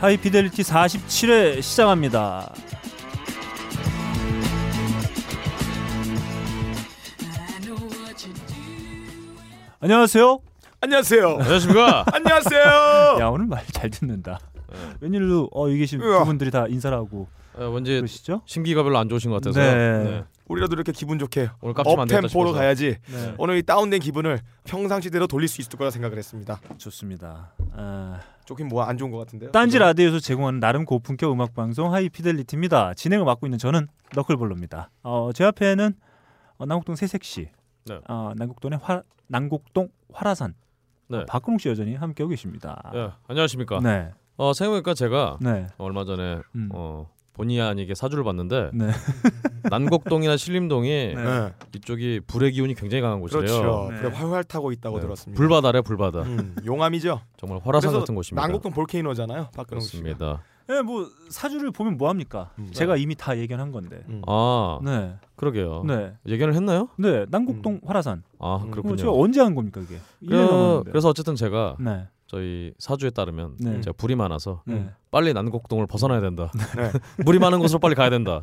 하이피델리티 47회 시작합니다. 안녕하세요. 안녕하세요. 안녕하십니까? 안녕하세요. 야 오늘 말 잘 듣는다. 네. 웬일로 어 이게 지금 으아. 두 분들이 다 인사를 하고 어, 왠지 그러시죠? 심기가 별로 안 좋으신 것 같아서 네. 우리라도 이렇게 기분 좋게 업템포로 가야지. 네. 오늘 이 다운된 기분을 평상시대로 돌릴 수 있을 거라 생각을 했습니다. 좋습니다. 아, 좋긴 뭐안 좋은 것 같은데요. 딴지 라디오에서 제공하는 나름 고품격 음악 방송 하이피델리티입니다. 진행을 맡고 있는 저는 너클볼로입니다. 어, 제 앞에는 어, 남곡동 새색시, 네. 어, 남곡동의 화, 남곡동 화라산 네. 어, 박근홍 씨 여전히 함께하고 계십니다. 예, 안녕하십니까? 네, 어, 생각해보니까 제가 네, 얼마 전에 음. 어, 본의 아니게 사주를 봤는데 네, 난곡동이나 신림동이 네. 네. 이쪽이 불의 기운이 굉장히 강한 곳이래요. 그렇죠. 네. 활활 타고 있다고 네. 들었습니다. 불바다래 불바다. 음, 용암이죠. 정말 화라산 그래서 같은 곳입니다. 남곡동 볼케이노잖아요. 박근홍. 그렇습니다. 네, 뭐 사주를 보면 뭐 합니까? 음. 제가 이미 다 예견한 건데. 음. 아, 네, 그러게요. 네, 예견을 했나요? 네, 남곡동 화라산. 아, 음. 그거 그렇군요. 제가 언제 한 겁니까 그게? 1년 그. 그래서 어쨌든 제가 네, 저희 사주에 따르면 네. 제가 불이 많아서 네. 빨리 난곡동을 벗어나야 된다. 네. 물이 많은 곳으로 빨리 가야 된다.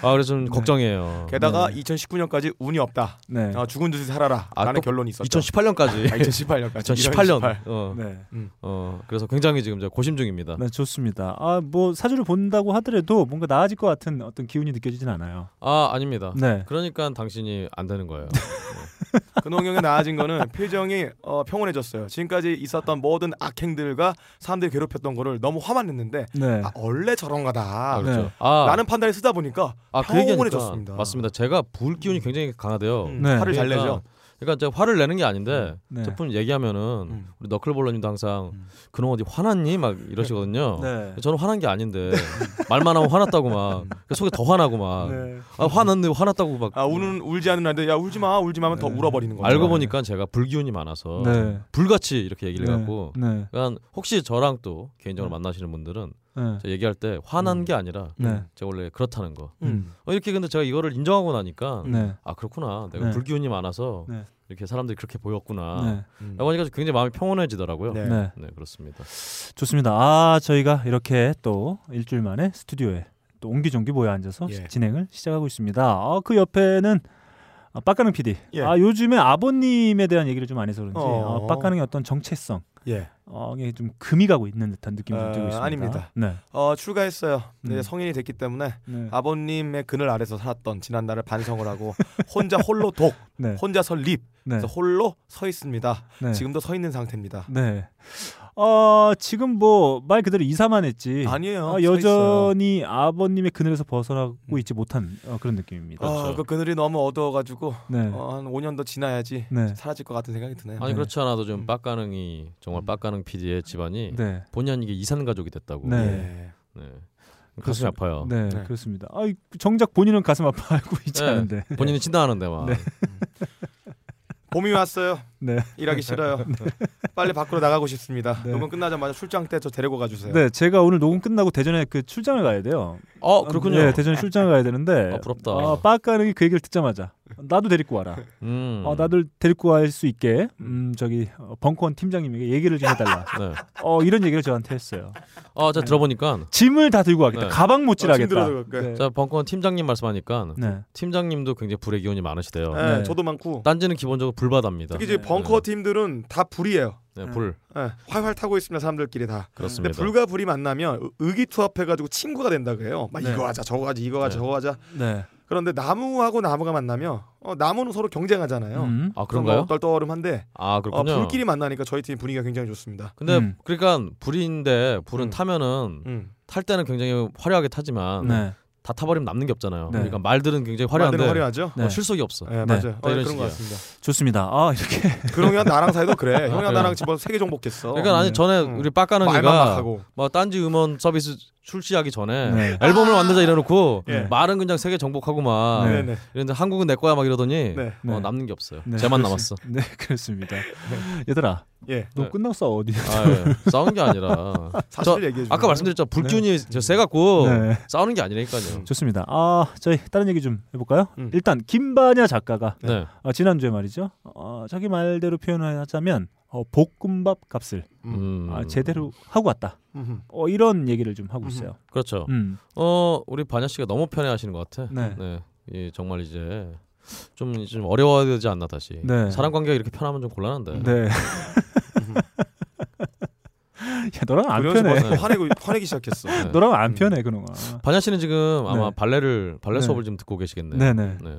아 그래서 좀 네. 걱정이에요. 게다가 네. 2019년까지 운이 없다. 네. 어, 죽은 듯이 살아라. 아, 라는 또 결론이 있었죠. 2018년까지. 아, 2018년까지. 2018년. 어, 네. 어, 그래서 굉장히 지금 제가 고심 중입니다. 네, 좋습니다. 아, 뭐 사주를 본다고 하더라도 뭔가 나아질 것 같은 어떤 기운이 느껴지진 않아요. 아 아닙니다. 네. 그러니까 당신이 안 되는 거예요. 근홍 형이 나아진 거는 표정이 어, 평온해졌어요. 지금까지 있었던 모든 악행들과 사람들이 괴롭혔던 거를 너무 화만 냈는데 네. 아, 원래 저런 거다. 아, 그렇죠. 네. 아, 라는 판단을 쓰다 보니까 아, 그 평온해졌습니다. 맞습니다. 제가 불 기운이 굉장히 강하대요. 음, 네. 화를 잘 그러니까, 내죠. 그러니까 제가 화를 내는 게 아닌데 네. 제품 얘기하면은 음. 우리 너클볼러님도 항상 음. 그놈 어디 화났니 막 이러시거든요. 네. 저는 화난 게 아닌데 말만 하면 화났다고 막그 속에 더 화나고 막 네. 아, 화났는데 화났다고 막 아 우는 울지 않는 날인데 야 울지 마 울지 마 하면 더 네. 울어버리는 거죠. 알고 보니까 제가 불기운이 많아서 네. 불같이 이렇게 얘기를 네. 해갖고 네. 그러니까 혹시 저랑 또 개인적으로 네. 만나시는 분들은 네. 제가 얘기할 때 화난 음. 게 아니라 네. 제가 원래 그렇다는 거 음. 어, 이렇게 근데 제가 이거를 인정하고 나니까 네. 아 그렇구나 내가 네. 불기운이 많아서 네. 이렇게 사람들이 그렇게 보였구나 네. 음. 라고 하니까 굉장히 마음이 평온해지더라고요 네. 네. 네 그렇습니다 좋습니다. 아, 저희가 이렇게 또 일주일 만에 스튜디오에 또 옹기종기 모여 앉아서 예. 진행을 시작하고 있습니다. 아, 그 옆에는 아, 빡가능 PD. 예. 아, 요즘에 아버님에 대한 얘기를 좀 안 해서 그런지 어. 아, 빡가능의 어떤 정체성 예. 어, 이게 좀 금이 가고 있는 듯한 느낌이 좀 어, 들고 있습니다. 아닙니다. 네. 어 출가했어요. 음. 이제 성인이 됐기 때문에 네. 아버님의 그늘 아래서 살았던 지난 날을 반성을 하고 혼자 홀로 독, 네. 혼자 설립, 네. 그래서 홀로 서 있습니다. 네. 지금도 서 있는 상태입니다. 네. 어, 지금 뭐 말 그대로 이사만 했지. 아니에요. 어, 있어요. 여전히 아버님의 그늘에서 벗어나고 음. 있지 못한 어, 그런 느낌입니다. 아, 그렇죠. 그 그늘이 너무 어두워가지고 네. 어, 한 5년 더 지나야지 네. 사라질 것 같은 생각이 드네요. 아니 네. 그렇지 않아도 좀 음. 빡가능이 정말 음. 빡가능 PD의 집안이 네. 본의 아니게 이산 가족이 됐다고 네. 예. 네. 가슴이 그렇습니다. 아파요 네, 네. 그렇습니다. 아, 정작 본인은 가슴 아파하고 있지 네. 않은데. 본인이 친다하는데 막 네. 봄이 왔어요. 네. 일하기 싫어요. 빨리 밖으로 나가고 싶습니다. 네. 녹음 끝나자마자 출장 때 저 데리고 가주세요. 네, 제가 오늘 녹음 끝나고 대전에 그 출장을 가야 돼요. 어 그렇군요 네, 대전 출장을 가야 되는데. 아, 부럽다. 아, 빠까능이 그 얘기를 듣자마자 나도 데리고 와라. 음. 어, 나들 데리고 갈 수 있게 음, 저기 어, 벙커원 팀장님에게 얘기를 좀 해달라. 네. 어, 이런 얘기를 저한테 했어요. 아, 제가 들어보니까 짐을 다 들고 가겠다. 네. 가방 못 어. 들어도 갈게. 네. 자 벙커원 팀장님 말씀하니까 네. 팀장님도 굉장히 불의 기운이 많으시대요. 네, 네. 저도 많고 딴지는 기본적으로 불바다입니다. 특히 이제 네. 벙커 팀들은 다 불이에요. 네, 불 네, 활활 타고 있습니다. 사람들끼리 다. 근데 그렇습니다. 불과 불이 만나면 의- 의기투합해가지고 친구가 된다 그래요. 막 네. 이거 하자, 저거 하자, 이거 하자, 네. 저거 하자. 네. 그런데 나무하고 나무가 만나면 어, 나무는 서로 경쟁하잖아요. 음. 아 그런 그런가요? 거 떨떠름한데 아 어, 그렇군요. 불끼리 만나니까 저희 팀 분위기가 굉장히 좋습니다. 근데 음. 그러니까 불인데 불은 음. 타면은 음. 탈 때는 굉장히 화려하게 타지만 네. 다 타버리면 남는 게 없잖아요. 네. 그러니까 말들은 굉장히 화려한데 말들은 화려하죠. 네. 어, 실속이 없어. 네, 네. 맞아요. 어, 이런 그런 것. 같습니다. 좋습니다. 아, 이렇게 그러면 나랑 사이도 그래. 형이랑 그래요? 나랑 집어 세계 정복했어. 그러니까 아니 네. 전에 음. 우리 말만 막 빡가능이가 하고. 뭐 딴지 음원 서비스 출시하기 전에 네. 앨범을 만들자 이래놓고 예. 말은 그냥 세계 정복하고 막 네. 네네. 이런데 한국은 내 거야 막 이러더니 네. 네. 어, 남는 게 없어요. 네, 그렇습- 남았어. 네, 그렇습니다. 얘들아, 예. 너 네. 싸워 어디? 아, 예. 싸우는 게 아니라 사실 얘기해 줘. 아까 말씀드렸죠 불균이 저 세갖고 네. 싸우는 게 아니라니까요. 좋습니다. 아, 저희 다른 얘기 좀 해볼까요? 음. 일단 김반야 작가가 네. 어, 지난주에 말이죠. 어, 자기 말대로 표현을 하자면 어, 볶음밥 값을 음. 아, 제대로 하고 왔다. 어, 이런 얘기를 좀 하고 있어요. 그렇죠. 음. 어 우리 반야 씨가 너무 편해하시는 것 같아. 네. 네. 예, 정말 이제 좀, 좀 어려워야 되지 않나 다시. 네. 사람 관계가 이렇게 편하면 좀 곤란한데. 네. 야, 너랑 안 편해. 화내고 화내기 시작했어. 네. 너랑 안 음. 편해 그놈아. 반야 씨는 지금 아마 네. 발레를 발레 네. 수업을 좀 듣고 계시겠네요. 네네. 네.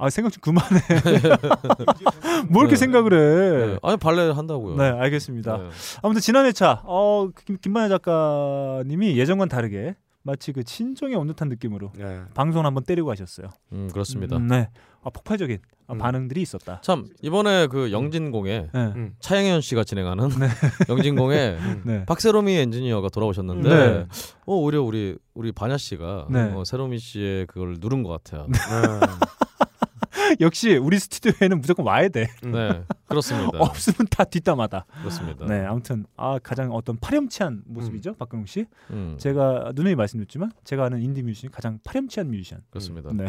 아 생각 좀 그만해. 뭘 이렇게 네. 생각을 해? 네. 아니 발레 한다고요. 네, 알겠습니다. 네. 아무튼 지난 회차 어 김, 김만야 작가님이 예전과는 다르게 마치 그 친정에 온 듯한 느낌으로 네. 방송을 한번 때리고 가셨어요. 음 그렇습니다. 음, 네, 아, 폭발적인 아, 음. 반응들이 있었다. 참 이번에 그 영진공에 네, 음. 차영현 씨가 진행하는 영진공에 음. 네, 박세롬이 엔지니어가 돌아오셨는데 네. 어 오히려 우리 우리 반야 씨가 네. 어, 세롬이 씨의 그걸 누른 것 같아요. 네. 역시 우리 스튜디오에는 무조건 와야 돼. 음. 네 그렇습니다. 없으면 다 뒷담화다. 그렇습니다. 네, 아무튼 아 가장 어떤 파렴치한 모습이죠, 박근홍 씨. 음, 제가 누누이 말씀드렸지만 제가 아는 인디 뮤지션 가장 파렴치한 뮤지션. 그렇습니다. 네.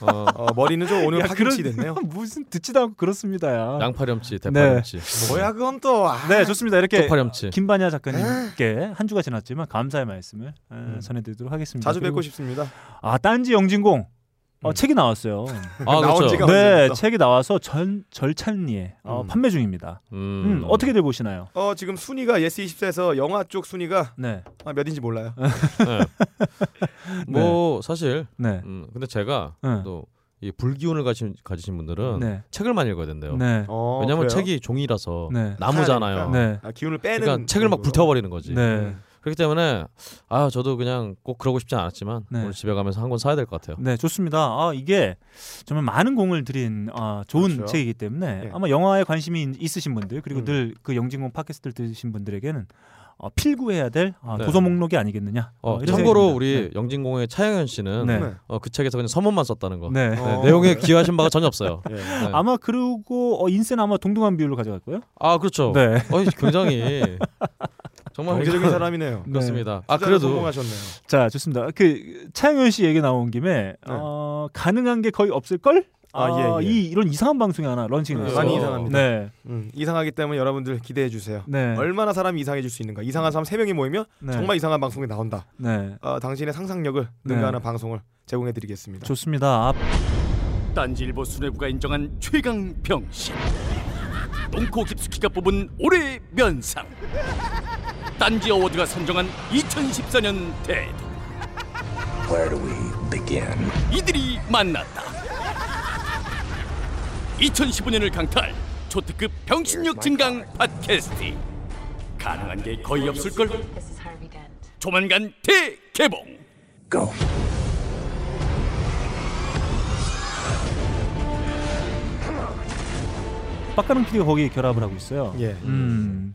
어, 어, 머리는 좀 오늘 그런- 됐네요. 무슨 듣지도 않고 그렇습니다야. 양파렴치, 대파렴치, 뭐야 그건 또. 아. 네, 좋습니다. 이렇게 쪽파렴치. 김반야 작가님께 한 주가 지났지만 감사의 말씀을 에, 음. 전해드리도록 하겠습니다. 자주 뵙고 싶습니다. 아 딴지 영진공 어, 음. 책이 나왔어요. 아 나온 그렇죠. 지가 네, 언제부터? 책이 나와서 전 절찬리에 어, 음. 판매 중입니다. 음, 음, 어떻게들 보시나요? 어 지금 순위가 예스 24에서 영화 쪽 순위가 네, 아, 몇인지 몰라요. 네. 뭐 사실 네, 음, 근데 제가 네. 또 이 불기운을 가지신, 가지신 분들은 네, 책을 많이 읽어야 된대요. 네, 어, 왜냐하면 그래요? 책이 종이라서 네. 나무잖아요. 네. 아, 기운을 빼는. 그러니까 책을 막. 불태워버리는 거지. 네. 음. 그렇기 때문에 아 저도 그냥 꼭 그러고 싶지 않았지만 네. 오늘 집에 가면서 한 권 사야 될 것 같아요. 네, 좋습니다. 아, 이게 정말 많은 공을 들인 아, 좋은 그렇죠. 책이기 때문에 네. 아마 영화에 관심이 있으신 분들 그리고 음. 늘그 영진공 팟캐스트를 들으신 분들에게는 어, 필구해야 될 아, 네. 도서 목록이 아니겠느냐. 어, 어, 참고로 생각이 우리 듭니다. 영진공의 차영현 씨는 네. 네. 어, 그 책에서 그냥 서문만 썼다는 거. 네. 네. 네, 어, 내용에. 기여하신 바가 전혀 없어요. 예. 네. 아마 그리고 어, 인센 아마 동등한 비율로 가져갈 거예요. 아 그렇죠. 네. 굉장히 정말 경제적인 사람이네요. 그렇습니다. 아 투자를 그래도 성공하셨네요. 자, 좋습니다. 그 차영현 씨 얘기 나온 김에 어, 가능한 게 거의 없을 걸? 아, 예, 예. 이 이런 이상한 방송이 하나 launching이 네, 됐어요. 많이 이상합니다. 네. 음, 이상하기 때문에 여러분들 기대해 주세요. 네. 얼마나 사람이 이상해질 수 있는가? 이상한 사람 세 명이 모이면 네. 정말 이상한 방송이 나온다. 네. 어, 당신의 상상력을 네. 능가하는 방송을 제공해 드리겠습니다. 좋습니다. 아, 딴지일보 수뇌부가 인정한 최강 병신 똥코 깊숙이가 뽑은 올해 면상 딴지 어워드가 선정한 2014년 대도 Where do we begin? 이들이 만났다 2015년을 강탈 초특급 병신력 증강 팟캐스트 가능한 게 거의 없을걸 This is Harvey Dent. 조만간 대개봉 Go. 빡가는 PD가 거기 결합을 하고 있어요. 예. 음.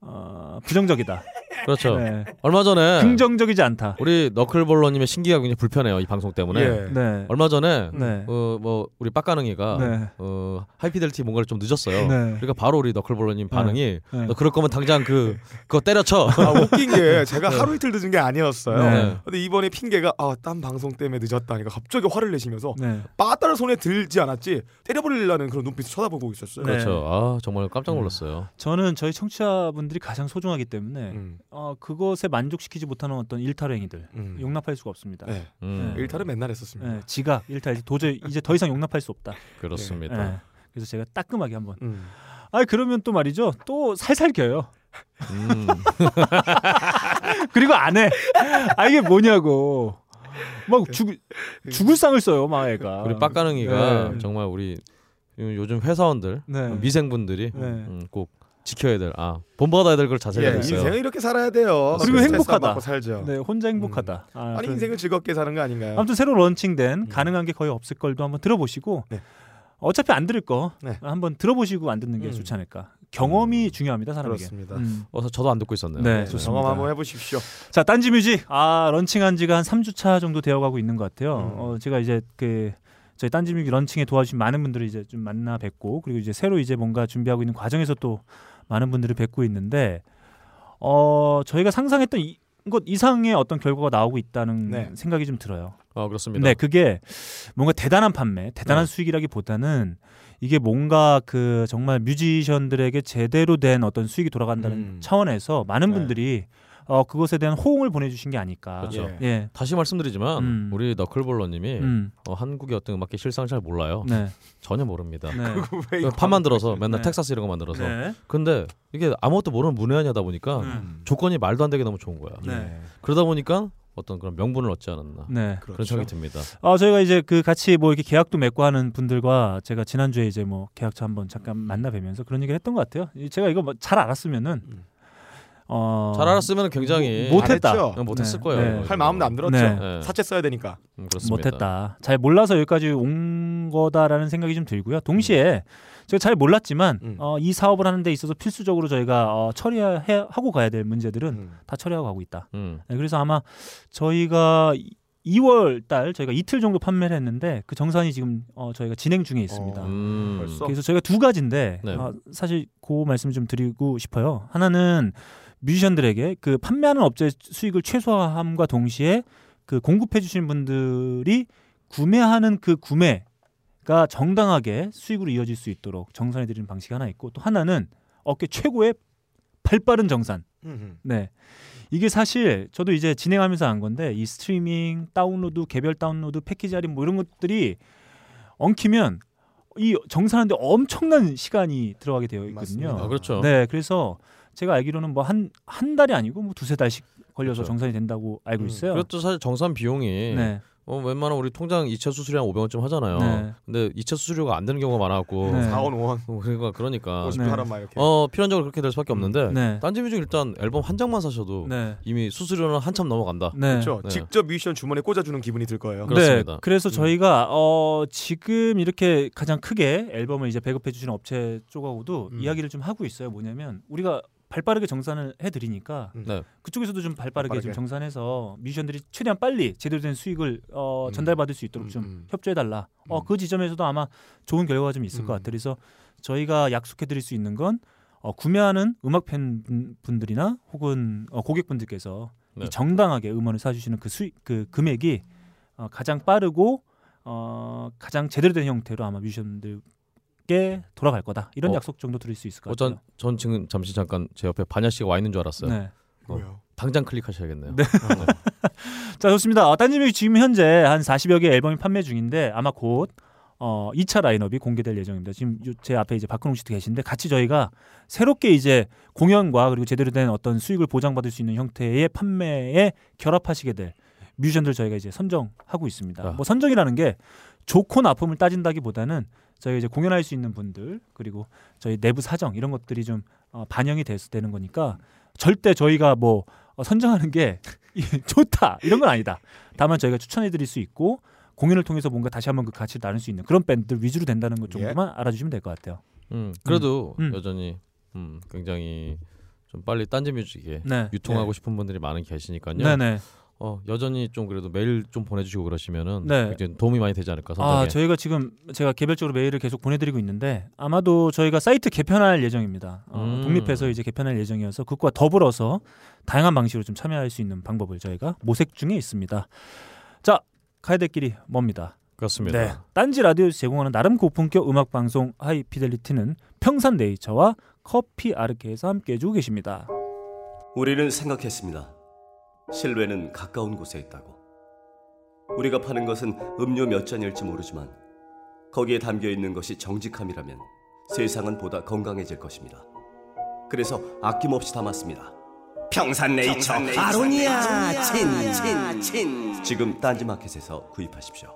어, 부정적이다. 그렇죠. 네. 얼마 전에 긍정적이지 않다. 우리 너클볼러님의 신기가 굉장히 불편해요 이 방송 때문에. 예. 네. 얼마 전에 네. 어, 뭐 우리 빡가능이가 네. 어, 하이피델티 뭔가를 좀 늦었어요. 네. 그러니까 바로 우리 너클볼러님 반응이 네. 너 그럴 거면 당장 그 그거 때려쳐. 아, 웃긴 게 제가 하루 이틀 늦은 게 아니었어요. 네. 근데 이번에 핑계가 아, 딴 방송 때문에 늦었다니까 갑자기 화를 내시면서 네. 빠따를 손에 들지 않았지 때려버리려는 그런 눈빛을 쳐다보고 있었어요. 네. 그렇죠. 아 정말 깜짝 놀랐어요. 저는 저희 청취자분들이 가장 소중하기 때문에 음, 어, 그것에 만족시키지 못하는 어떤 일탈 행위들 음. 용납할 수가 없습니다. 네. 음, 일탈은 맨날 했었습니다. 네, 지각, 일탈 도저히 이제 더 이상 용납할 수 없다. 그렇습니다. 네. 그래서 제가 따끔하게 한번. 음. 아 그러면 또 말이죠. 또 살살 겨요. 음, 그리고 안 해. 아 이게 뭐냐고. 막 죽, 죽을 상을 써요, 막 애가. 우리 빡가능이가 네. 정말 우리 요즘 회사원들 네. 미생분들이 네. 음, 꼭 지켜야 될, 아 본받아야 될 걸 자세히 예, 알고 있어요. 인생을 이렇게 살아야 돼요. 그리고 안 행복하다. 살죠. 네, 혼자 행복하다. 아, 아니 그런- 인생을 즐겁게 사는 거 아닌가요? 아무튼 새로 런칭된 가능한 게 거의 없을 걸도 한번 들어보시고 네. 어차피 안 들을 거 네. 한번 들어보시고 안 듣는 게 음. 좋지 않을까. 경험이 중요합니다, 사람에게. 그렇습니다. 음. 어서 저도 안 듣고 있었네요. 네, 네, 좋습니다. 경험 한번 해보십시오. 자, 딴지 뮤직. 아, 런칭한 지가 한 3주 차 정도 되어 가고 있는 것 같아요. 음. 어, 제가 이제 그 저희 딴지 뮤직 런칭에 도와주신 많은 분들을 이제 좀 만나 뵙고 그리고 이제 새로 이제 뭔가 준비하고 있는 과정에서 또 많은 분들을 뵙고 있는데 어, 저희가 상상했던 이, 것 이상의 어떤 결과가 나오고 있다는 네. 생각이 좀 들어요. 어, 그렇습니다. 네, 그게 뭔가 대단한 판매, 대단한 네. 수익이라기보다는 이게 뭔가 그 정말 뮤지션들에게 제대로 된 어떤 수익이 돌아간다는 음. 차원에서 많은 네. 분들이 어 그것에 대한 호응을 보내주신 게 아닐까. 그렇죠. 예. 예. 다시 말씀드리지만 음. 우리 너클볼러님이 음. 어, 한국의 어떤 음악계 실상을 잘 몰라요. 네. 전혀 모릅니다. 네. 판 만들어서 맨날 네. 텍사스 이런 거 만들어서. 네. 근데 이게 아무것도 모르는 문외한이다 보니까 음. 조건이 말도 안 되게 너무 좋은 거야. 네. 예. 그러다 보니까 어떤 그런 명분을 얻지 않았나 네. 그런 그렇죠. 생각이 듭니다. 어, 저희가 이제 그 같이 뭐 이렇게 계약도 맺고 하는 분들과 제가 지난 주에 이제 뭐 계약처 한번 잠깐 만나 뵈면서 그런 얘기를 했던 것 같아요. 이- 제가 이거 뭐 잘 알았으면은 음. 어 잘 알았으면 굉장히 못- 못했다. 어, 못했을 네. 거예요. 네. 할 마음도 안 들었죠. 네. 네. 사채 써야 되니까. 음, 그렇습니다. 못했다. 잘 몰라서 여기까지 온 거다라는 생각이 좀 들고요. 동시에 제가 잘 몰랐지만 음. 어, 이 사업을 하는 데 있어서 필수적으로 저희가 어, 처리하고 가야 될 문제들은 음. 다 처리하고 가고 있다. 음. 네, 그래서 아마 저희가 2월 달 저희가 이틀 정도 판매를 했는데 그 정산이 지금 어, 저희가 진행 중에 있습니다. 어. 음. 벌써? 그래서 저희가 두 가지인데 네. 어, 사실 그 말씀 좀 드리고 싶어요. 하나는 뮤지션들에게 그 판매하는 업체 수익을 최소화함과 동시에 그 공급해 주시는 분들이 구매하는 그 구매가 정당하게 수익으로 이어질 수 있도록 정산해 드리는 방식이 하나 있고 또 하나는 업계 최고의 발빠른 정산. 음. 네. 이게 사실 저도 이제 진행하면서 안 건데 이 스트리밍, 다운로드, 개별 다운로드, 패키지 할인 뭐 이런 것들이 엉키면 이 정산하는데 엄청난 시간이 들어가게 되어 있거든요. 아, 그렇죠. 네, 그래서 제가 알기로는 뭐 한 한 달이 아니고 뭐 두세 달씩 걸려서 그렇죠. 정산이 된다고 알고 음, 있어요. 그것도 사실 정산 비용이 네, 어, 웬만하면 우리 통장 2차 수수료 한 500원쯤 하잖아요. 네. 근데 2차 수수료가 안 되는 경우가 많아갖고 네. 4원 5원 어, 그러니까 그러니까 50 네. 하란 말 이렇게. 어 필연적으로 그렇게 될 수밖에 없는데 네, 딴지뮤직 일단 앨범 한 장만 사셔도 네, 이미 수수료는 한참 넘어간다. 네. 그렇죠. 네. 직접 뮤지션 주머니에 꽂아주는 기분이 들 거예요. 그렇- 그렇습니다. 네, 그래서 음. 저희가 어, 지금 이렇게 가장 크게 앨범을 이제 배급해 주시는 업체 쪽하고도 음. 이야기를 좀 하고 있어요. 뭐냐면 우리가 발빠르게 정산을 해드리니까 음. 네. 그쪽에서도 좀 발빠르게, 발빠르게. 좀 정산해서 뮤지션들이 최대한 빨리 제대로 된 수익을 어, 음. 전달받을 수 있도록 음, 좀 음. 협조해달라. 어, 음. 그 지점에서도 아마 좋은 결과가 좀 있을 것 음. 같아요. 그래서 저희가 약속해드릴 수 있는 건 어, 구매하는 음악 팬 분들이나 혹은 어, 고객분들께서 네. 이 정당하게 음원을 사주시는 그 수익 그 금액이 어, 가장 빠르고 어, 가장 제대로 된 형태로 아마 뮤지션들 께 돌아갈 거다. 이런 어. 약속 정도 드릴 수 있을 것 어, 전, 같아요. 전 지금 잠시 잠깐 제 옆에 반야 씨가 와 있는 줄 알았어요. 네. 뭐요? 당장 클릭하셔야겠네요. 네. 자 좋습니다. 어, 딴지뮤직 지금 현재 한 40여 개 앨범이 판매 중인데 아마 곧 어, 2차 라인업이 공개될 예정입니다. 지금 요- 제 앞에 이제 박근홍 씨도 계신데 같이 저희가 새롭게 이제 공연과 그리고 제대로 된 어떤 수익을 보장받을 수 있는 형태의 판매에 결합하시게 될 뮤지션들 저희가 이제 선정하고 있습니다. 아. 뭐 선정이라는 게 좋고 나쁨을 따진다기보다는 저희가 이제 공연할 수 있는 분들 그리고 저희 내부 사정 이런 것들이 좀 어, 반영이 돼서 되는 거니까 절대 저희가 뭐 어, 선정하는 게 좋다 이런 건 아니다. 다만 저희가 추천해드릴 수 있고 공연을 통해서 뭔가 다시 한번 그 가치를 나눌 수 있는 그런 밴드들 위주로 된다는 것 정도만 알아주시면 될 것 같아요. 음, 그래도 음. 여전히 음, 굉장히 좀 빨리 딴지 뮤직에 네. 유통하고 싶은 분들이 많이 계시니까요. 네네. 어, 여전히 좀 그래도 메일 좀 보내주시고 그러시면은 네. 도움이 많이 되지 않을까 선정에. 아 저희가 지금 제가 개별적으로 메일을 계속 보내드리고 있는데 아마도 저희가 사이트 개편할 예정입니다. 어, 음. 독립해서 이제 개편할 예정이어서 그것과 더불어서 다양한 방식으로 좀 참여할 수 있는 방법을 저희가 모색 중에 있습니다. 자 가야 될 길이 멉니다. 그렇습니다. 네. 딴지 라디오에서 제공하는 나름 고품격 음악 방송 High Fidelity는 평산 네이처와 커피 아르케에서 함께 해주고 계십니다. 우리는 생각했습니다. 실외는 가까운 곳에 있다고. 우리가 파는 것은 음료 몇 잔일지 모르지만 거기에 담겨 있는 것이 정직함이라면 세상은 보다 건강해질 것입니다. 그래서 아낌없이 담았습니다. 평산네이처 아로니아 친친친 지금 딴지마켓에서 구입하십시오.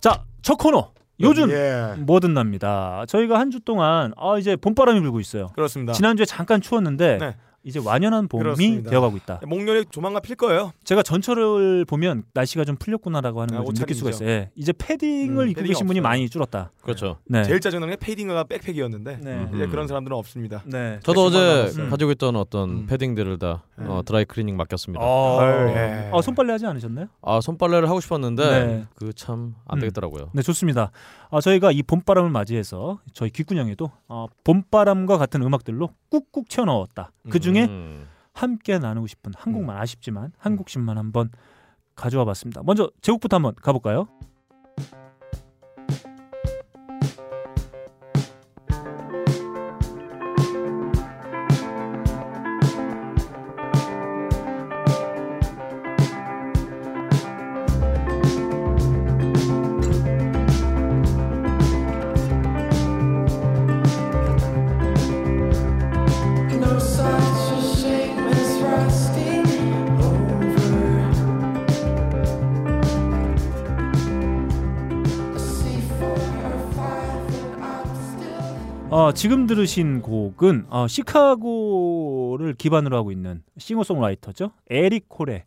자 첫 코너 요즘 예. 뭐든 납니다. 저희가 한 주 동안 아 이제 봄바람이 불고 있어요. 그렇습니다. 지난주에 잠깐 추웠는데 네. 이제 완연한 봄이 그렇습니다. 되어가고 있다. 목련이 조만간 필 거예요. 제가 전철을 보면 날씨가 좀 풀렸구나라고 하는 아, 걸 좀 느낄 수가. 있어요. 예. 이제 패딩을 음, 입고 계신 분이. 많이 줄었다. 그렇죠. 네. 제일 짜증나는 게 패딩과 백팩이었는데 네. 음. 이제 그런 사람들은 없습니다. 네. 저도 어제 남았어요. 가지고 있던 어떤 음. 패딩들을 다 어, 드라이 클리닝 맡겼습니다. 어, 아유, 예. 어, 손빨래 하지 않으셨나요? 아 손빨래를 하고 싶었는데 네. 그 참 안 음. 되겠더라고요. 네, 좋습니다. 아, 저희가 이 봄바람을 맞이해서 저희 귓구녕에도 어, 봄바람과 같은 음악들로 꾹꾹 채워 넣었다. 그 중에 음. 함께 나누고 싶은 음. 한국만 아쉽지만 한국신만 한번 가져와 봤습니다. 먼저 제곡부터 한번 가볼까요? 어, 지금 들으신 곡은 어, 시카고를 기반으로 하고 있는 싱어송라이터죠. 에릭 콜의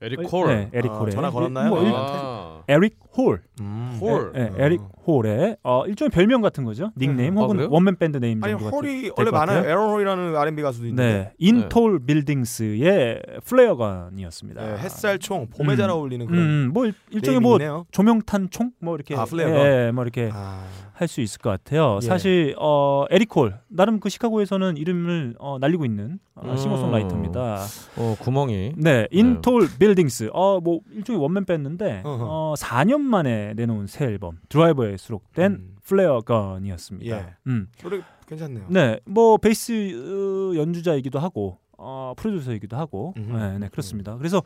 에릭 콜. 네, 에릭 아, 콜의 전화 걸었나요? 뭐, 일- 아, 에릭 홀. 음. 홀. 예, 예, 에릭 홀의 어, 일종의 별명 같은 거죠. 닉네임 아, 혹은 그래요? 원맨 밴드 name 아니 정도가 홀이 될 원래 것 많아요. 같아요. 에런 홀이라는 R&B 가수도 있는데 네, 인톨 빌딩스의 플레어건이었습니다. 네, 햇살 총 봄에 음. 잘 어울리는 그런 음, 뭐 일- 일종의 뭐 있네요. 조명탄 총 뭐 이렇게 아, Flare Gun? 예, 뭐 이렇게 아, 할 수 있을 것 같아요. 예. 사실 어, 에릭 홀 나름 그 시카고에서는 이름을 어, 날리고 있는 어, 음. 싱어송라이터입니다. 어 구멍이. 네, In Tall Buildings. 어, 뭐 일종의 원맨 밴드인데 어허. 어, 4년 만에 내놓은 새 앨범 Driver에 수록된 음. Flare Gun이었습니다. 예. 음. 노래 괜찮네요. 네, 뭐 베이스 어, 연주자이기도 하고 어, 프로듀서이기도 하고, 음흠. 네, 네 그렇습니다. 그래서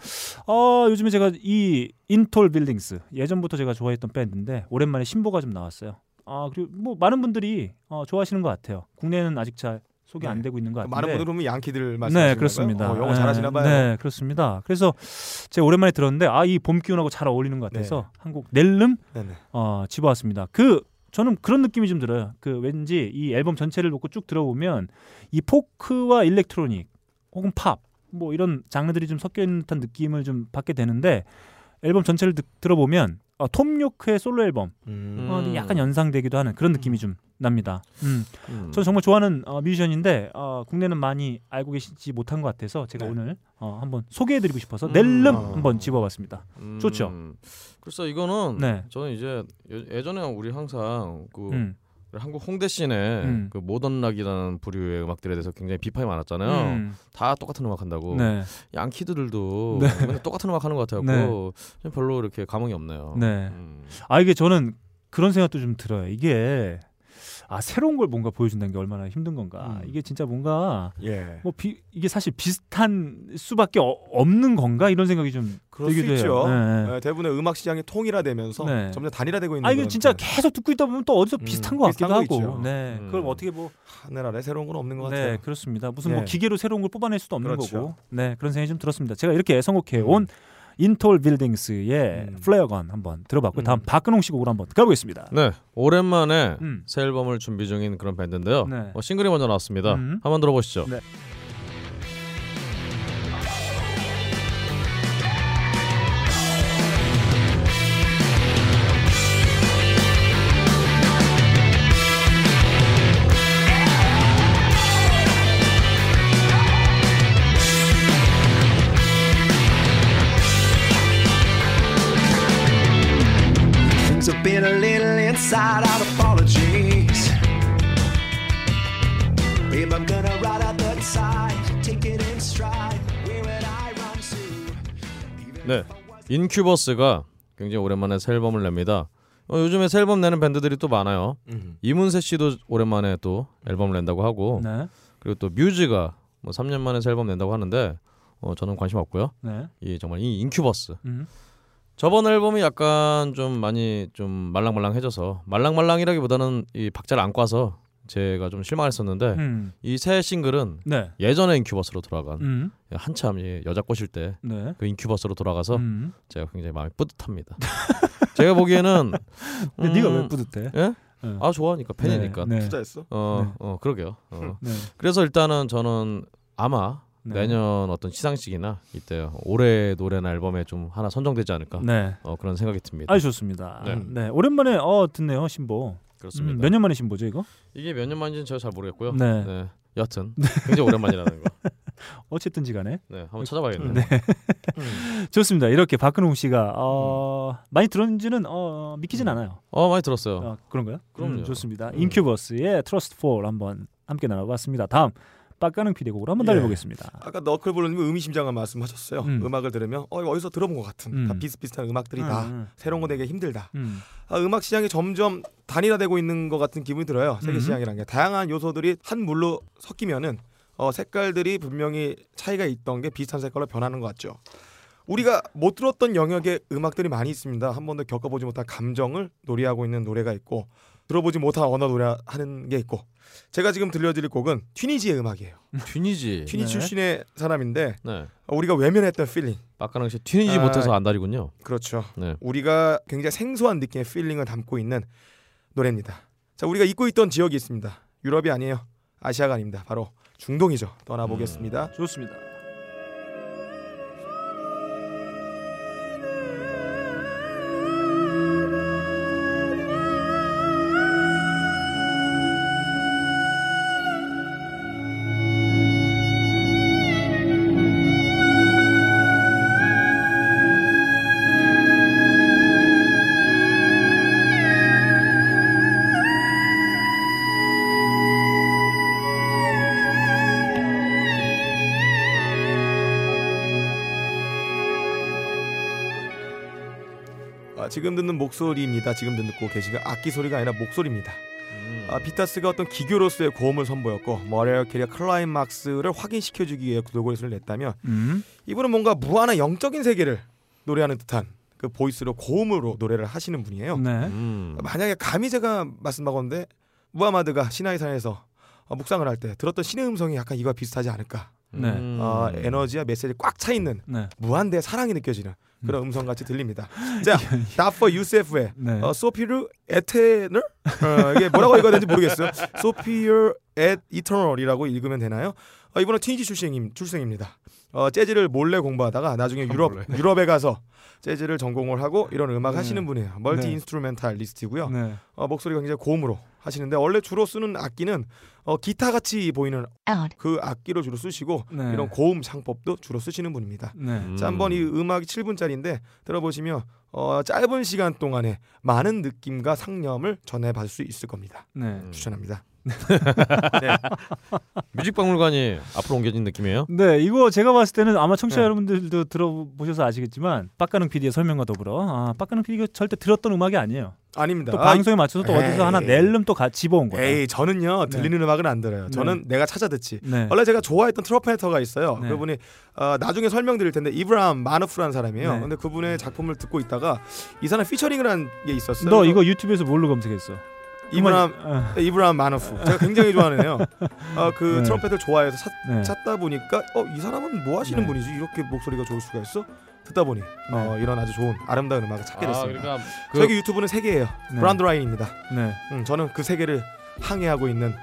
어, 요즘에 제가 이 In Tall Buildings 예전부터 제가 좋아했던 밴드인데 오랜만에 신보가 좀 나왔어요. 아 그리고 뭐 많은 분들이 어, 좋아하시는 것 같아요. 국내는 아직 잘 소개 안 네. 되고 있는 것 같은데. 많은 분들 보면 양키들 말씀하시는 네, 그렇습니다. 어, 영어 네, 잘하시나 봐요. 네, 그렇습니다. 그래서 제가 오랜만에 들었는데 아 이 봄 기운하고 잘 어울리는 것 같아서 네. 한곡 낼름. 어, 집어왔습니다. 그 저는 그런 느낌이 좀 들어요. 그 왠지 이 앨범 전체를 놓고 쭉 들어보면 이 포크와 일렉트로닉 혹은 팝 뭐 이런 장르들이 좀 섞여 있는 듯한 느낌을 좀 받게 되는데 앨범 전체를 듣, 들어보면 어, 톰 요크의 솔로 앨범 음. 어, 약간 연상되기도 하는 그런 느낌이 좀 납니다. 음. 음. 저는 정말 좋아하는 어, 뮤지션인데 어, 국내는 많이 알고 계시지 못한 것 같아서 제가 네. 오늘 어, 한번 소개해드리고 싶어서 음. 낼름 어. 한번 집어봤습니다. 음, 좋죠? 글쎄 이거는 네. 저는 이제 예- 예전에 우리 항상 그 음. 한국 홍대 씬에 음. 그 모던 락이라는 부류의 음악들에 대해서 굉장히 비판이 많았잖아요. 음. 다 똑같은 음악 한다고. 네. 양키들도 네. 맨날 똑같은 음악 하는 것 같아갖고 좀 별로 이렇게 감흥이 없네요. 네. 음. 아 이게 저는 그런 생각도 좀 들어요. 이게 아 새로운 걸 뭔가 보여준다는 게 얼마나 힘든 건가. 음. 이게 진짜 뭔가 예. 뭐 비, 이게 사실 비슷한 수밖에 어, 없는 건가 이런 생각이 좀 그럴 수. 있죠. 네, 네. 네, 대부분의 음악 시장이 통일화되면서 네. 점점 단일화되고 있는 아 그런 진짜 네. 계속 듣고 있다 보면 또 어디서 음, 비슷한 것 비슷한 같기도 거 하고. 있죠. 네. 음. 그걸 어떻게 뭐 하늘 아래 새로운 건 없는 것 네, 같아요. 그렇습니다. 무슨 네. 뭐 기계로 새로운 걸 뽑아낼 수도 없는 그렇죠. 거고. 네, 그런 생각이 좀 들었습니다. 제가 이렇게 선곡해 온 인톨 빌딩스의 음. 플레어건 한번 들어봤고 요 음. 다음 박근홍 씨 곡으로 한번 가보겠습니다. 네, 오랜만에 음. 새 앨범을 준비 중인 그런 밴드인데요. 네. 어, 싱글이 먼저 나왔습니다. 음. 한번 들어보시죠. 네. 네, 인큐버스가 굉장히 오랜만에 새 앨범을 냅니다. 어, 요즘에 새 앨범 내는 밴드들이 또 많아요. 음. 이문세 씨도 오랜만에 또 앨범을 낸다고 하고 네. 그리고 또 뮤즈가 뭐 3년 만에 새 앨범 낸다고 하는데 어, 저는 관심 없고요. 네. 이 정말 이 인큐버스 음. 저번 앨범이 약간 좀 많이 좀 말랑말랑해져서 말랑말랑이라기보다는 이 박자를 안 꽈서 제가 좀 실망했었는데 음. 이새 싱글은 네. 예전의 인큐버스로 돌아간 음. 한참 이 여자 꼬실 때그 네. 인큐버스로 돌아가서 음. 제가 굉장히 마음이 뿌듯합니다. 제가 보기에는 음, 네가 왜 뿌듯해? 예? 네. 아 좋아하니까 팬이니까. 네. 네. 투자했어? 어, 네. 어 그러게요. 어. 네. 그래서 일단은 저는 아마 네. 내년 어떤 시상식이나 이때 올해 노래나 앨범에 좀 하나 선정되지 않을까 네. 어, 그런 생각이 듭니다. 아주 좋습니다. 네. 네. 오랜만에 어 듣네요 신보. 그렇습니다. 음, 몇년 만에 신보죠 이거? 이게 몇 년 만인지는 제가 잘 모르겠고요. 네. 네. 여하튼 굉장히 오랜만이라는 거. 어쨌든지 간에 네, 한번 찾아봐야겠네요. 네. 좋습니다. 이렇게 박근홍 씨가 어, 많이 들었는지는 어, 믿기진 않아요. 어 많이 들었어요. 어, 그런가요? 그럼요. 음, 좋습니다. 인큐버스의 Trust Fall 한번 함께 나눠봤습니다. 다음 빡가는 피디 곡으로 한번 예. 달려보겠습니다. 아까 너클볼로님 의미심장한 말씀하셨어요. 음. 음. 악을 들으면 어 이거 어디서 들어본 것 같은 음. 다 비슷비슷한 음악들이 다 음, 새로운 거 되게 힘들다. 음. 아, 음악 시장이 점점 단일화되고 있는 것 같은 기분이 들어요. 세계 음. 시장이라는 게 다양한 요소들이 한 물로 섞이면은 어, 색깔들이 분명히 차이가 있던 게 비슷한 색깔로 변하는 것 같죠. 우리가 못 들었던 영역의 음악들이 많이 있습니다. 한 번도 겪어보지 못한 감정을 노래하고 있는 노래가 있고 들어보지 못한 언어 노래 하는 게 있고 제가 지금 들려드릴 곡은 튀니지의 음악이에요. 튀니지. 튀니 네. 출신의 사람인데 네. 어, 우리가 외면했던 feeling 빡가능 씨 튀니지 아. 못해서 안달이군요. 그렇죠. 네. 우리가 굉장히 생소한 느낌의 feeling을 담고 있는 노래입니다. 자, 우리가 잊고 있던 지역이 있습니다. 유럽이 아니에요. 아시아가 아닙니다. 바로 중동이죠. 떠나보겠습니다. 좋습니다. 목소리입니다. 지금 듣고 계신 게 악기 소리가 아니라 목소리입니다. 음. 아, 비타스가 어떤 기교로서의 고음을 선보였고 머라이어 캐리가 클라이막스를 확인시켜주기 위해 돌고래 소리를 냈다면 음. 이분은 뭔가 무한한 영적인 세계를 노래하는 듯한 그 voice로 고음으로 노래를 하시는 분이에요. 네. 음. 만약에 감히 제가 말씀하건데 무하마드가 시나이 산에서 어, 묵상을 할 때 들었던 신의 음성이 약간 이와 비슷하지 않을까. 네. 음. 어, 에너지와 메시지 꽉 차 있는 네. 무한대 사랑이 느껴지는 그런 음. 성 같이 들립니다. 자, 다퍼 유세프의 네. 어, Soupir Éternel 어, 이게 뭐라고 읽어야 되는지 모르겠어요. Soupir Éternel이라고 읽으면 되나요? 어, 이분은 튀니지 출생 출생입니다. 어, 재즈를 몰래 공부하다가 나중에 유럽 유럽에 가서 재즈를 전공을 하고 이런 음악 네. 하시는 분이에요. multi 네. instrumentalist고요. 네. 어, 목소리가 굉장히 고음으로 하시는데 원래 주로 쓰는 악기는 어, 기타 같이 보이는 그 악기로 주로 쓰시고 네. 이런 고음 창법도 주로 쓰시는 분입니다. 네. 음. 자 한번 이 음악이 7분짜리인데 들어보시면 어, 짧은 시간 동안에 많은 느낌과 상념을 전해받을 수 있을 겁니다. 네. 추천합니다. 뮤직박물관이 앞으로 옮겨진 느낌이에요. 네, 이거 제가 봤을 때는 아마 청취자 네. 여러분들도 들어보셔서 아시겠지만 빡가능 PD의 설명과 더불어 아, 빡가능 PD가 절대 들었던 음악이 아니에요. 아닙니다. 또 방송에 맞춰서 또 에이. 어디서 하나 낼름 또 가, 집어온 거예요. 에이 저는요 들리는 음악은 안 들어요. 저는 내가 찾아 듣지. 네. 원래 제가 좋아했던 trumpeter가 있어요. 네. 그분이 어, 나중에 설명드릴 텐데 이브람 마누프라는 사람이에요. 네. 근데 그분의 작품을 듣고 있다가 이 사람 피처링을 한 게 있었어요. 너 이거 유튜브에서 뭘로 검색했어? 이브람 어, 이브람 마누프 제가 굉장히 좋아하는 애요. 어, 그 네. 트럼펫을 좋아해서 찾, 네. 찾다 보니까 어 이 사람은 뭐 하시는 네. 분이지 이렇게 목소리가 좋을 수가 있어? 듣다 보니 어, 이런 아주 좋은 아름다운 음악을 찾게 아, 됐습니다. 그러니까 그 저기 유튜브는 세계예요. 네. Grand Line입니다. 네. 음, 저는 그 세 개를 항해하고 있는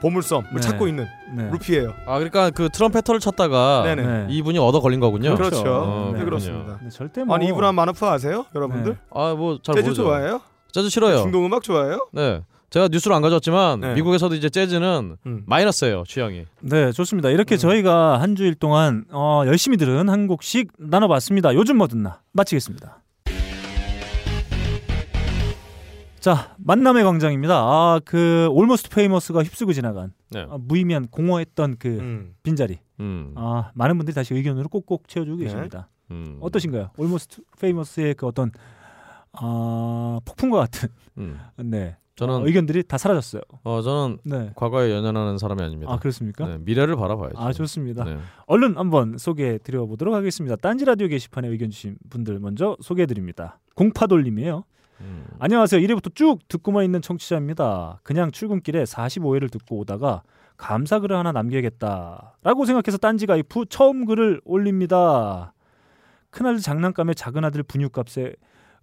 보물섬을 네. 찾고 있는 네. 루피예요. 아 그러니까 그 트럼페터를 찾다가 네네. 네. 이분이 얻어 걸린 거군요. 그렇죠. 어, 네. 그렇습니다. 네, 절대 뭐 아니 이브람 마누프 아세요, 여러분들? 네. 아뭐 잘 모르죠. 좋아해요? 재즈 싫어요. 중동 음악 좋아해요? 네. 제가 뉴스를 안 가져왔지만 네. 미국에서도 이제 재즈는 음. 마이너스예요 취향이. 네, 좋습니다. 이렇게 저희가 한 주일 동안 어, 열심히 들은 한 곡씩 나눠봤습니다. 요즘 뭐 듣나 마치겠습니다. 자, 만남의 광장입니다. 아, 그 Almost Famous가 휩쓰고 지나간 네. 아, 무의미한 공허했던 그 음. 빈자리. 음. 아, 많은 분들이 다시 의견으로 꼭꼭 채워주고 네. 계십니다. 음. 어떠신가요? Almost Famous의 그 어떤 아, 폭풍과 같은 음. 네 저는 어, 의견들이 다 사라졌어요. 어 저는 네. 과거에 연연하는 사람이 아닙니다. 아 그렇습니까? 네, 미래를 바라봐야죠. 아 좋습니다. 네. 얼른 한번 소개해 드려 보도록 하겠습니다. 딴지 라디오 게시판에 의견 주신 분들 먼저 소개해 드립니다. 공파돌님이에요. 음. 안녕하세요. 1회부터 쭉 듣고만 있는 청취자입니다. 그냥 출근길에 45회를 듣고 오다가 감사 글을 하나 남겨야겠다라고 생각해서 딴지 가입 후 처음 글을 올립니다. 큰아들 장난감에 작은 아들 분유값에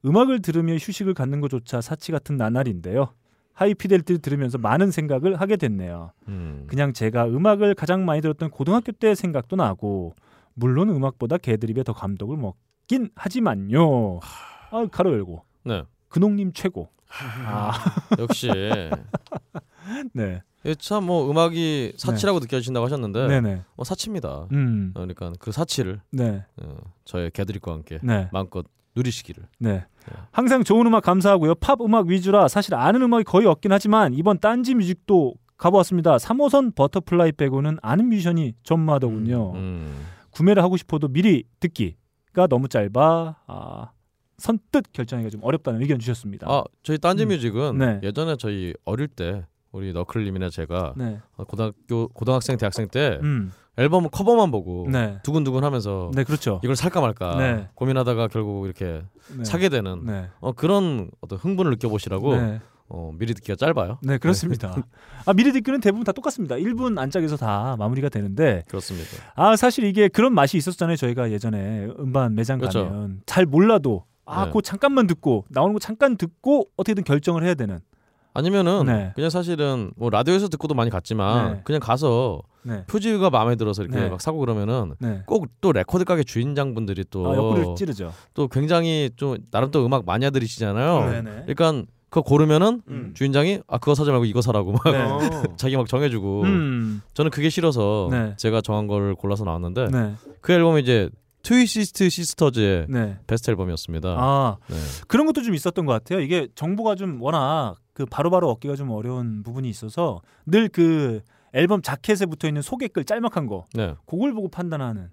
음악을 들으며 휴식을 갖는 것조차 사치 같은 나날인데요. 하이피델리티를 들으면서 많은 생각을 하게 됐네요. 음. 그냥 제가 음악을 가장 많이 들었던 고등학교 때 생각도 나고 물론 음악보다 개드립에 더 감독을 먹긴 하지만요. 아 가로 열고 네. 근홍님 최고. 아, 역시 네, 참뭐 음악이 사치라고 느껴진다고 하셨는데 네, 네, 뭐 사치입니다. 음, 그러니까 그 사치를 네, 어, 저의 개드립과 함께 네, 마음껏 누리시기를. 네. 항상 좋은 음악 감사하고요. 팝 음악 위주라 사실 아는 음악이 거의 없긴 하지만 이번 딴지 뮤직도 가보았습니다. 3호선 버터플라이 빼고는 아는 뮤지션이 전무하더군요. 음. 구매를 하고 싶어도 미리 듣기가 너무 짧아 아, 선뜻 결정하기가 좀 어렵다는 의견 주셨습니다. 아 저희 딴지뮤직은 네. 예전에 저희 어릴 때 우리 너클님이나 제가 네. 고등학교 고등학생 대학생 때 음. 앨범 커버만 보고 네. 두근두근 하면서 네, 그렇죠. 이걸 살까 말까 네. 고민하다가 결국 이렇게 네. 사게 되는 네. 어, 그런 어떤 흥분을 느껴보시라고 네. 어, 미리 듣기가 짧아요. 네, 그렇습니다. 아, 미리 듣기는 대부분 다 똑같습니다. 1분 안짝에서 다 마무리가 되는데 그렇습니다. 아, 사실 이게 그런 맛이 있었잖아요. 저희가 예전에 음반 매장 그렇죠. 가면 잘 몰라도 아, 네. 그 잠깐만 듣고 나오는 거 잠깐 듣고 어떻게든 결정을 해야 되는. 아니면은 네. 그냥 사실은 뭐 라디오에서 듣고도 많이 갔지만 네. 그냥 가서 네. 표지가 마음에 들어서 이렇게 네. 막 사고 그러면은 네. 꼭또 레코드 가게 주인장분들이 또 아, 옆구리를 찌르죠. 또 굉장히 좀 나름 또 음악 마니아들이시잖아요. 네, 네. 그러니까 그거 고르면은 음. 주인장이 아 그거 사지 말고 이거 사라고 막 네. 어. 자기 막 정해주고 음. 저는 그게 싫어서 네. 제가 정한 걸 골라서 나왔는데 네. 그 앨범이 이제 트위스티드 시스터즈의 네. 베스트 앨범이었습니다. 아, 네. 그런 것도 좀 있었던 것 같아요. 이게 정보가 좀 워낙 그 바로 바로 얻기가 좀 어려운 부분이 있어서 늘 그 앨범 자켓에 붙어 있는 소개글 짤막한 거 네. 그걸 보고 판단하는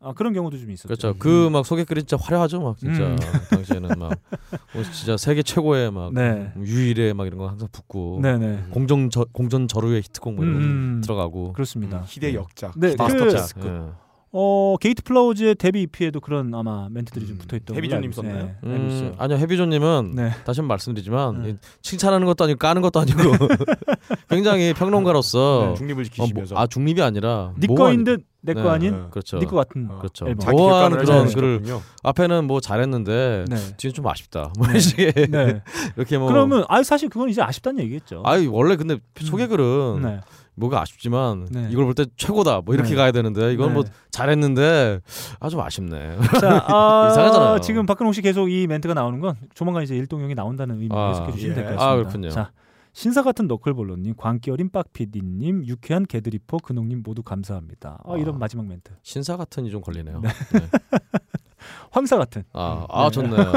아, 그런 경우도 좀 있었죠. 그렇죠. 그막 소개글이 진짜 화려하죠, 막 진짜 음. 당시에는 막뭐 진짜 세계 최고의 막 네. 유일의 막 이런 거 항상 붙고 네네. 공정 저, 공전 저루의 히트곡 뭐 이런 거 음. 들어가고 그렇습니다. 희대 역작. 네, 아, 그, 진짜. 예. 어 게이트 플라워즈의 데뷔 EP에도 그런 아마 멘트들이 좀 음. 붙어 있던 해비존님 썼나요? 네, 음, 있어요. 아니요 해비조님은 네. 다시 한번 말씀드리지만 네. 이 칭찬하는 것도 아니고 까는 것도 아니고 굉장히 평론가로서 네. 중립을 어, 지키시면서 뭐, 아 중립이 아니라 네 모호한- 거인 듯 내거 네, 아닌 네. 그렇죠. 네거 같은 어. 그렇죠. 모호한 그런 잘 글을. 앞에는 뭐 잘했는데 네. 뒤는 좀 아쉽다. 뭐 네. 이런 식의 네. 이렇게 뭐 그러면 아 사실 그건 이제 아쉽다는 얘기겠죠. 아이 원래 근데 소개글은 네. 뭐가 아쉽지만 네. 이걸 볼 때 최고다 뭐 이렇게 네. 가야 되는데 이건 네. 뭐 잘했는데 아좀 아쉽네. 자, 아, 이상하잖아요. 지금 박근홍 씨 계속 이 멘트가 나오는 건 조만간 이제 일동형이 나온다는 의미로 아, 해석해 주시면 예. 될것 같습니다. 아, 그렇군요. 자, 신사 같은 너클볼로님, 광기 어린 빡피디님, 유쾌한 개드리퍼 근홍님 모두 감사합니다. 아, 이런 아. 마지막 멘트. 신사 같은이 좀 걸리네요. 네. 네. 황사 같은 아, 아 네. 좋네요.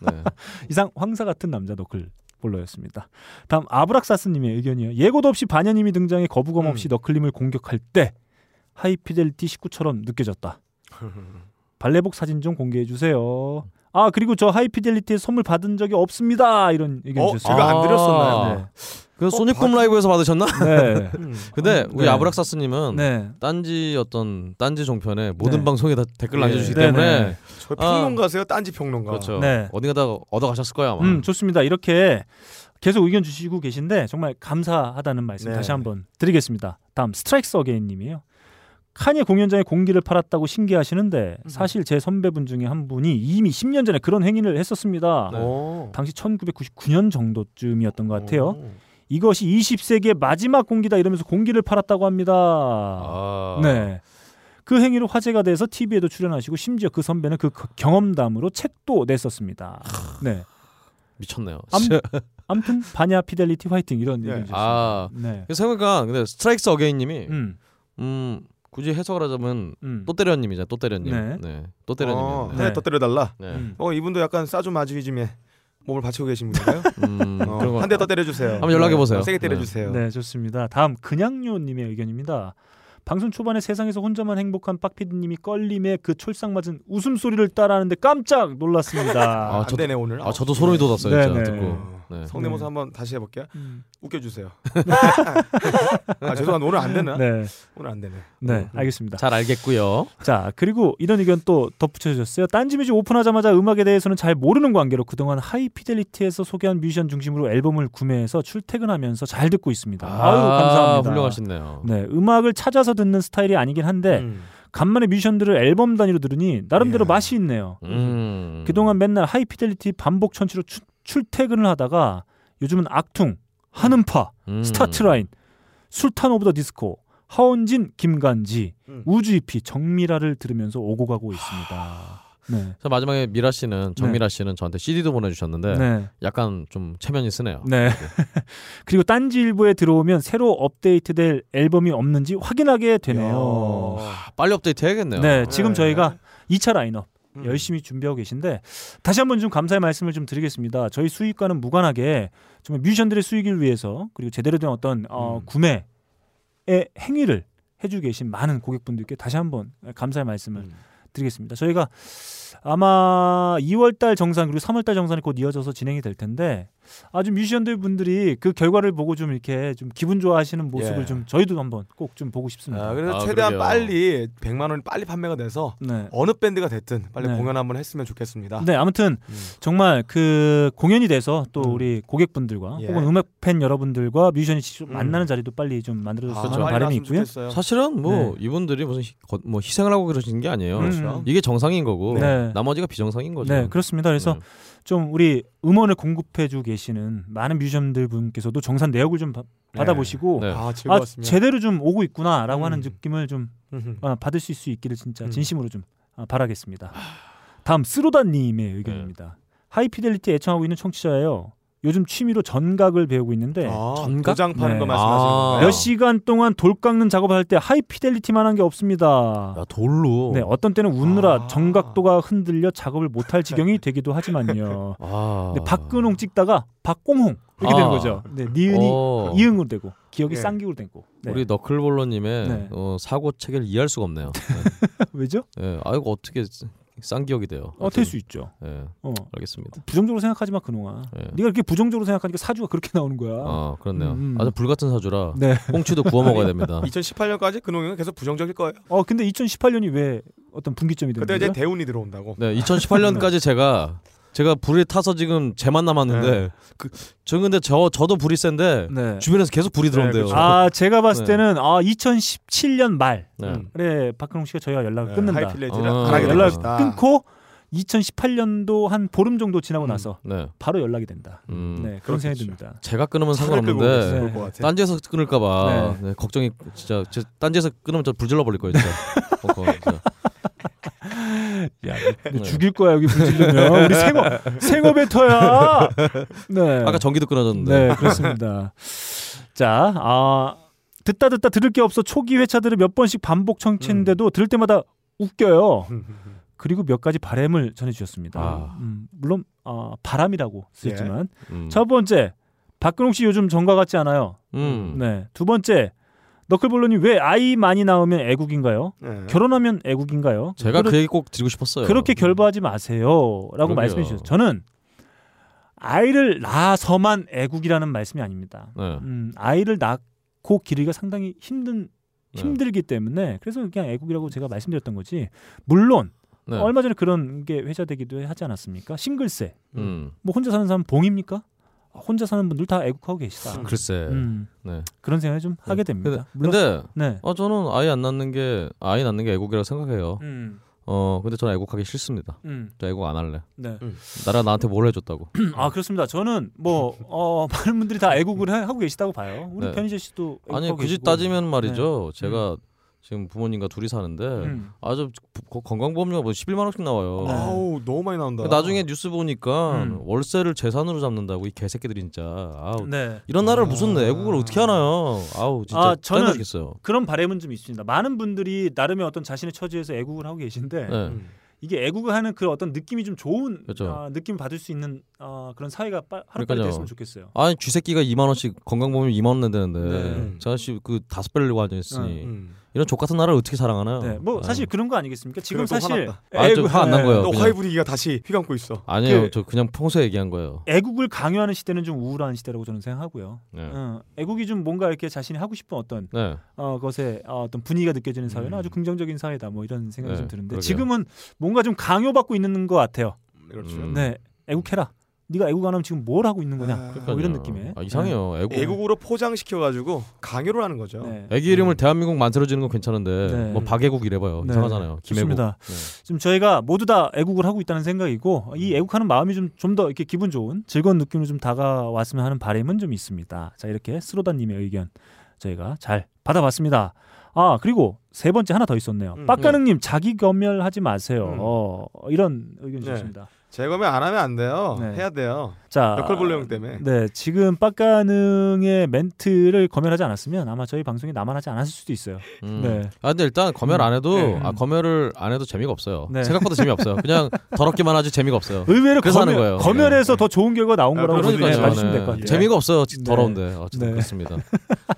네. 이상 황사 같은 남자 너클 볼로였습니다. 다음 아브락사스님의 의견이에요. 예고도 없이 반야님이 등장해 거부감 없이 음. 너클님을 공격할 때 하이피델리티 식구처럼 느껴졌다. 발레복 사진 좀 공개해 주세요. 아 그리고 저 하이피델리티에 선물 받은 적이 없습니다. 이런 의견 어, 주셨어요. 제가 안 드렸었나요? 아. 그 소닉붐 라이브에서 받으셨나? 네. 음. 근데 우리 네. 아브락사스님은 네. 딴지 어떤 딴지 종편에 모든 네. 방송에 다 댓글 예. 남겨주시기 네, 때문에 네. 저 평론가세요? 딴지 평론가. 그렇죠. 네. 어딘가다 얻어 가셨을 거야 아마. 음 좋습니다. 이렇게 계속 의견 주시고 계신데 정말 감사하다는 말씀 네. 다시 한번 드리겠습니다. 다음 스트라이크스 어게인님이에요. 카니에 공연장에 공기를 팔았다고 신기하시는데 사실 제 선배분 중에 한 분이 이미 10년 전에 그런 행위를 했었습니다. 네. 오. 당시 1999년 정도쯤이었던 것 같아요. 오. 이것이 20세기의 마지막 공기다 이러면서 공기를 팔았다고 합니다. 아. 네. 그 행위로 화제가 돼서 TV에도 출연하시고 심지어 그 선배는 그 경험담으로 책도 냈었습니다. 네. 미쳤네요. 암-. 아무튼 바냐 피델리티 화이팅 이런 네. 주셨습니다. 아 네. 생각해보니까 근데 Strikes Again님이 음. 음. 굳이 해석을 하자면 음. 또 때려님이잖아. 또 때려님. 네. 네. 또 때려님. 어, 네. 네. 더 때려달라. 네. 음. 어 이분도 약간 사도 마조히즘에 몸을 바치고 계신 분인가요? 음, 어, 그런 거. 한대 더 때려주세요. 한번 연락해 보세요. 어, 세게 때려주세요. 네, 좋습니다. 다음 그냥요님의 의견입니다. 방송 초반에 세상에서 혼자만 행복한 빡피디님이 껄림에 그 촐싹 맞은 웃음소리를 따라하는데 깜짝 놀랐습니다. 아, 안 저도- 되네 오늘. 아 저도 소름이 돋았어요. 네, 진짜 네. 듣고. 네. 성대모사 네. 한번 다시 해볼게요. 음. 웃겨주세요. 아 죄송한데 오늘 안 되나? 네, 오늘 안 되네. 네, 음. 알겠습니다. 잘 알겠고요. 자, 그리고 이런 의견 또 덧붙여 주셨어요. 딴지뮤직 오픈하자마자 음악에 대해서는 잘 모르는 관계로 그동안 하이피델리티에서 소개한 뮤지션 중심으로 앨범을 구매해서 출퇴근하면서 잘 듣고 있습니다. 아유, 감사합니다. 훌륭하시네요. 네, 음악을 찾아서 듣는 스타일이 아니긴 한데 음. 간만에 뮤지션들을 앨범 단위로 들으니 나름대로 이야. 맛이 있네요. 음. 그동안 맨날 하이피델리티 반복 청취로 추- 출퇴근을 하다가 요즘은 악퉁, 한음파, 음. 스타트라인, 술탄 오브 더 디스코, 하헌진, 김간지, 음. 우주 EP, 정미라를 들으면서 오고 가고 있습니다. 네. 자 마지막에 미라 씨는 정미라 씨는 저한테 CD도 보내주셨는데 네. 약간 좀 체면이 서네요. 네. 그리고 딴지 일부에 들어오면 새로 업데이트될 앨범이 없는지 확인하게 되네요. 아, 빨리 업데이트 해야겠네요. 네, 지금 네. 저희가 2차 라인업 음. 열심히 준비하고 계신데 다시 한번 좀 감사의 말씀을 좀 드리겠습니다. 저희 수익과는 무관하게 정말 뮤지션들의 수익을 위해서 그리고 제대로 된 어떤 어, 음. 구매의 행위를 해주고 계신 많은 고객분들께 다시 한번 감사의 말씀을 음. 드리겠습니다. 저희가 아마 2월달 정산 그리고 3월달 정산이 곧 이어져서 진행이 될 텐데 아주 뮤지션들 분들이 그 결과를 보고 좀 이렇게 좀 기분 좋아하시는 모습을 예. 좀 저희도 한번 꼭 좀 보고 싶습니다. 아, 그래서 아, 최대한 그러게요. 빨리 100만 원이 빨리 판매가 돼서 네. 어느 밴드가 됐든 빨리 네. 공연 한번 했으면 좋겠습니다. 네, 아무튼 음. 정말 그 공연이 돼서 또 음. 우리 고객분들과 예. 혹은 음악 팬 여러분들과 뮤지션이 직접 음. 만나는 자리도 빨리 좀 만들어줬으면 아, 하는 빨리 바람이 있고요. 좋겠어요. 사실은 뭐 네. 이분들이 무슨 희, 거- 뭐 희생을 하고 그러시는 게 아니에요. 그렇죠. 이게 정상인 거고 네. 나머지가 비정상인 거죠. 네, 그렇습니다. 그래서 네. 좀 우리 음원을 공급해주고 계시는 많은 뮤지션들 분께서도 정산 내역을 좀 바- 받아보시고 네. 아아 즐거웠습니다. 제대로 좀 오고 있구나라고 음. 하는 느낌을 좀. 아, 받으실 수 있기를 진짜 음. 진심으로 좀 아, 바라겠습니다. 다음 쓰로다님의 의견입니다. 하이피델리티 애청하고 있는 청취자예요. 요즘 취미로 전각을 배우고 있는데 아, 전각? 도장 파는 네. 거 말씀하시는 아. 건가요? 몇 시간 동안 돌 깎는 작업을 할때 하이피델리티만 한 게 없습니다. 야, 돌로. 네, 어떤 때는 웃느라 아. 정각도가 흔들려 작업을 못할 지경이 되기도 하지만요. 아. 네, 박근홍 찍다가 박공홍 이렇게 아. 되는 거죠. 네, 니은이 어. 이응으로 되고 기억이 예. 쌍기로 되고. 네. 우리 너클볼러님의 네. 어, 사고 체계를 이해할 수가 없네요. 왜죠? 네. 네. 아 이거 어떻게 쌍기억이 돼요? 어, 될 수 있죠. 네. 어. 알겠습니다. 부정적으로 생각하지 마, 근홍아. 네. 네가 이렇게 부정적으로 생각하니까 사주가 그렇게 나오는 거야. 아 그렇네요. 음, 음. 아주 불같은 사주라 네. 꽁치도 구워 먹어야 됩니다. 2018년까지 근홍이는 계속 부정적일 거예요. 어, 근데 2018년이 왜 어떤 분기점이 되는 그때 이제 거죠? 대운이 들어온다고. 네, 2018년까지 제가 제가 불이 타서 지금 제만 남았는데 네. 그 저 근데 저 저도 불이 센데 네. 주변에서 계속 불이 네, 들어온대요. 그렇죠. 아, 제가 봤을 네. 때는 아, 2017년 말에 네. 음. 박근홍 씨가 저희와 연락을 네, 끊는다. 어, 안 하게 될 연락 것이다. 끊고 2018년도 한 보름 정도 지나고 음. 나서 네. 바로 연락이 된다. 음. 네, 그런 생각이 그렇겠죠. 듭니다. 제가 끊으면 상관없는데 네. 딴지에서 끊을까봐 네. 네, 걱정이 진짜 제 딴지에서 끊으면 저 불 질러 버릴 거예요 진짜. 어, 진짜. 야, 너 네. 죽일 거야 여기 불질르면 우리 생업 생업에터야. 네. 아까 전기도 끊어졌는데. 네, 그렇습니다. 자, 아, 듣다 듣다 들을 게 없어 초기 회차들을 몇 번씩 반복 청취했는데도 들을 때마다 웃겨요. 그리고 몇 가지 바램을 전해주셨습니다. 아. 음, 물론 아, 바람이라고 쓰였지만 음. 첫 번째 박근홍 씨 요즘 정가 같지 않아요. 음. 네, 두 번째 너클볼론이 왜 아이 많이 나오면 애국인가요? 네. 결혼하면 애국인가요? 제가 그렇- 그 얘기 꼭 드리고 싶었어요. 그렇게 결부하지 마세요라고. 말씀해 주셨어요. 저는 아이를 낳아서만 애국이라는 말씀이 아닙니다. 네. 음, 아이를 낳고 기르기가 상당히 힘든 네. 힘들기 때문에 그래서 그냥 애국이라고 제가 말씀드렸던 거지. 물론 네. 얼마 전에 그런 게 회자되기도 하지 않았습니까? 싱글세. 음. 뭐 혼자 사는 사람 봉입니까? 혼자 사는 분들 다 애국하고 계시다. 글쎄. 음, 네. 그런 생각을 좀 하게 됩니다. 물론 근데 네. 어 저는 아이 안 낳는 게 아이 낳는 게 애국이라고 생각해요. 음, 어 근데 저는 애국하기 싫습니다. 음, 저 애국 안 할래. 네. 나라 나한테 뭘 해줬다고. 아 그렇습니다. 저는 뭐 어, 많은 분들이 다 애국을 해- 하고 계시다고 봐요. 우리 네. 변희재 씨도 아니 애국하고 굳이 계시고. 따지면 말이죠. 제가 지금 부모님과 둘이 사는데 음. 아주 부- 건강보험료가 뭐 11만 원씩 나와요. 네. 아우 너무 많이 나온다. 나중에 뉴스 보니까 음. 월세를 재산으로 잡는다고 이 개새끼들이 진짜. 아우. 네. 이런 나라를 아. 무슨 애국을 어떻게 하나요? 아우 진짜 아, 저는- 짜증나겠어요. 그런 바램은 좀 있습니다. 많은 분들이 나름의 어떤 자신의 처지에서 애국을 하고 계신데 네. 음. 이게 애국을 하는 그 어떤 느낌이 좀 좋은 그렇죠. 아, 느낌 받을 수 있는 아, 그런 사회가 빠, 하루빨리. 됐으면 좋겠어요. 아니 쥐새끼가 2만 원씩 건강보험 2만 원 낸다는데 네. 저 아저씨 그 다섯 배를 가지고 있으니 음. 이런 족 같은 나라를 어떻게 사랑하나요? 네, 뭐 아유. 사실 그런 거 아니겠습니까? 지금 사실 화났다. 아, 좀 화안 난 네, 거예요. 너 그냥. 화해 분위기가 다시 휘감고 있어. 아니에요. 그- 저 그냥 평소에 얘기한 거예요. 애국을 강요하는 시대는 좀 우울한 시대라고 저는 생각하고요. 네. 어, 애국이 좀 뭔가 이렇게 자신이 하고 싶은 어떤 네. 어, 것에 어, 어떤 분위기가 느껴지는 사회는 음. 아주 긍정적인 사회다. 뭐 이런 생각이 네, 좀 드는데 그러게요. 지금은 뭔가 좀 강요받고 있는 것 같아요. 그렇죠. 음. 네, 애국해라. 네가 애국 안 하면 지금 뭘 하고 있는 거냐? 아, 뭐 이런. 느낌에. 아, 이상해요. 애국. 애국으로 포장시켜 가지고 강요를 하는 거죠. 네. 애기 이름을 대한민국 만들어지는 건 괜찮은데 네. 뭐 박애국 이래봐요. 네. 이상하잖아요. 김애국. 네. 지금 저희가 모두 다 애국을 하고 있다는 생각이고 이 애국하는 마음이 좀 좀 더 이렇게 기분 좋은 즐거운 느낌으로 좀 다가왔으면 하는 바람은 좀 있습니다. 자 이렇게 스로다님의 의견 저희가 잘 받아봤습니다. 아 그리고 세 번째 하나 더 있었네요. 음, 빡가능님 자기 검열하지 마세요. 음. 어, 이런 의견 네. 주셨습니다. 재검에 안 하면 안 돼요. 네. 해야 돼요. 자, 너클볼러 형 때문에. 네, 지금 빡가능의 멘트를 검열하지 않았으면 아마 저희 방송이 남아나지 않았을 수도 있어요. 음. 네. 아 근데 일단 검열 안 해도 네. 아 검열을 안 해도 재미가 없어요. 네. 생각보다 재미 없어요. 그냥 더럽기만 하지 재미가 없어요. 의외로 그래서 검열, 하는 거예요. 검열에서 더 좋은 결과 나온 아, 거라고. 네, 네. 봐주시면 될 것 같아요. 재미가 없어요. 네. 더러운데 어쨌든 네. 그렇습니다.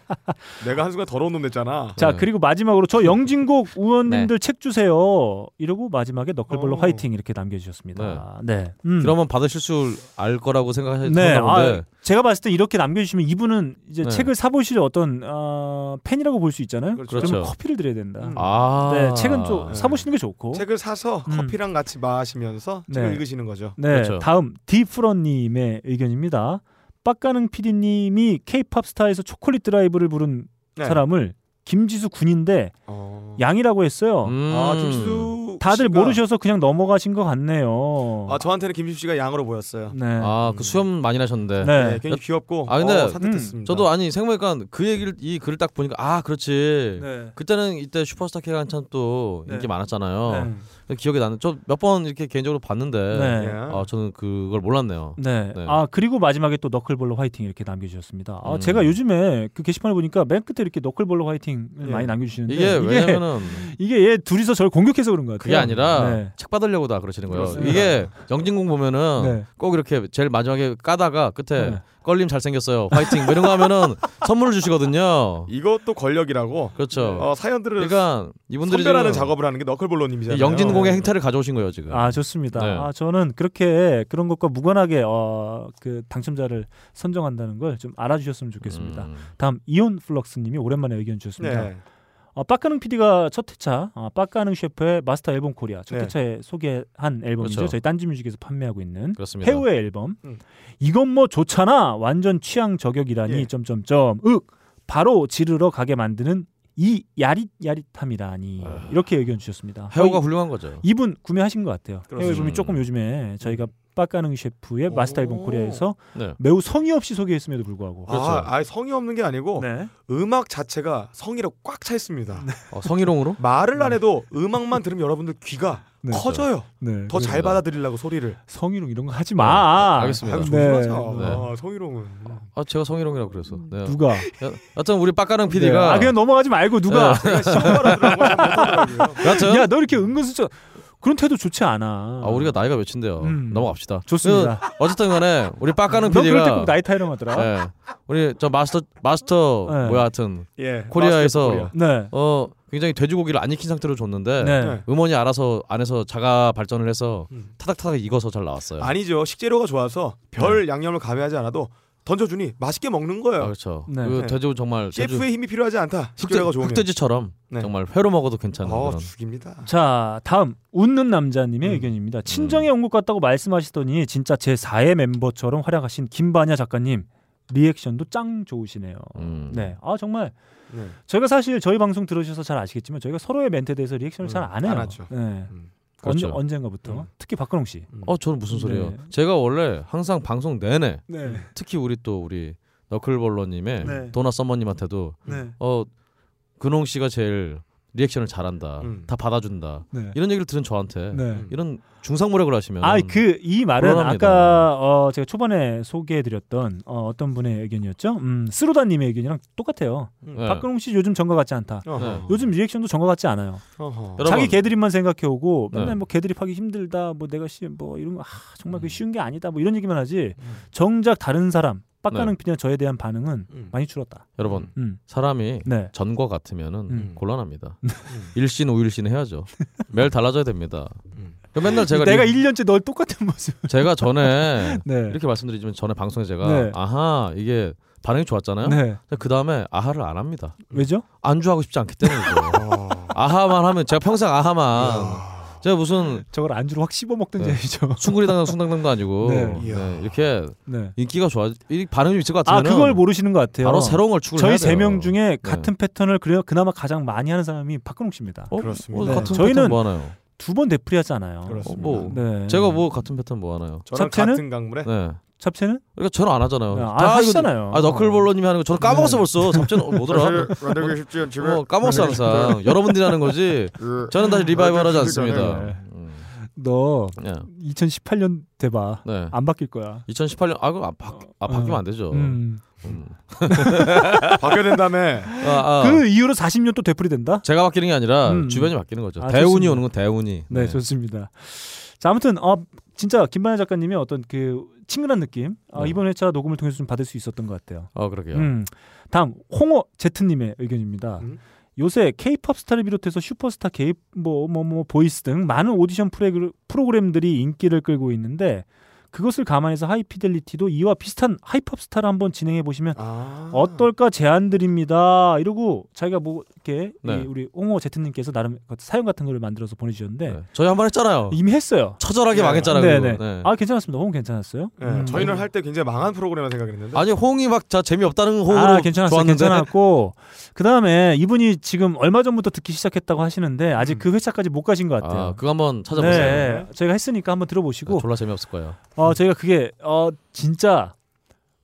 내가 한순간 더러운 놈 됐잖아. 자 네. 그리고 마지막으로 저 영진곡 의원님들 책 주세요. 이러고 마지막에 너클볼로 어. 화이팅 이렇게 남겨주셨습니다. 네. 음. 그러면 받으실 수알 거라고 생각하셨나 네, 본데 아, 제가 봤을 때 이렇게 남겨주시면 이분은 이제 네. 책을 사보실 어떤 어, 팬이라고 볼 수 있잖아요. 그렇죠. 그러면 그렇죠. 커피를 드려야 된다. 음. 아 네, 책은 좀 네. 사보시는 게 좋고. 책을 사서 음. 커피랑 같이 마시면서 책을 네. 읽으시는 거죠. 네, 그렇죠. 다음 디프런님의 의견입니다. 빡가능 PD님이 K-팝 스타에서 초콜릿 드라이브를 부른 네. 사람을 김지수 군인데 어. 양이라고 했어요. 음. 아 김수 다들 씨가- 모르셔서 그냥 넘어가신 것 같네요. 아 저한테는 김수 씨가 양으로 보였어요. 네. 아그 수염 많이 나셨는데 네. 네, 굉장히 귀엽고 아, 근데 어, 산뜻했습니다. 저도 아니 생각해보니까 그 얘기를 이 글을 딱 보니까 아 그렇지 네. 그때는 이때 슈퍼스타 K가 한참 또 네. 인기 많았잖아요. 네. 기억이 나는 저 몇 번 이렇게 개인적으로 봤는데 네. 예. 아 저는 그걸 몰랐네요. 네. 네. 아 그리고 마지막에 또 너클볼로 화이팅 이렇게 남겨주셨습니다. 아, 음. 제가 요즘에 그 게시판을 보니까 맨 끝에 이렇게 너클볼로 화이팅을 예. 많이 남겨주시는데 이게 왜냐면은 이게 얘 둘이서 저를 공격해서 그런 것 같아요. 그게 아니라 네. 책 받으려고 다 그러시는 거예요. 그렇습니다. 이게 영진공 보면은 네. 꼭 이렇게 제일 마지막에 까다가 끝에 네. 껄림 잘생겼어요. 화이팅 뭐 이런 거 하면은 선물을 주시거든요. 이것도 권력이라고 그렇죠. 어, 사연들을 그러니까 이분들이 선별하는 작업을 하는 게 너클볼로님이잖아요. 이 영진 공의 행태를 가져오신 거예요 지금. 아 좋습니다. 네. 아 저는 그렇게 그런 것과 무관하게 어, 그 당첨자를 선정한다는 걸 좀 알아주셨으면 좋겠습니다. 음. 다음 이온 플럭스님이 오랜만에 의견 주셨습니다. 네. 어, 빡가능 PD가 첫 회차 어, 빡가능 셰프의 마스터 앨범 코리아 첫 네. 회차에 소개한 앨범이죠. 그렇죠. 저희 딴지뮤직에서 판매하고 있는 그렇습니다. 해우의 앨범. 음. 이건 뭐 좋잖아. 완전 취향 저격이라니. 예. 점점점. 윽 바로 지르러 가게 만드는 이 야릿야릿함이라니. 아. 이렇게 의견 주셨습니다. 어, 훌륭한 거죠. 이분 구매하신 것 같아요. 그렇습니다. 앨범이 조금 요즘에 저희가 빡가능 셰프의 마스터 앨범 오. 코리아에서 네. 매우 성의 없이 소개했음에도 불구하고. 그렇죠. 아, 아예 성이 없는 게 아니고 네. 음악 자체가 성이로 꽉 차 있습니다. 어, 성희롱으로? 말을 안 해도 음악만 들으면 여러분들 귀가 네. 커져요. 네. 더잘 그렇습니다. 받아들이려고 소리를. 성희롱 이런 거 하지 마. 알겠습니다. 네. 조심하자. 네. 아, 성희롱은. 아 제가 성희롱이라고 그래서. 네. 누가? 여- 여튼 우리 빡가능 네. PD가 아 그냥 넘어가지 말고 누가? 여튼 야너 이렇게 은근슬쩍 그런 태도 좋지 않아. 아 우리가 나이가 몇인데요. 음. 넘어갑시다. 좋습니다. 그, 어쨌든 간에 우리 그럴 때 PD가 꼭 나이 타이령하더라. 네. 우리 저 마스터 마스터 네. 뭐야 하여튼 예. 코리아에서 코리아. 네. 어 굉장히 돼지고기를 안 익힌 상태로 줬는데 네. 네. 음원이 알아서 안에서 자가 발전을 해서 음. 타닥타닥 익어서 잘 나왔어요. 아니죠. 식재료가 좋아서 별 양념을 가미하지 않아도 던져주니 맛있게 먹는 아, 거예요. 그렇죠. 네. 그 네. 돼지 정말 돼지 셰프의 힘이 필요하지 않다. 흑돼, 식재료가 좋으면. 흑돼지처럼 네. 정말 회로 먹어도 괜찮은 어, 그런. 죽입니다. 자 다음 웃는 남자님의 음. 의견입니다. 친정에 온 것 같다고 말씀하시더니 진짜 제 4의 멤버처럼 활약하신 김바냐 작가님 리액션도 짱 좋으시네요. 음. 네, 아 정말 네. 저희가 사실 저희 방송 들으셔서 잘 아시겠지만 저희가 서로의 멘트에 대해서 리액션을 음, 잘안 해요. 안 하죠. 네. 음. 그렇죠. 언제, 언젠가부터 음. 특히 박근홍 씨. 어 저는 무슨 소리예요? 네. 제가 원래 항상 방송 내내 네. 특히 우리 또 우리 너클볼러님의 네. 도나 서머님한테도 네. 어 근홍 씨가 제일 리액션을 잘한다, 음. 다 받아준다 네. 이런 얘기를 들은 저한테 네. 이런 중상모략을 하시면 아, 그이 말은 불안합니다. 아까 어, 제가 초반에 소개해드렸던 어, 어떤 분의 의견이었죠? 음, 스로다님의 의견이랑 똑같아요. 네. 박근홍 씨 요즘 전과 같지 않다. 어허. 네. 요즘 리액션도 전과 같지 않아요. 어허. 자기 개드립만 생각해 오고 네. 맨날 뭐 개드립하기 힘들다. 뭐 내가 씨뭐 이런 거 아, 정말 그 쉬운 게 아니다. 뭐 이런 얘기만 하지. 정작 다른 사람 빡가능 네. PD나 저에 대한 반응은 음. 많이 줄었다. 여러분 음. 사람이 네. 전과 같으면은 음. 곤란합니다. 일신 오일신 해야죠. 매일 달라져야 됩니다. 음. 그 맨날 제가 내가 리- 1년째 널 똑같은 모습. 제가 전에 네. 이렇게 말씀드리지만 전에 방송에 제가 네. 아하 이게 반응이 좋았잖아요. 네. 그 다음에 아하를 안 합니다. 왜죠? 안주하고 싶지 않기 때문이죠. 어. 아하만 하면 제가 평생 아하만 제가 무슨 저걸 안주로 확 씹어 먹든지 네. 해야죠. 숭구리 당당 숭당당도 아니고 네. 네, 이렇게 네. 인기가 좋아 이 반응이 있을 것아 같으면 그걸 모르시는 것 같아요. 바로 새로운 걸 추구를 저희 세. 명 중에 같은 패턴을 그래 그나마 가장 많이 하는 사람이 박근홍 씨입니다. 어? 그렇습니다. 어, 네. 같은 저희는 뭐 하나요? 두번 되풀이하잖아요. 그렇습니다. 어, 뭐 네. 제가 뭐 같은 패턴 뭐 하나요? 저랑? 같은 강물에 네. 잡채는? 그러니까 저는 안 하잖아요. 네, 아, 다 하시잖아요. 아 너클볼러님이 하는 거 저는 까먹었어 네. 벌써. 잡채는 어, 뭐더라? 만들기 쉽지 않지만 어, 까먹었어 항상. 여러분들이 하는 거지. 저는 다시 리바이벌 하지 않습니다. 네. 음. 너 예. 2018년 돼봐. 네. 안 바뀔 거야. 2018년 아 그럼 아, 바, 아 바뀌면 어. 안 되죠. 음. 음. 바뀌어야 된다며. 아, 아. 그 이후로 40년 또 되풀이 된다? 제가 바뀌는 게 아니라 음. 주변이 바뀌는 거죠. 아, 대운이 좋습니다. 오는 건 대운이. 네, 좋습니다. 자, 아무튼 어 진짜 김반야 작가님의 어떤 그 친근한 느낌 아, 네. 이번 회차 녹음을 통해서 좀 받을 수 있었던 것 같아요. 어 그러게요. 음. 다음 홍어 제트님의 의견입니다. 음. 요새 K-팝 스타를 비롯해서 슈퍼스타, K 뭐뭐 뭐 보이스 등 많은 오디션 프로그램들이 인기를 끌고 있는데 그것을 감안해서 하이피델리티도 이와 비슷한 하이팝 스타를 한번 진행해 보시면 아. 어떨까 제안드립니다. 이러고 자기가 뭐 이렇게 네. 이 우리 홍어 제트님께서 나름 사연 같은 걸 만들어서 보내주셨는데 네. 저희 한 번 했잖아요. 이미 했어요. 처절하게 네. 망했잖아요. 네. 아 괜찮았습니다. 홍 괜찮았어요. 네, 음. 저희는 할 때 굉장히 망한 프로그램이라 생각했는데. 아니 홍이 막 자 재미없다는 홍으로 아 괜찮았어요. 좋았는데 괜찮았고 그 다음에 이분이 지금 얼마 전부터 듣기 시작했다고 하시는데 아직 음. 그 회차까지 못 가신 것 같아요. 아, 그거 한번 찾아보세요. 네, 저희가 했으니까 한번 들어보시고 아, 졸라 재미없을 거예요. 어 저희가 그게 어 진짜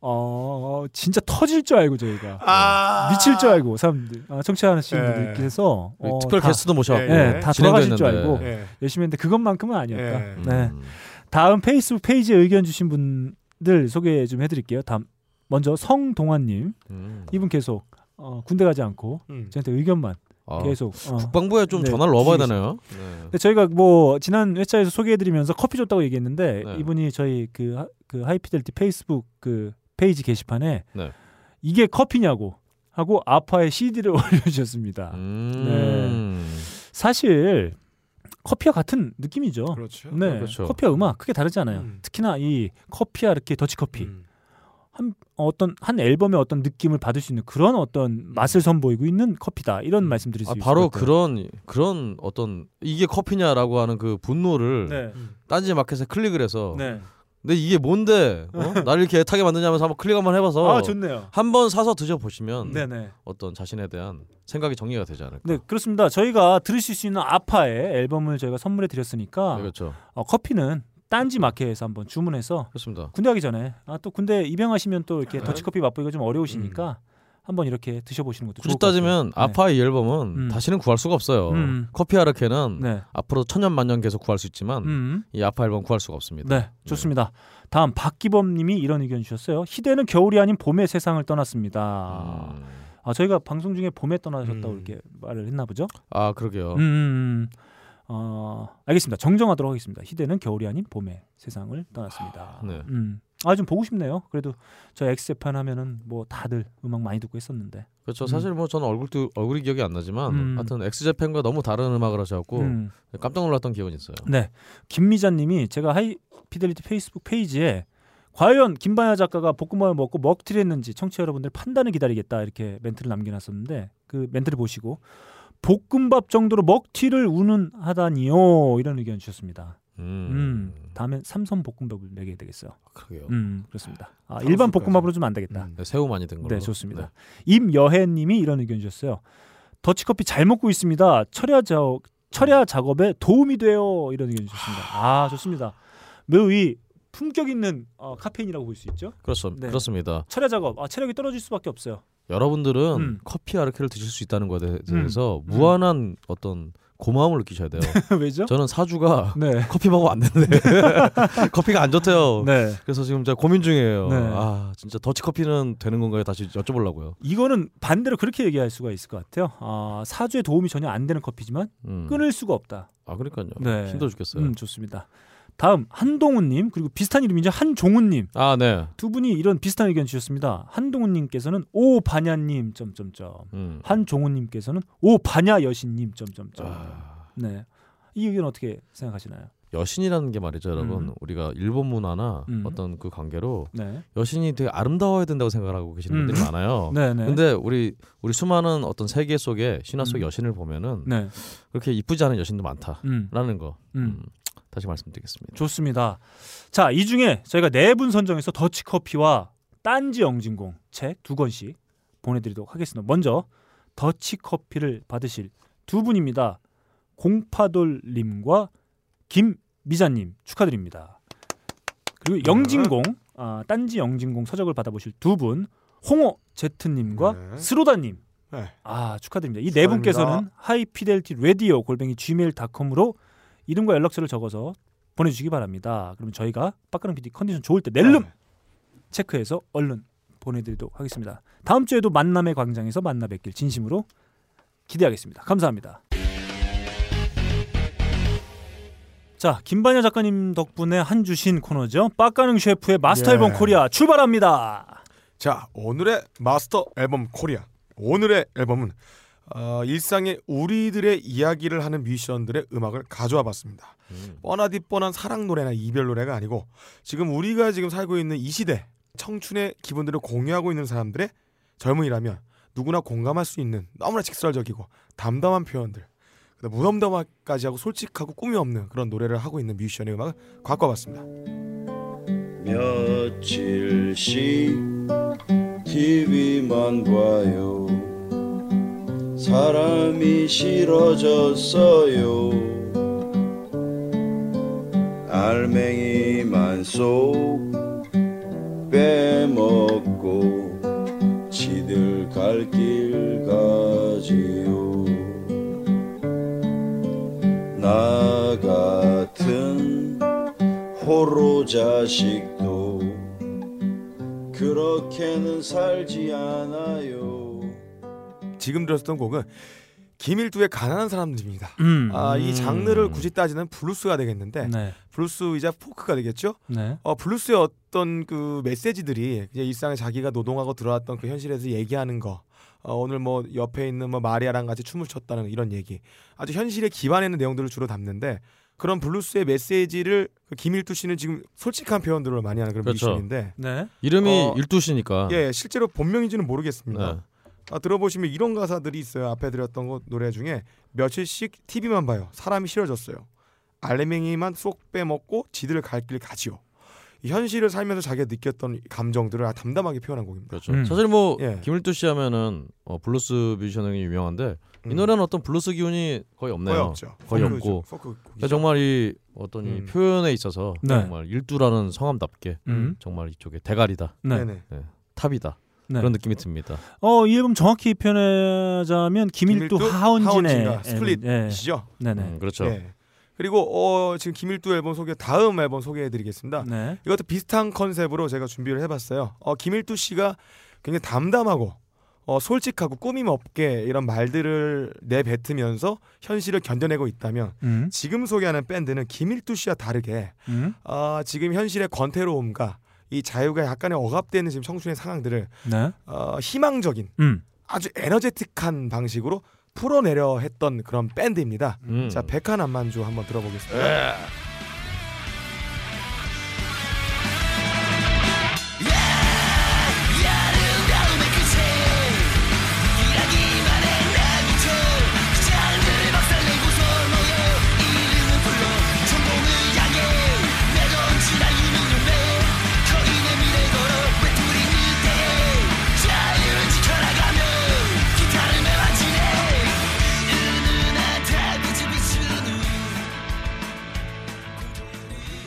어 진짜 터질 줄 알고 저희가 아. 미칠 줄 알고 사람들 아, 청취하시는 예. 분들께서 어, 특별 다, 게스트도 모셔갖고 예, 다 진행도 돌아가실 줄. 알고 예. 열심히 했는데 그것만큼은 아니었다. 예. 네. 음. 다음 페이스북 페이지에 의견 주신 분들 소개 좀 해드릴게요. 다음 먼저 성동환님 음. 이분 계속 어, 군대 가지 않고 음. 저한테 의견만 아, 계속 어. 국방부에 좀 네, 전화를 넣어봐야. 되나요? 네. 근데 저희가 뭐 지난 회차에서 소개해드리면서 커피 줬다고 얘기했는데 네. 이분이 저희 그, 하- 그 하이피델티 페이스북 그 페이지 게시판에 네. 이게 커피냐고 하고 아파의 CD를 올려주셨습니다. 음. 사실 커피와 같은 느낌이죠. 그렇죠. 네, 그렇죠. 커피와 음악 크게 다르지 않아요. 음. 특히나 이 커피와 이렇게 더치 커피 음. 한 어떤 한 앨범의 어떤 느낌을 받을 수 있는 그런 어떤 맛을 선보이고 있는 커피다 이런 말씀드릴 수 아, 있을 바로. 그런 그런 어떤 이게 커피냐라고 하는 그 분노를 네. 딴지 마켓에 클릭을 해서 네. 근데 이게 뭔데 어? 나를 이렇게 애타게 만드냐면서 한번 클릭 한번 해봐서 아 좋네요. 한번 사서 드셔보시면 네네. 어떤 자신에 대한 생각이 정리가 되지 않을까. 네 그렇습니다. 저희가 들으실 수 있는 아파의 앨범을 저희가 선물해 드렸으니까 네, 그렇죠. 어, 커피는 딴지 마켓에서 한번 주문해서 그렇습니다. 군대 가기 전에 아 또 군대 입영하시면 또 이렇게 네. 더치커피 맛보기가 좀 어려우시니까 한번 이렇게 드셔보시는 것도 굳이 좋을 것 같아요. 따지면 네. 아파의 이 앨범은 음. 다시는 구할 수가 없어요. 음. 커피 아르케는 네. 앞으로 천년 만년 계속 구할 수 있지만 음. 이 아파 앨범 구할 수가 없습니다. 네, 좋습니다. 다음 박기범님이 이런 의견 주셨어요. 희대는 겨울이 아닌 봄의 세상을 떠났습니다. 음. 아 저희가 방송 중에 봄에 떠나셨다고 음. 이렇게 말을 했나 보죠? 아 그러게요. 음, 음, 음. 어, 알겠습니다. 정정하도록 하겠습니다. 희대는 겨울이 아닌 봄의 세상을 떠났습니다. 네. 음. 아 좀 보고 싶네요. 그래도 저 엑스제판 하면은 뭐 다들 음악 많이 듣고 했었는데. 그렇죠. 음. 사실 뭐 저는 얼굴도 얼굴이 기억이 안 나지만 음. 하여튼 엑스제팬과 너무 다른 음악을 하셔갖고 음. 깜짝 놀랐던 기억은 있어요. 네. 김미자님이 제가 하이피델리티 페이스북 페이지에 과연 김반야 작가가 볶음밥을 먹고 먹튀를 했는지 청취자 여러분들 판단을 기다리겠다 이렇게 멘트를 남겨놨었는데 그 멘트를 보시고 볶음밥 정도로 먹튀를 운운하다니요 이런 의견 주셨습니다. 음. 음, 다음엔 삼선 볶음밥을 먹여야 되겠어요. 그러게요. 음, 그렇습니다. 아, 일반. 볶음밥으로 좀 안 되겠다. 음. 네, 새우 많이 든 걸로. 네, 좋습니다. 임여혜님이 이런 의견 주셨어요. 더치커피 잘 먹고 있습니다. 철야 작 철야 작업에 도움이 돼요. 이런 의견 주셨습니다. 아, 좋습니다. 매우 이 품격 있는 어, 카페인이라고 볼 수 있죠. 그렇습, 네. 그렇습니다. 철야 작업, 아, 체력이 떨어질 수밖에 없어요. 여러분들은 음. 커피 아르케를 드실 수 있다는 것에 대해서 음. 무한한 어떤 고마움을 느끼셔야 돼요. 왜죠? 저는 사주가 네, 커피 먹으면 안 되는데 커피가 안 좋대요. 네. 그래서 지금 제가 고민 중이에요. 네. 아 진짜 더치 커피는 되는 건가요? 다시 여쭤보려고요. 이거는 반대로 그렇게 얘기할 수가 있을 것 같아요. 아, 사주에 도움이 전혀 안 되는 커피지만 음. 끊을 수가 없다. 아 그러니까요. 네. 힘들어 죽겠어요. 음, 좋습니다. 다음 한동훈님 그리고 비슷한 이름이죠 한종훈님 아 네. 두 분이 이런 비슷한 의견 주셨습니다. 한동훈님께서는 오 반야님 점점점 음. 한종훈님께서는 오 반야 여신님 점점점 아, 네. 이 의견 어떻게 생각하시나요? 여신이라는 게 말이죠, 여러분. 음. 우리가 일본 문화나 음. 어떤 그 관계로 네. 여신이 되게 아름다워야 된다고 생각하고 계시는 음. 분들이 많아요. 네 네. 근데 우리 우리 수많은 어떤 세계 속에 신화 속 음. 여신을 보면은 네. 그렇게 이쁘지 않은 여신도 많다라는 음. 거. 다시 말씀드리겠습니다. 좋습니다. 자, 이 중에 저희가 네 분 선정해서 더치 커피와 딴지 영진공 책 두 권씩 보내드리도록 하겠습니다. 먼저 더치 커피를 받으실 두 분입니다. 공파돌님과 김미자님 축하드립니다. 그리고 영진공 아, 딴지 영진공 서적을 받아보실 두 분 홍어 제트님과 네. 스로다님 네. 아 축하드립니다. 이 네 분께서는 하이피델티 레디오 골뱅이 gmail.com으로 이름과 연락처를 적어서 보내주시기 바랍니다. 그럼 저희가 빡가능 PD 컨디션 좋을 때 낼름 네. 체크해서 얼른 보내드리도록 하겠습니다. 다음 주에도 만남의 광장에서 만나 뵙길 진심으로 기대하겠습니다. 감사합니다. 자, 김반야 작가님 덕분에 한 주 쉰 코너죠. 빡가능 셰프의 마스터 예. 앨범 코리아 출발합니다. 자 오늘의 마스터 앨범 코리아 오늘의 앨범은 어, 일상의 우리들의 이야기를 하는 뮤지션들의 음악을 가져와 봤습니다. 뻔하디 뻔한 사랑 노래나 이별 노래가 아니고 지금 우리가 지금 살고 있는 이 시대 청춘의 기분들을 공유하고 있는 사람들의 젊은이라면 누구나 공감할 수 있는 너무나 직설적이고 담담한 표현들 그다음 무덤덤하까지 하고 솔직하고 꿈이 없는 그런 노래를 하고 있는 뮤지션의 음악을 갖고 와봤습니다. 며칠씩 TV만 봐요 사람이 싫어졌어요 알맹이만 쏙 빼먹고 지들 갈 길 가지요 나 같은 호로 자식도 그렇게는 살지 않아요. 지금 들었던 곡은 김일두의 가난한 사람들입니다. 음. 아, 이 장르를 굳이 따지는 블루스가 되겠는데 네. 블루스이자 포크가 되겠죠. 네. 어, 블루스의 어떤 그 메시지들이 이제 일상에 자기가 노동하고 들어왔던 그 현실에서 얘기하는 거. 어, 오늘 뭐 옆에 있는 뭐 마리아랑 같이 춤을 췄다는 이런 얘기. 아주 현실에 기반해 있는 내용들을 주로 담는데 그런 블루스의 메시지를 그 김일두 씨는 지금 솔직한 표현들을 많이 하는 그런 그렇죠. 뮤지션인데 네. 이름이 어, 일두시니까. 예, 실제로 본명인지는 모르겠습니다. 네. 아, 들어보시면 이런 가사들이 있어요. 앞에 드렸던 거 노래 중에 며칠씩 TV만 봐요. 사람이 싫어졌어요. 알맹이만 쏙 빼먹고 지들 갈 길 가지요. 이 현실을 살면서 자기가 느꼈던 감정들을 담담하게 표현한 곡입니다. 그렇죠. 음. 사실 뭐 예. 김일두 씨 하면은 어, 블루스 뮤지션이 유명한데 이 음. 노래는 어떤 블루스 기운이 거의 없네요. 거의 없죠. 거의. 없고. 포크. 그러니까 정말 이 어떤 이 음. 표현에 있어서 네. 정말 일두라는 성함답게 음. 정말 이쪽에 대가리다, 네. 네네. 탑이다 네. 그런 느낌이 듭니다. 어, 이 앨범 정확히 표현하자면 김일두, 김일두, 하헌진의 하헌진과 split. 시죠. 네 네. 음, 그렇죠. 예. 그리고 어, 지금 김일두 앨범 소개 다음 앨범 소개해드리겠습니다. 네. 이것도 비슷한 컨셉으로 제가 준비를 해봤어요. 어, 김일두 씨가 굉장히 담담하고 어, 솔직하고 꾸밈 없게 이런 말들을 내뱉으면서 현실을 견뎌내고 있다면 음. 지금 소개하는 밴드는 김일두 씨와 다르게 음. 어, 지금 현실의 권태로움과 이 자유가 약간의 억압되는 지금 청춘의 상황들을 네. 어, 희망적인 음. 아주 에너제틱한 방식으로 풀어내려 했던 그런 밴드입니다. 음. 자 백화남만주 한번 들어보겠습니다.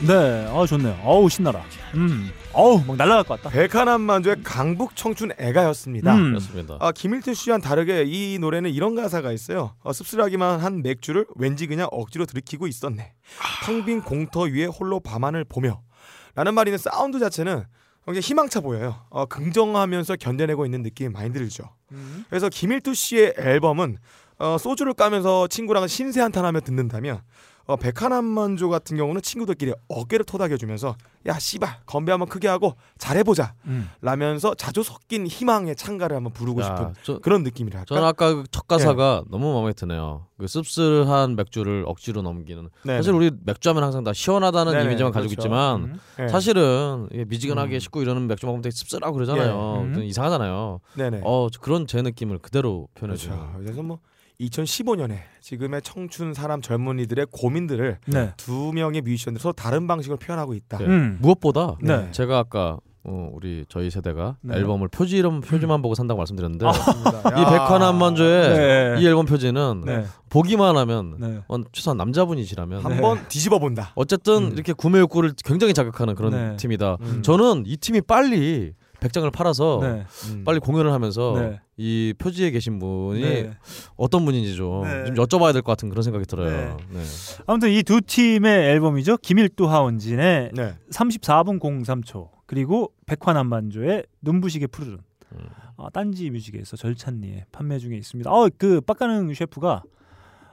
네. 아 좋네요. 어우 신나라. 음. 어우 막 날아갈 것 같다. 백화남만주의 강북 청춘 애가였습니다. 음. 그렇습니다. 아, 김일두 씨와는 다르게 이 노래는 이런 가사가 있어요. 어, 씁쓸하기만 한 맥주를 왠지 그냥 억지로 들이키고 있었네. 텅빈 공터 위에 홀로 밤하늘 보며 라는 말이 있는 사운드 자체는 굉장히 희망차 보여요. 어, 긍정하면서 견뎌내고 있는 느낌이 많이 들죠. 그래서 김일두 씨의 앨범은 어, 소주를 까면서 친구랑 신세 한탄하며 듣는다면 어, 백화남만조 같은 경우는 친구들끼리 어깨를 토닥여주면서 야 씨발 건배 한번 크게 하고 잘해보자 음. 라면서 자주 섞인 희망의 찬가를 한번 부르고 야, 싶은 저, 그런 느낌이랄까. 저는 아까 그첫 가사가 너무 마음에 드네요. 그 씁쓸한 맥주를 억지로 넘기는. 네네. 사실 우리 맥주하면 항상 다 시원하다는 네네, 이미지만 가지고 그렇죠. 있지만 음. 네. 사실은 미지근하게 음. 식고 이러는 맥주 먹으면 되게 씁쓸하고 그러잖아요. 예. 음. 좀 이상하잖아요. 네네. 어 그런 제 느낌을 그대로 그렇죠. 표현해줘요. 그래서 뭐 2015년에 지금의 청춘 사람 젊은이들의 고민들을 네. 두 명의 뮤지션들 서로 다른 방식으로 표현하고 있다. 네. 음. 무엇보다 네. 제가 아까 어, 우리 저희 세대가 네. 앨범을 표지 이름 표지만 보고 산다고 말씀드렸는데 맞습니다. 이 야. 백화남만조의 네. 이 앨범 표지는 네. 보기만 하면 네. 어, 최소한 남자분이시라면 한번 뒤집어 본다. 어쨌든 음. 이렇게 구매 욕구를 굉장히 자극하는 그런 네. 팀이다. 음. 저는 이 팀이 빨리 100장을 팔아서 네. 음. 빨리 공연을 하면서 네. 이 표지에 계신 분이 네. 어떤 분인지 좀, 네. 좀 여쭤봐야 될 것 같은 그런 생각이 들어요. 네. 아무튼 이 두 팀의 앨범이죠. 김일두 하원진의 네. 34분 03초 그리고 백화남반조의 눈부시게 푸르른 음. 어, 딴지 뮤직에서 절찬리에 판매 중에 있습니다. 어, 그 빡가능 셰프가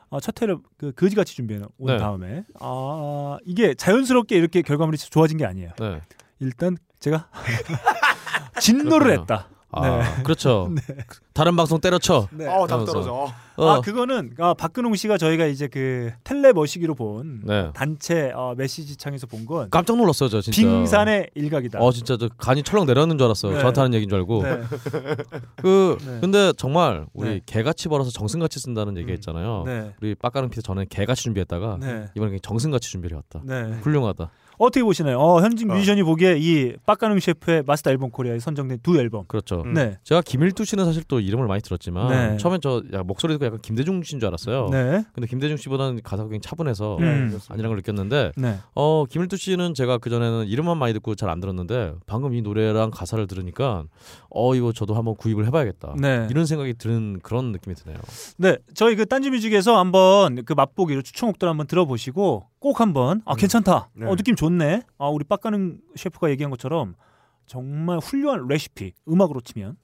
어, 첫 회를 그 거지같이 준비해 온 네. 다음에 아 이게 자연스럽게 이렇게 결과물이 좋아진 게 아니에요. 네. 일단 제가 진노를 그렇군요. 했다. 아, 네. 그렇죠. 다른 방송 때려쳐. 네. 어, 답. 떨어져. 어, 아 그거는 아, 박근홍 씨가 저희가 이제 그 텔레 머시기로 본 네. 단체 어, 메시지 창에서 본 건 깜짝 놀랐어요, 저 진짜. 빙산의 일각이다. 어 진짜 저 간이 철렁 내려앉는 줄 알았어요. 네. 저한테 하는 얘기인 줄 알고. 네. 그 네. 근데 정말 우리 네. 개같이 벌어서 정승같이 쓴다는 얘기가 음. 있잖아요. 네. 우리 빡가는 피자 전에 개같이 준비했다가 네. 이번에 정승같이 준비를 해왔다. 네. 훌륭하다. 어떻게 보시나요? 어, 현직 어. 뮤지션이 보기에 이 빡가능 셰프의 마스터 앨범 코리아에 선정된 두 앨범. 그렇죠. 음. 네. 제가 김일두 씨는 사실 또 이름을 많이 들었지만 네. 처음엔 저 야, 목소리 듣고 약간 김대중 씨인 줄 알았어요. 네. 근데 김대중 씨보다는 가사가 굉장히 차분해서 음. 아니란 걸 느꼈는데 네. 어 김일두 씨는 제가 그 전에는 이름만 많이 듣고 잘 안 들었는데 방금 이 노래랑 가사를 들으니까 어 이거 저도 한번 구입을 해 봐야겠다. 네. 이런 생각이 드는 그런 느낌이 드네요. 네. 저희 그 딴지 뮤직에서 한번 그 맛보기로 추천곡들 한번 들어보시고 꼭 한번 아 괜찮다. 네. 어 느낌 좋네. 아 우리 빡가능 셰프가 얘기한 것처럼 정말 훌륭한 레시피 음악으로 치면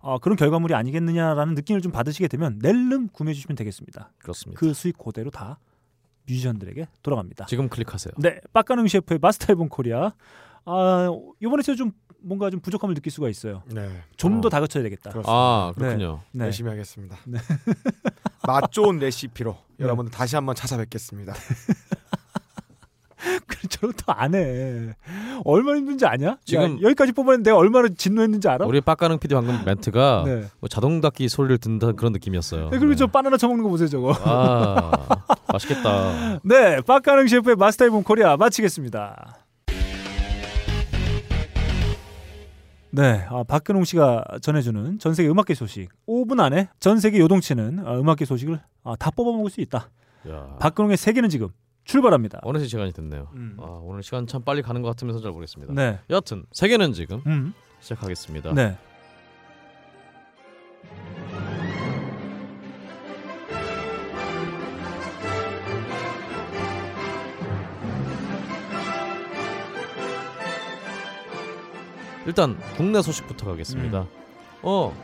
아, 그런 결과물이 아니겠느냐라는 느낌을 좀 받으시게 되면 낼름 구매해 주시면 되겠습니다. 그렇습니다. 그 수익 그대로 다 뮤지션들에게 돌아갑니다. 지금 클릭하세요. 네, 빡가능 셰프의 마스터 앨범 코리아. 아 이번에 제가 좀 뭔가 좀 부족함을 느낄 수가 있어요. 네. 좀더 어. 다그쳐야 되겠다. 그렇습니다. 아 그렇군요. 네. 열심히 하겠습니다. 맛 좋은 레시피로 여러분들 다시 한번 찾아뵙겠습니다. 그래 저런 또안 해. 얼마나 힘든지 아냐? 지금- 야, 여기까지 뽑았는데 내가 얼마나 진노했는지 알아? 우리 빡가능 PD 방금 멘트가 네. 뭐 자동 닫기 소리를 듣는 그런 느낌이었어요. 네, 그리고 네. 저 바나나 처먹는 거 보세요 저거. 아 맛있겠다. 네, 빡가능 셰프의 마스터 앨범 코리아 마치겠습니다. 네, 아, 박근홍 씨가 전해주는 전 세계 음악계 소식 5분 안에 전 세계 요동치는 아, 음악계 소식을 아, 다 뽑아먹을 수 있다. 야, 박근홍의 세계는 지금 출발합니다. 어느새 시간이 됐네요. 음. 아, 오늘 시간 참 빨리 가는 것 같으면서 잘 모르겠습니다. 네, 여하튼 세계는 지금 음, 시작하겠습니다. 네. 일단 국내 소식부터 음. 가겠습니다. 어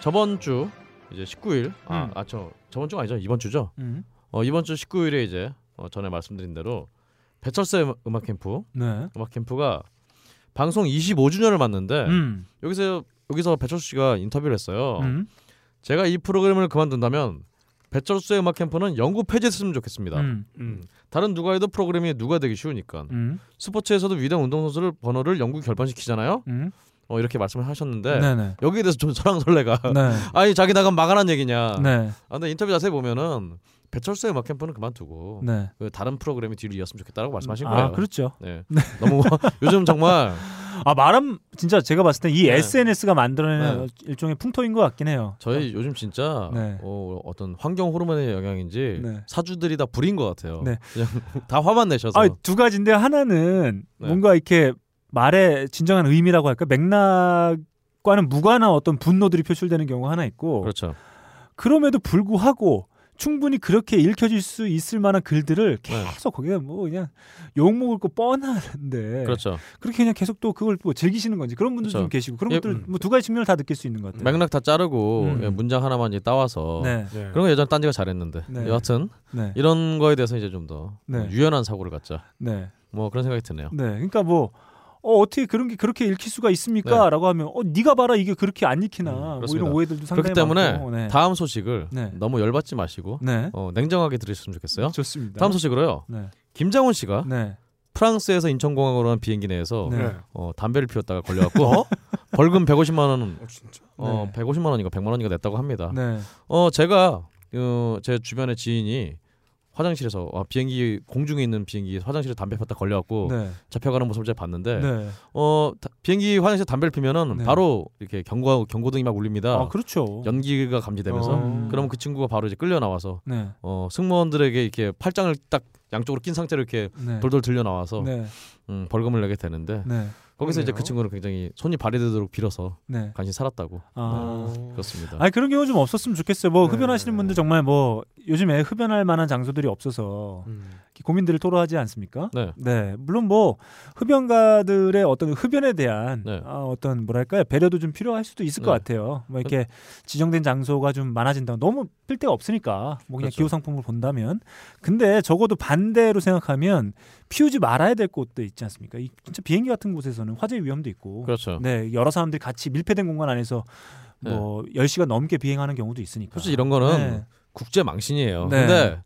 저번 주 이제 19일 음. 아아저 저번 주 아니죠 이번 주죠. 음, 어 이번 주 19일에 이제 어, 전에 말씀드린 대로 배철수의 음악 캠프 네. 음악 캠프가 방송 25주년을 맞는데 음, 여기서 여기서 배철수 씨가 인터뷰를 했어요. 음, 제가 이 프로그램을 그만둔다면 배철수의 음악 캠프는 영구 폐지했으면 좋겠습니다. 음, 음. 다른 누가 해도 프로그램이 누가 되기 쉬우니까 음, 스포츠에서도 위대한 운동선수를 번호를 영구 결번시키잖아요. 음, 어, 이렇게 말씀을 하셨는데 네, 네, 여기에 대해서 좀 설랑설레가 네, 아니 자기 나간 막아란 얘기냐. 네, 아, 근데 인터뷰 자세히 보면은 배철수의 음악 캠프는 그만두고 네. 그 다른 프로그램이 뒤로 이었으면 좋겠다라고 말씀하신 거예요. 아, 그렇죠. 네. 너무 요즘 정말 아 말은 진짜 제가 봤을 때 이 네. SNS가 만들어내는 네. 일종의 풍토인 것 같긴 해요. 저희 요즘 진짜 네. 어, 어떤 환경 호르몬의 영향인지 네. 사주들이 다 불인 것 같아요. 네. 그냥 다 화만 내셔서. 아두 가지인데 하나는 네. 뭔가 이렇게 말의 진정한 의미라고 할까 맥락과는 무관한 어떤 분노들이 표출되는 경우가 하나 있고 그렇죠. 그럼에도 불구하고 충분히 그렇게 읽혀질 수 있을 만한 글들을 네. 계속 거기에 뭐 그냥 욕 먹을 거 뻔한데 그렇죠. 그렇게 그냥 계속 또 그걸 뭐 즐기시는 건지 그런 분들도 그렇죠. 좀 계시고 그런 예, 것들 음. 뭐두 가지 측면을 다 느낄 수 있는 것 같아요. 맥락 다 자르고 음. 예, 문장 하나만 이제 따와서 네, 네. 그런 거 예전 딴지가 잘했는데 네. 여하튼 네, 이런 거에 대해서 이제 좀더 네. 유연한 사고를 갖자. 네. 뭐 그런 생각이 드네요. 네, 그러니까 뭐 어, 어떻게 그런 게 그렇게 읽힐 수가 있습니까?라고 하면 어 네가 봐라 이게 그렇게 안 읽히나 음, 뭐. 이런 오해들도 상당히 그렇기 때문에 많고. 네. 다음 소식을 네. 너무 열받지 마시고 네. 어, 냉정하게 들으셨으면 좋겠어요. 좋습니다. 다음 소식으로요. 네. 김장훈 씨가 네. 프랑스에서 인천공항으로 간 비행기 내에서 네. 네. 어, 담배를 피웠다가 걸려갖고 벌금 150만 원, 어, 진짜. 어, 네. 150만 원인가 100만 원인가 냈다고 합니다. 네. 어 제가 어, 제 주변의 지인이 화장실에서 어, 비행기 공중에 있는 비행기 화장실에 담배 폈다 걸려갖고 네. 잡혀가는 모습을 제가 봤는데 네. 어 다- 비행기 화장실 담배를 피면은 네. 바로 이렇게 경고 경고등이 막 울립니다. 아, 그렇죠. 연기가 감지되면서 어. 그러면 그 친구가 바로 이제 끌려 나와서 네. 어 승무원들에게 이렇게 팔짱을 딱 양쪽으로 낀 상태로 이렇게 네. 돌돌 들려 나와서 네. 음, 벌금을 내게 되는데 네. 거기서 이제 그. 친구는 굉장히 손이 발휘되도록 빌어서 네. 간신히 살았다고. 아. 네, 그렇습니다. 아니 그런 경우 좀 없었으면 좋겠어요. 뭐 네. 흡연하시는 분들 정말 뭐 요즘에 흡연할 만한 장소들이 없어서 음. 고민들을 토로하지 않습니까? 네. 물론 뭐 흡연가들의 어떤 흡연에 대한 네. 아, 어떤 뭐랄까요 배려도 좀 필요할 수도 있을 것 네. 같아요. 뭐 이렇게 지정된 장소가 좀 많아진다. 너무 필 데가 없으니까 뭐 그냥 그렇죠. 기호 상품을 본다면. 근데 적어도 반대로 생각하면 피우지 말아야 될 곳도 있지 않습니까? 이 진짜 비행기 같은 곳에서는 화재 위험도 있고. 그렇죠. 네, 여러 사람들이 같이 밀폐된 공간 안에서 뭐 10시간 넘게 비행하는 경우도 있으니까. 솔직히 이런 거는 네. 국제 망신이에요. 네. 근데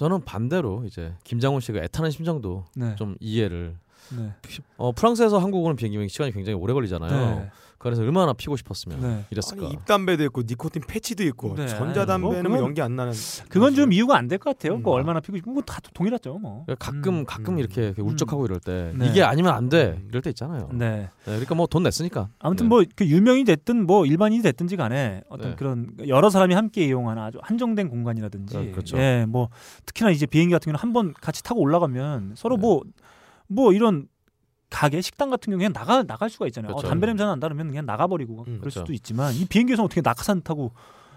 저는 반대로 이제 김장훈 씨가 애타는 심정도 네. 좀 이해를. 네. 어 프랑스에서 한국 오는 비행기면 시간이 굉장히 오래 걸리잖아요. 네. 그래서 얼마나 피고 싶었으면 네. 이랬을까. 아니 입담배도 있고 니코틴 패치도 있고 네. 전자담배는 뭐뭐 연기 안 나는 그건 좀 이유가 안 될 것 같아요. 음. 뭐 얼마나 피고 싶은 건다 동일하죠, 뭐. 그러니까 가끔 음. 가끔 음. 이렇게, 이렇게 울적하고 이럴 때 네. 이게 아니면 안돼 음. 이럴 때 있잖아요. 네. 네. 그러니까 뭐 돈 냈으니까. 아무튼 네. 뭐그 유명이 됐든 뭐 일반인이 됐든지 간에 어떤 네. 그런 여러 사람이 함께 이용하는 아주 한정된 공간이라든지 그- 그렇죠. 예, 뭐 특히나 이제 비행기 같은 경우는 한 번 같이 타고 올라가면 서로 네. 뭐 뭐 이런 가게 식당 같은 경우 그냥 나가 나갈 수가 있잖아요. 어, 그렇죠. 담배 냄새 난다 그러면 그냥 나가버리고 음, 그럴 그렇죠. 수도 있지만 이 비행기에서 어떻게 낙하산 타고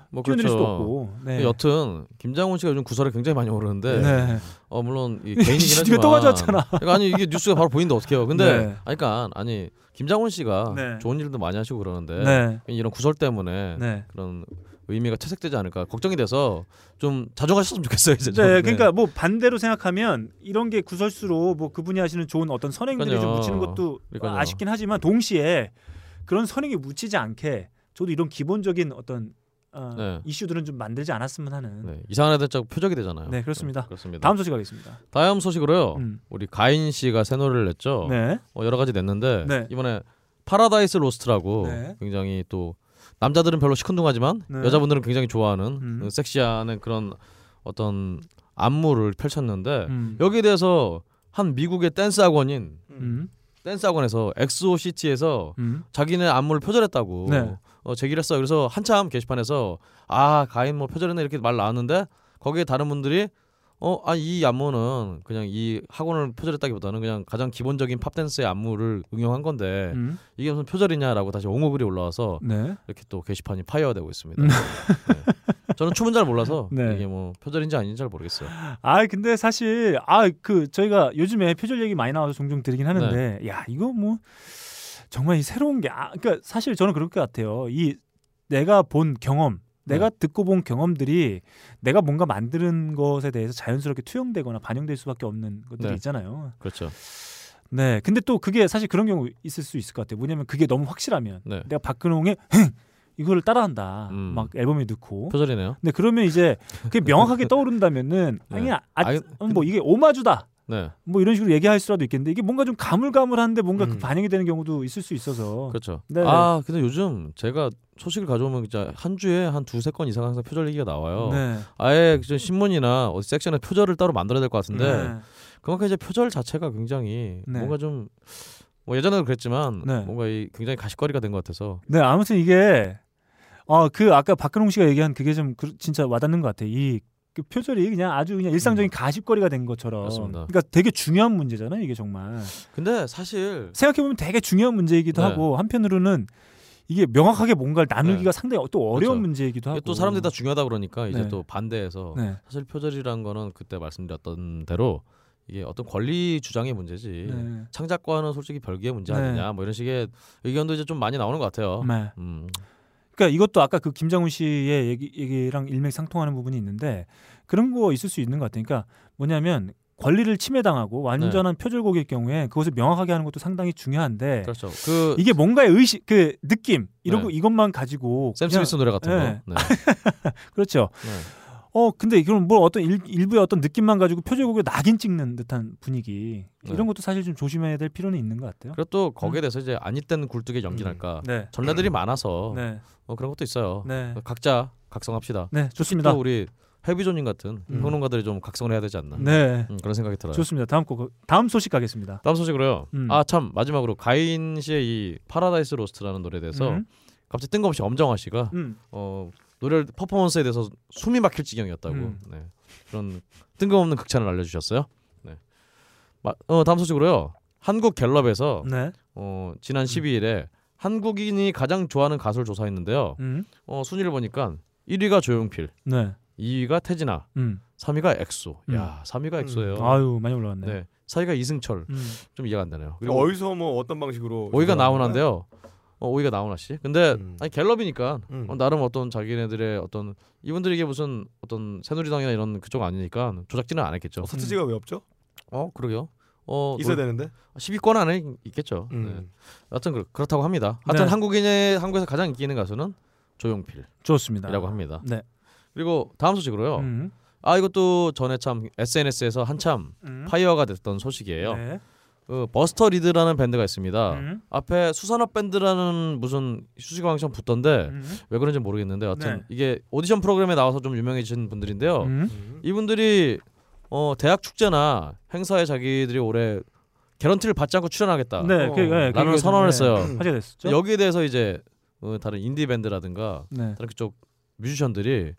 뭐 뛰어내릴 수도 그렇죠. 없고. 네. 여튼 김장훈 씨가 요즘 구설에 굉장히 많이 오르는데 네. 어 물론 이 개인이긴 하지만 가져왔잖아. 그러니까 아니 이게 뉴스가 바로 보이는데 어떡해요. 근데 네. 아니 그러니까 아니 김장훈 씨가 네. 좋은 일도 많이 하시고 그러는데 네. 이런 구설 때문에 네. 그런 의미가 퇴색되지 않을까 걱정이 돼서 좀 자중하셨으면 좋겠어요 이제. 좀. 네, 그러니까 뭐 반대로 생각하면 이런 게 구설수로 뭐 그분이 하시는 좋은 어떤 선행들이 좀 그러니까요. 묻히는 것도 그러니까요. 아쉽긴 하지만 동시에 그런 선행이 묻히지 않게 저도 이런 기본적인 어떤 어, 네. 이슈들은 좀 만들지 않았으면 하는. 네, 이상한 애들 자꾸 표적이 되잖아요. 네, 그렇습니다. 그렇습니다. 다음 소식 가겠습니다. 다음 소식으로요. 음. 우리 가인 씨가 새 노래를 냈죠. 네. 어, 여러 가지 냈는데 네. 이번에 Paradise Lost라고 네. 굉장히 또 남자들은 별로 시큰둥하지만 네. 여자분들은 굉장히 좋아하는 음. 그 섹시한 그런 어떤 안무를 펼쳤는데 음. 여기에 대해서 한 미국의 댄스 학원인 음. 댄스 학원에서 엑소 시티에서 음. 자기네 안무를 표절했다고 네. 어, 제기를 했어. 그래서 한참 게시판에서 아 가인 뭐 표절했네 이렇게 말 나왔는데 거기에 다른 분들이 어 아 이 안무는 그냥 이 학원을 표절했다기보다는 그냥 가장 기본적인 팝 댄스의 안무를 응용한 건데 음. 이게 무슨 표절이냐라고 다시 옹호글이 올라와서 네. 이렇게 또 게시판이 fire되고 있습니다. 음. 네. 저는 춤은 잘 몰라서 네. 이게 뭐 표절인지 아닌지 잘 모르겠어요. 아 근데 사실 아 그 저희가 요즘에 표절 얘기 많이 나와서 종종 드리긴 하는데 네. 야 이거 뭐 정말 이 새로운 게 아, 그러니까 사실 저는 그럴 것 같아요. 이 내가 본 경험, 내가 네. 듣고 본 경험들이 내가 뭔가 만드는 것에 대해서 자연스럽게 투영되거나 반영될 수밖에 없는 것들이 네. 있잖아요. 그렇죠. 네, 근데 또 그게 사실 그런 경우 있을 수 있을 것 같아요. 뭐냐면 그게 너무 확실하면 네. 내가 박근홍의 흥 이거를 따라한다, 음. 막 앨범에 넣고. 표절이네요. 근데 그러면 이제 그게 명확하게 떠오른다면은 네. 아니 아, 아니, 뭐 이게 오마주다. 네. 뭐 이런 식으로 얘기할 수라도 있겠는데 이게 뭔가 좀 가물가물한데 뭔가 그 음. 반영이 되는 경우도 있을 수 있어서 그렇죠. 네. 아 근데 요즘 제가 소식을 가져오면 진짜 한 주에 한 두세 건 이상 항상 표절 얘기가 나와요. 네. 아예 그 신문이나 어디 섹션에 표절을 따로 만들어야 될 것 같은데 네. 그만큼 이제 표절 자체가 굉장히 네. 뭔가 좀 뭐 예전에도 그랬지만 네. 뭔가 이 굉장히 가십거리가 된 것 같아서 네, 아무튼 이게 어그 아까 박근홍 씨가 얘기한 그게 좀 그- 진짜 와닿는 것 같아요. 이 그 표절이 그냥 아주 그냥 일상적인 가십거리가 된 것처럼. 음. 맞습니다. 그러니까 되게 중요한 문제잖아요, 이게 정말. 근데 사실 생각해 보면 되게 중요한 문제이기도 네. 하고 한편으로는 이게 명확하게 뭔가를 나누기가 상당히 또 어려운 그렇죠. 문제이기도 하고. 또 사람들이 다 중요하다 그러니까 이제 네. 또 반대해서 네. 사실 표절이란 거는 그때 말씀드렸던 대로 이게 어떤 권리 주장의 문제지 네. 창작과는 솔직히 별개의 문제 네. 아니냐 뭐 이런 식의 의견도 이제 좀 많이 나오는 것 같아요. 네. 음. 그러니까 이것도 아까 그 김장훈 씨의 얘기, 얘기 랑 일맥상통하는 부분이 있는데 그런 거 있을 수 있는 것 같아요. 그러니까 뭐냐면 권리를 침해당하고 완전한 표절곡일 경우에 그것을 명확하게 하는 것도 상당히 중요한데 네. 그렇죠. 그 이게 뭔가의 의식 그 느낌 이런 네. 거 이것만 가지고 샘 스미스 노래 같은 네. 거. 네. 그렇죠. 네. 어 근데 이건 뭐 어떤 일, 일부의 어떤 느낌만 가지고 표절곡에 낙인 찍는 듯한 분위기 네. 이런 것도 사실 좀 조심해야 될 필요는 있는 것 같아요. 그리고 또 거기에 대해서 이제 아니 땐 굴뚝에 연기할까 음. 네. 전례들이 많아서 네. 어, 그런 것도 있어요. 네. 각자 각성합시다. 네, 좋습니다. 또 우리 해비조님 같은 음. 평론가들이 좀 각성을 해야 되지 않나. 네. 음, 그런 생각이 들어요. 좋습니다. 다음 곡 다음 소식 가겠습니다. 다음 소식으로요. 음. 아참 마지막으로 가인 씨의 이 Paradise Lost라는 노래에 대해서 음. 갑자기 뜬금없이 엄정화 씨가 음. 어 노래를 퍼포먼스에 대해서 숨이 막힐 지경이었다고 음. 네. 그런 뜬금없는 극찬을 알려주셨어요. 네. 마, 어, 다음 소식으로요. 한국 갤럽에서 네. 어, 지난 12일에 한국인이 가장 좋아하는 가수를 조사했는데요. 음. 어, 순위를 보니까 1위가 조용필, 네. 2위가 태진아, 음. 3위가 엑소. 음. 야, 3위가 엑소예요. 아유 많이 올라왔네. 네. 4위가 이승철. 음. 좀 이해가 안 되네요. 그리고 어디서 뭐 어떤 방식으로 5위가 조사하는 나훈아인데요. 어, 5위가 나훈아 씨. 근데 음. 아니 갤럽이니까 음. 어, 나름 어떤 자기네들의 어떤 이분들이 이게 무슨 어떤 새누리당이나 이런 그쪽 아니니까 조작질은 안 했겠죠. 거야? 서태지가 왜 없죠? 어, 그러게요. 어, 있어야 뭐 되는데. 10위권 안에 있겠죠. 네. 음. 하여튼 그렇, 그렇다고 합니다. 하여튼 네. 한국인의 한국에서 가장 인기 있는 가수는 조용필이라고 좋습니다. 합니다. 네. 그리고 다음 소식으로요. 음. 아 이것도 전에 참 SNS에서 한참 음. fire가 됐던 소식이에요. 네. 그 버스터 리드라는 밴드가 있습니다. 음. 앞에 수산업 밴드라는 무슨 수식 왕창 붙던데 음. 왜 그런지 모르겠는데 하여튼 네. 이게 오디션 프로그램에 나와서 좀 유명해진 분들인데요. 음. 음. 이분들이 어 대학 축제나 행사에 자기들이 올해 개런티를 받지 않고 출연하겠다. 네. 어. 그, 네, 라는 선언을 좀, 했어요. 네, 됐었죠. 여기에 대해서 이제 어, 다른 인디 밴드라든가 네. 다른 그쪽 뮤지션들이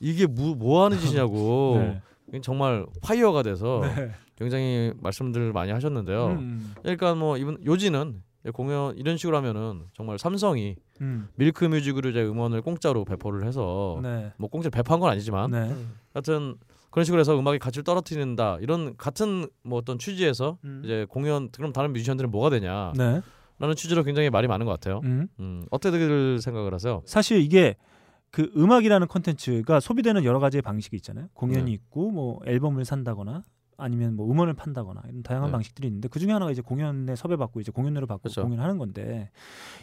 이게 뭐, 뭐 하는 짓이냐고 네. 정말 fire가 돼서 네. 굉장히 말씀들 많이 하셨는데요. 음. 그러니까 뭐 이분 요지는 공연 이런 식으로 하면은 정말 삼성이 음. 밀크 뮤직으로 이제 음원을 공짜로 배포를 해서 네. 뭐 공짜로 배포한 건 아니지만 네. 음. 하여튼 그런 식으로 해서 음악의 가치를 떨어뜨린다 이런 같은 뭐 어떤 취지에서 음. 이제 공연 그럼 다른 뮤지션들은 뭐가 되냐 라는 네. 취지로 굉장히 말이 많은 것 같아요. 음. 음, 어떻게들 생각을 하세요? 사실 이게 그 음악이라는 콘텐츠가 소비되는 여러 가지의 방식이 있잖아요. 공연이 네. 있고 뭐 앨범을 산다거나 아니면 뭐 음원을 판다거나 이런 다양한 네. 방식들이 있는데 그 중에 하나가 이제 공연에 섭외받고 이제 공연료를 받고 그렇죠. 공연하는 건데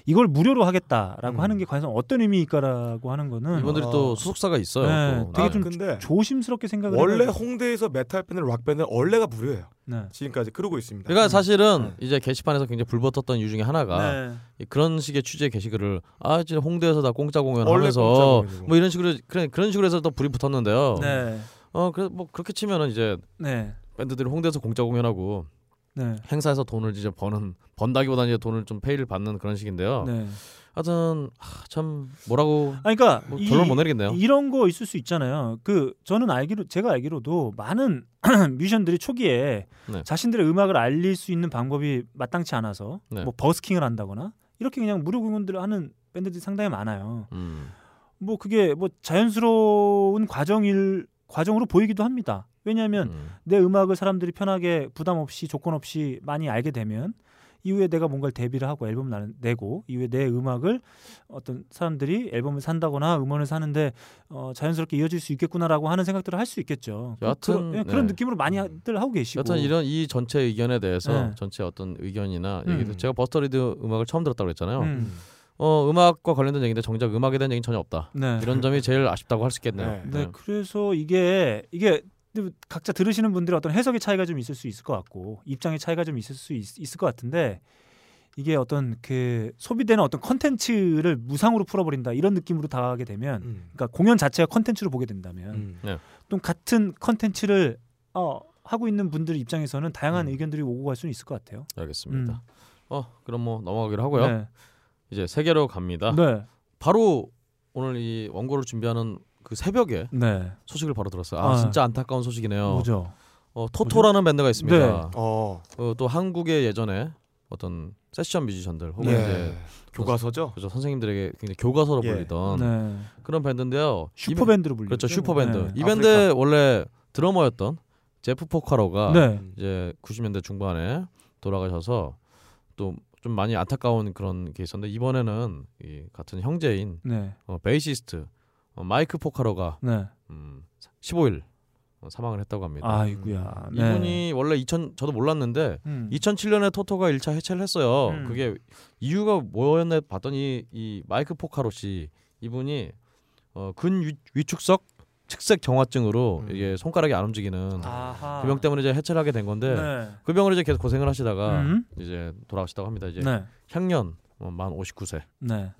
이걸 무료로 하겠다라고 음. 하는 게 과연 어떤 의미일까라고 하는 거는 이분들이 어. 또 소속사가 있어요. 네, 또. 되게 아, 좀 근데 조심스럽게 생각을 원래 홍대에서 메탈 밴드, 락 밴드 원래가 무료예요. 네. 지금까지 그러고 있습니다. 그러니까 사실은 네. 이제 게시판에서 굉장히 불붙었던 이유 중에 하나가 네. 이 그런 식의 취지의 게시글을 아 이제 홍대에서 다 공짜 공연하면서. 뭐 이런 식으로 그런 그런 식으로 해서 또 불이 붙었는데요. 네. 어 그래 뭐 그렇게 치면은 이제 네. 밴드들이 홍대에서 공짜 공연하고 네. 행사에서 돈을 이제 버는 번다기보다는 이제 돈을 좀 페이를 받는 그런 식인데요. 네. 하여튼 하, 참 뭐라고 아니 그러니까 뭐 이- 결론 못 내리겠네요. 이런 거 있을 수 있잖아요. 그 저는 알기로 제가 알기로도 많은 뮤지션들이 초기에 네. 자신들의 음악을 알릴 수 있는 방법이 마땅치 않아서 네. 뭐 버스킹을 한다거나 이렇게 그냥 무료 공연들을 하는 밴드들이 상당히 많아요. 음. 뭐 그게 뭐 자연스러운 과정일 과정으로 보이기도 합니다. 왜냐하면 음. 내 음악을 사람들이 편하게 부담 없이 조건 없이 많이 알게 되면 이후에 내가 뭔가를 데뷔를 하고 앨범을 나- 내고 이후에 내 음악을 어떤 사람들이 앨범을 산다거나 음원을 사는데 어, 자연스럽게 이어질 수 있겠구나라고 하는 생각들을 할 수 있겠죠. 그- 여하튼, 그런, 예, 그런 네. 느낌으로 많이들 하고 계시고. 여튼 이런 이 전체 의견에 대해서 네. 전체 어떤 의견이나 음. 얘기도 제가 버스터리드 음악을 처음 들었다고 그랬잖아요. 음, 어 음악과 관련된 얘기인데 정작 음악에 대한 얘기는 전혀 없다. 네. 이런 점이 제일 아쉽다고 할 수 있겠네요. 네. 네, 그래서 이게 이게 각자 들으시는 분들의 어떤 해석의 차이가 좀 있을 수 있을 것 같고 입장의 차이가 좀 있을 수 있, 있을 것 같은데 이게 어떤 그 소비되는 어떤 컨텐츠를 무상으로 풀어버린다 이런 느낌으로 다가가게 되면 음. 그러니까 공연 자체가 컨텐츠로 보게 된다면 음. 또 같은 컨텐츠를 어, 하고 있는 분들 입장에서는 다양한 음. 의견들이 오고 갈 수는 있을 것 같아요. 알겠습니다. 어 그럼 뭐 넘어가기로 하고요. 네. 이제 세계로 갑니다. 네. 바로 오늘 이 원고를 준비하는 그 새벽에 네. 소식을 바로 들었어요. 아. 아, 진짜 안타까운 소식이네요. 뭐죠? 어, 토토라는 밴드가 있습니다. 네. 어. 어, 또 한국의 예전에 어떤 세션 뮤지션들 혹은 네. 이제 교과서죠. 그죠 선생님들에게 굉장히 교과서로 예. 불리던 네. 그런 밴드인데요. 이 슈퍼 밴드로 불리죠. 그렇죠 슈퍼 밴드. 네. 이 밴드 원래 드러머였던 제프 포카로가 네. 이제 90년대 중반에 돌아가셔서 또 좀 많이 안타까운 그런 게 있었는데 이번에는 이 같은 형제인 네. 어, 베이시스트 어, 마이크 포카로가 네. 음, 15일 어, 사망을 했다고 합니다. 아이구야. 네. 이분이 원래 2000 저도 몰랐는데 음. 2007년에 토토가 1차 해체를 했어요. 음. 그게 이유가 뭐였나 봤더니 이 마이크 포카로 씨 이분이 어, 근 위, 위축석 측색 정화증으로 음. 이게 손가락이 안 움직이는 아하. 그병 때문에 이제 해체를 하게 된 건데 네. 그 병으로 이제 계속 고생을 하시다가 음. 이제 돌아가시다고 합니다. 이제 네. 향년 어, 만 59세, 네.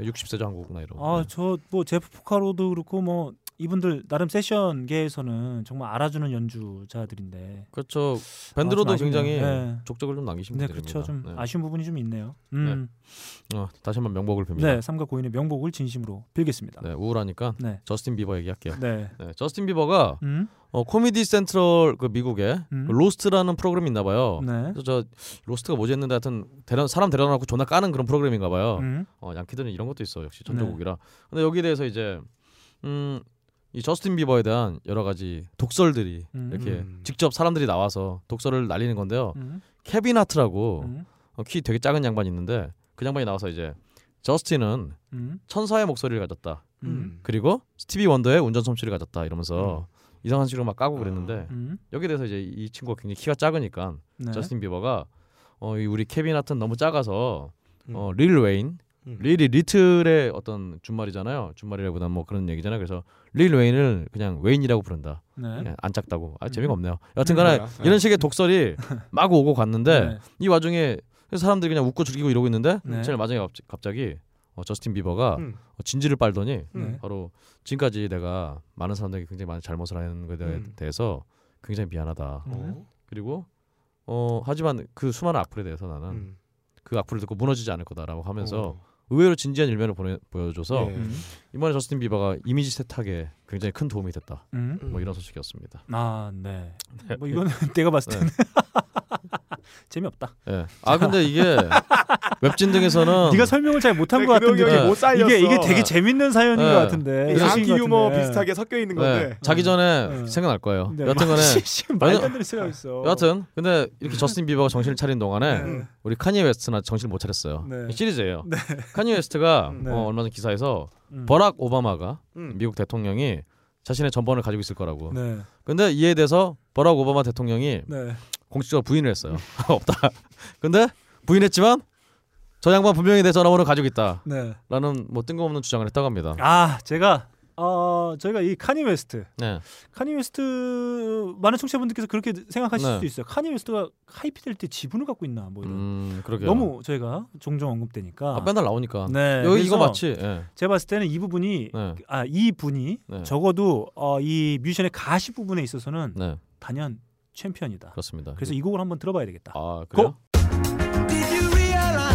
60세죠 한국 나이로. 아, 네. 저뭐 제프 포카로도 그렇고 뭐 이분들 나름 세션계에서는 정말 알아주는 연주자들인데. 그렇죠. 아, 밴드로도 좀 아쉽네요. 굉장히 네. 족적을 좀 남기신 네, 분들입니다. 그렇죠. 좀 네. 아쉬운 부분이 좀 있네요. 음. 어, 다시 한번 명복을 빕니다. 네, 삼가 고인의 명복을 진심으로 빌겠습니다. 네, 우울하니까 네. 저스틴 비버 얘기할게요. 네. 네, 저스틴 비버가 음. 어, 코미디 센트럴 그 미국에 음. 그 Roast라는 프로그램이 있나 봐요. 네. 그래서 저 roast가 뭐지 했는데 하여튼 데려, 사람 데려놓고 존나 까는 그런 프로그램인가 봐요. 음. 어, 양키들은 이런 것도 있어 역시 천조국이라. 근데 여기에 대해서 이제 음, 이 저스틴 비버에 대한 여러 가지 독설들이 음. 이렇게 음. 직접 사람들이 나와서 독설을 날리는 건데요. 음. 케빈 하트라고 음. 어, 키 되게 작은 양반이 있는데 그 양반이 나와서 이제 저스틴은 음. 천사의 목소리를 가졌다. 음. 그리고 스티비 원더의 운전 솜씨를 가졌다 이러면서 이상한 식으로 막 까고 그랬는데 음. 여기에 대해서 이제 이 친구가 굉장히 키가 작으니까 네. 저스틴 비버가 어, 이 우리 케빈 하트는 너무 작아서 음. 어, 릴 웨인 음. Lil이 little의 어떤 준말이잖아요. 준말이라기보다는 뭐 그런 얘기잖아요. 그래서 릴 웨인을 그냥 웨인이라고 부른다. 네. 그냥 안 작다고. 아 음. 재미가 없네요. 여튼간에 뭐야? 이런 식의 독설이 막 오고 갔는데 네. 이 와중에 사람들이 그냥 웃고 즐기고 이러고 있는데 네. 제일 마지막에 갑- 갑자기 어, 저스틴 비버가 음. 어, 진지를 빨더니 네. 바로 지금까지 내가 많은 사람들에게 굉장히 많은 잘못을 하는 것에 음. 대해서 굉장히 미안하다. 음. 그리고 어 하지만 그 수많은 악플에 대해서 나는 음. 그 악플을 듣고 무너지지 않을 거다라고 하면서 어. 의외로 진지한 일면을 보내, 보여줘서 예. 음. 이번에 저스틴 비버가 이미지 세탁에 굉장히 큰 도움이 됐다. 음. 뭐 이런 소식이었습니다. 아, 네. 네. 뭐 이거는 내가 봤을 때는 재미없다. 예. 아 근데 이게 웹진 등에서는 네가 설명을 잘 못한 것그 같은데 네. 못. 이게 이게 되게 재밌는 사연인 네. 것 같은데. 양키 것 유머. 비슷하게 섞여 있는 네, 건데. 자기 전에 네. 생각날 거예요. 네. 여튼간에 말도 안 되는 소리가 있어. 여하튼 근데 이렇게 저스틴 비버가 정신을 차린 동안에 네. 우리 카니에 웨스트나 정신을 못 차렸어요. 네. 이 시리즈예요. 카니에 웨스트가 네. 어, 얼마 전 기사에서 음. 버락 오바마가 음. 미국 대통령이 자신의 전번을 가지고 있을 거라고. 네. 근데 이에 대해서 버락 오바마 대통령이 네. 공식적으로 부인을 했어요. 없다. 근데 부인했지만 저 양반 분명히 내 전화번호 가지고 있다라는 네. 뭐 뜬금없는 주장을 했다고 합니다. 아, 제가 어, 저희가 이 카니 웨스트 네. 카니 웨스트 많은 청취자분들께서 그렇게 생각하실 네. 수도 있어요. 카니 웨스트가 하이피델리티 지분을 갖고 있나 뭐 이런. 음. 너무 저희가 종종 언급되니까. 아, 맨날 나오니까. 네. 여기 이거 맞지? 예. 제가 봤을 때는 이 부분이 네. 아, 이 분이 네. 적어도 어, 이 뮤지션의 가십 부분에 있어서는 네. 단연 챔피언이다. 그렇습니다. 그래서 이 곡을 한번 들어봐야 되겠다. 아, 그래요? Did you realize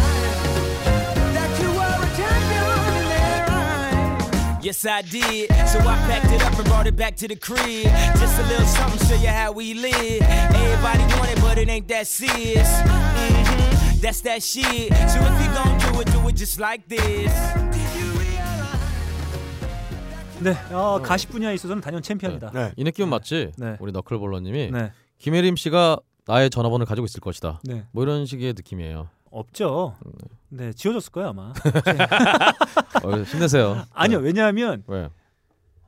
that you were a champion in their eyes? Yes, I did. So I packed it up and brought it back to the crib. Just a little something, show you how we live. Everybody want it, but it ain't that serious. hmm That's that shit. So if you gon' do it, do it just like this. 네, 어, 가시 분야에 있어서는 단연 챔피언이다. 네. 이 느낌은 맞지? 네. 우리 너클볼러님이 네. 김혜림 씨가 나의 전화번호를 가지고 있을 것이다. 네. 뭐 이런 식의 느낌이에요. 없죠. 네, 지워졌을 거예요 아마. 어, 힘내세요. 아니요, 네. 왜냐하면 왜?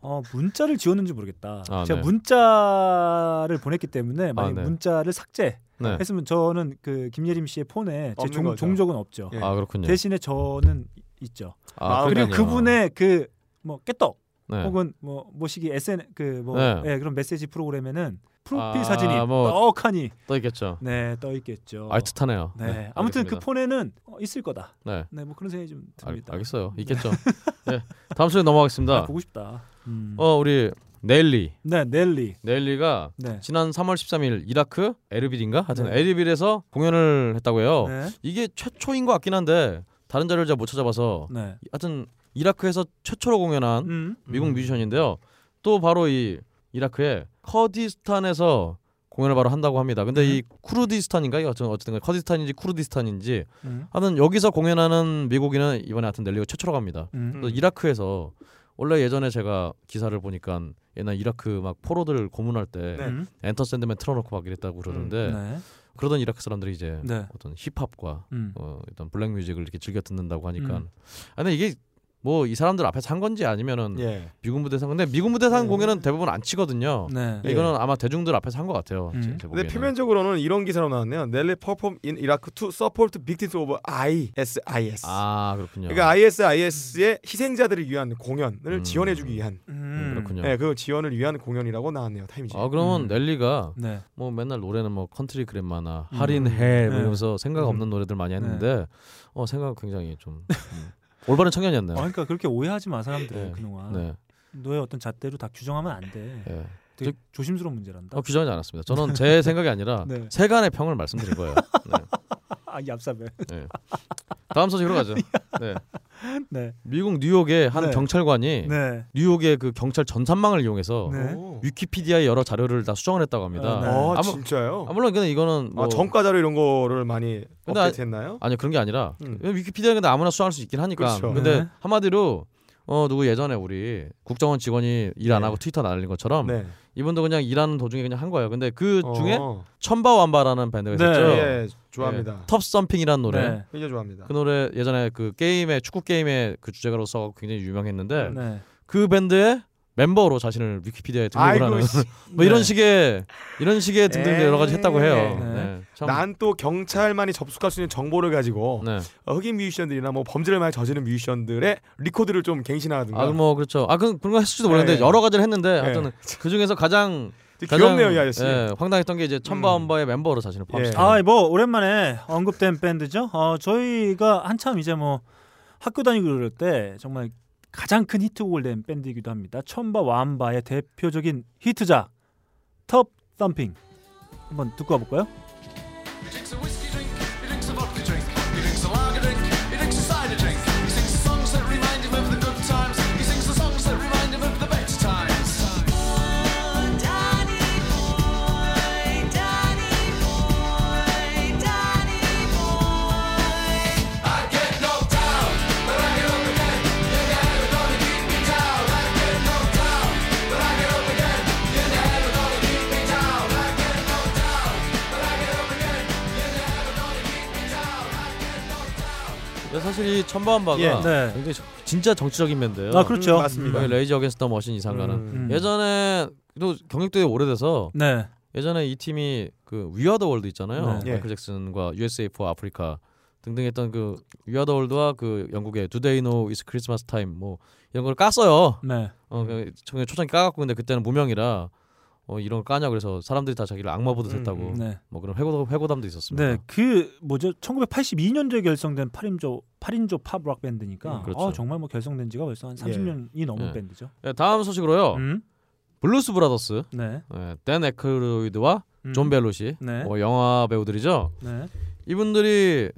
어, 문자를 지웠는지 모르겠다. 아, 제가 네. 문자를 보냈기 때문에 만약 네. 문자를 삭제 네. 했으면 저는 그 김예림 씨의 폰에 제 종, 거죠. 종족은 없죠. 예. 아 그렇군요. 대신에 저는 있죠. 아, 그리고 그러니까요. 그분의 그 뭐 깨떡 네. 혹은 뭐 모시기 SN 그뭐 네. 예, 그런 메시지 프로그램에는 프로필 아, 사진이 뭐 떡하니 떠 있겠죠. 네, 떠 있겠죠. 알듯하네요. 네. 아무튼 그 알겠습니다. 폰에는 어, 있을 거다. 네. 네, 뭐 그런 생각이 좀 알, 듭니다. 알 겠어요. 있겠죠. 네. 다음 소리 넘어가겠습니다. 아, 보고 싶다. 음. 어 우리 넬리. 네, 넬리. 넬리가 네. 지난 3월 13일 이라크 에르빌인가 하여튼 네. 에르빌에서 공연을 했다고 해요. 네. 이게 최초인 것 같긴 한데 다른 자료를 제가 못 찾아봐서 네. 하여튼 이라크에서 최초로 공연한 음. 미국 음. 뮤지션인데요. 또 바로 이 이라크의 커디스탄에서 공연을 바로 한다고 합니다. 근데 이 쿠르디스탄인가 이거 어쨌든 커디스탄인지 쿠르디스탄인지 음. 하여튼 여기서 공연하는 미국인은 이번에 하여튼 넬리가 최초로 갑니다. 음. 또 이라크에서 원래 예전에 제가 기사를 보니까 옛날 이라크 막 포로들 고문할 때 네. 음. Enter Sandman 틀어놓고 막 이랬다고 그러는데 네. 그러던 이라크 사람들이 이제 네. 어떤 힙합과 음. 어, 일단 black music을 이렇게 즐겨 듣는다고 하니까 음. 아 근데 이게 뭐 이 사람들 앞에서 한 건지 아니면은 예. 미국 무대에서 한 건데 미국 무대에서 한 네. 공연은 대부분 안 치거든요. 네. 예. 이거는 아마 대중들 앞에서 한 것 같아요. 음. 제, 제 근데. 표면적으로는 이런 기사로 나왔네요. Nelly perform in Iraq to support victims of ISIS. 아 그렇군요. 그러니까 ISIS의 희생자들을 위한 공연을 음. 지원해주기 위한, 음. 그렇군요. 네, 그 지원을 위한 공연이라고 나왔네요. 타임지. 아 그러면 음. 넬리가 네. 뭐 맨날 노래는 뭐 Country Grammar나 음. 할인 해뭐 네. 이러면서 생각 없는 노래들 많이 했는데 어 생각 굉장히 좀 음, 올바른 청년이었네요. 어, 그러니까 그렇게 오해하지 마 사람들 네. 그동안. 네. 너의 어떤 잣대로 다 규정하면 안 돼. 예. 되게 조심스러운 문제란다. 어, 규정하지 않았습니다. 저는 제 생각이 아니라 네. 세간의 평을 말씀드린 거예요. 네. 아, 얍삽해. 네. 다음 소식으로 가죠. 네. 네. 미국 뉴욕의 한 네. 경찰관이 네. 뉴욕의 그 경찰 전산망을 이용해서 네. 오. 위키피디아의 여러 자료를 다 수정을 했다고 합니다. 아, 네. 아, 아무- 진짜요? 아, 물론 근데 이거는 뭐 아, 정가 자료 이런 거를 많이 근데 아- 업데이트했나요? 아니요 그런 게 아니라 음. 위키피디아는 근데 아무나 수정할 수 있긴 하니까. 그렇죠. 근데 네. 한마디로 어 누구 예전에 우리 국정원 직원이 일안 네. 하고 트위터 날린 것처럼 네. 이분도 그냥 일하는 도중에 그냥 한 거예요. 근데 그 중에 어. 천바완바라는 밴드가 네. 있었죠. 예, 좋아합니다. 예, 텁 썸핑이라는 노래. 네. 굉장히 좋아합니다. 그 노래 예전에 그 게임의 축구 게임의 그 주제가로 써 굉장히 유명했는데 네. 그 밴드의 멤버로 자신을 위키피디아에 등록을 하는 씨. 뭐 이런 네. 식의 이런 식의 등등 에이. 여러 가지 했다고 해요. 네. 네. 참, 난또 경찰만이 접속할 수 있는 정보를 가지고 네. 어, 흑인 뮤지션들이나 뭐 범죄를 많이 저지른 뮤지션들의 리코드를 좀 갱신하든가. 아, 뭐 그렇죠. 아, 그 그런 거 했을지도 모르는데 네. 여러 가지를 했는데 네. 하여튼 그 중에서 가장 귀엽네요, 이 아저씨. 예, 황당했던 게 이제 천바원바의 멤버로 자신을 포함시켜. 예. 아, 뭐 오랜만에 언급된 밴드죠. 어, 저희가 한참 이제 뭐 학교 다니고 그럴 때 정말 가장 큰 히트곡을 낸 밴드이기도 합니다. 첨바 완바의 대표적인 히트작 텁 썸핑 한번 듣고 와볼까요? 사실 이 첨바왐바가 예. 네. 굉장히 저- 진짜 정치적인 밴드예요. 아 그렇죠. 음, 맞습니다. Rage Against the Machine 이상가는 음. 음. 예전에 또 경력도 오래돼서 네. 예전에 이 팀이 그 We Are the World 있잖아요. 네. 마이클 잭슨과 USA for Africa 등등 했던 그 We Are the World와 그 영국의 Do They Know It's Christmas Time 뭐 이런 걸 깠어요. 네. 어, 그 청년 초창기 까갖고 근데 그때는 무명이라 어 이런 걸 까냐 그래서 사람들이 다 자기를 악마 보듯 음, 했다고 음. 네. 뭐 그런 회고 회고담도 있었습니다. 네. 그 뭐죠? 1982년도에 결성된 8인조 8인조 팝락 밴드니까 음, 그렇죠. 어, 정말 뭐 결성된 지가 벌써 한 30년이 넘은 예. 밴드죠. 네, 다음 소식으로요. 음. 블루스 브라더스, 네. 네, 댄 에크로이드와 음. 존 벨루시, 네. 뭐 영화 배우들이죠. 네. 이분들이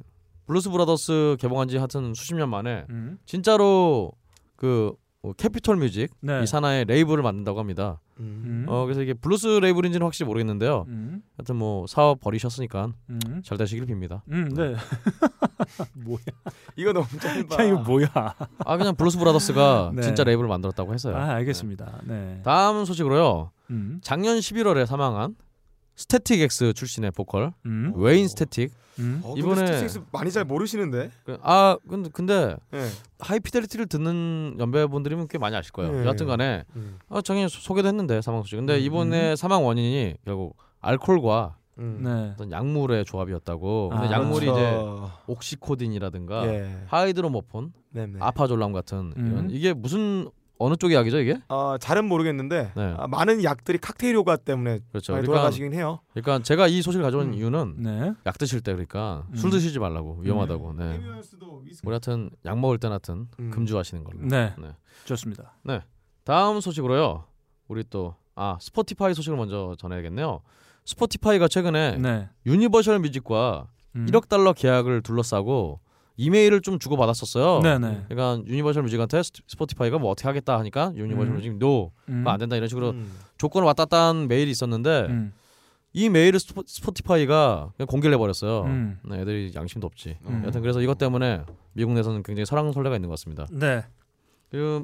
블루스 브라더스 개봉한 지 하여튼 수십 년 만에 음. 진짜로 그 어, 캐피톨 뮤직 네. 이 산하의 레이블을 만든다고 합니다. 음. 음. 어 그래서 이게 블루스 레이블인지는 확실히 모르겠는데요. 음. 하여튼 뭐 사업 벌이셨으니까 음. 잘 되시길 빕니다. 음, 네. 뭐야? 이거 너무 짧아. 야, 이거 뭐야? 아 그냥 블루스 브라더스가 네. 진짜 레이블을 만들었다고 했어요. 아, 알겠습니다. 네. 다음 소식으로요. 음. 작년 11월에 사망한 스태틱 X 출신의 보컬 음. 웨인 스태틱. 음. 어, 이번에- 많이 잘 모르시는데. 그- 아 근데 근데 예. 하이피델리티를 듣는 연배분들이면 꽤 많이 아실 거예요. 네. 여하튼간에 음. 아, 작년에 소- 소개도 했는데 사망 소식. 근데 음. 이번에 사망 원인이 결국 알코올과 음. 네. 어떤 약물의 조합이었다고. 근데 아, 약물이 이제 그렇죠. 옥시코딘이라든가 예. 하이드로모폰, 네네. 알프라졸람 같은 음. 이런 이게 무슨 어느 쪽의 약이죠 이게? 어, 잘은 모르겠는데 네. 아, 많은 약들이 칵테일 효과 때문에 그렇죠. 많이 그러니까, 돌아가시긴 해요. 그러니까 제가 이 소식을 가져온 음. 이유는 네. 약 드실 때 그러니까 음. 술 드시지 말라고 위험하다고. 네. 우리 하여튼 약 먹을 때 하여튼 음. 금주하시는 걸로. 네. 네. 좋습니다. 다음 소식으로요. 우리 또 아 스포티파이 소식을 먼저 전해야겠네요. 스포티파이가 최근에 네. 유니버셜 뮤직과 음. 1억 달러 계약을 둘러싸고 이메일을 좀 주고 받았었어요. 네, 네. 그러니까 유니버셜 뮤직한테 스- 스포티파이가 뭐 어떻게 하겠다 하니까 유니버셜 음. 뮤직 no, 음. 안 된다 이런 식으로 음. 조건을 왔다 갔다 한 메일이 있었는데 음. 이 메일을 스포, 스포티파이가 그냥 공개를 해버렸어요. 음. 네, 애들이 양심도 없지. 음. 여튼 그래서 이것 때문에 미국 내에서는 굉장히 설왕설래가 있는 것 같습니다. 네. 그리고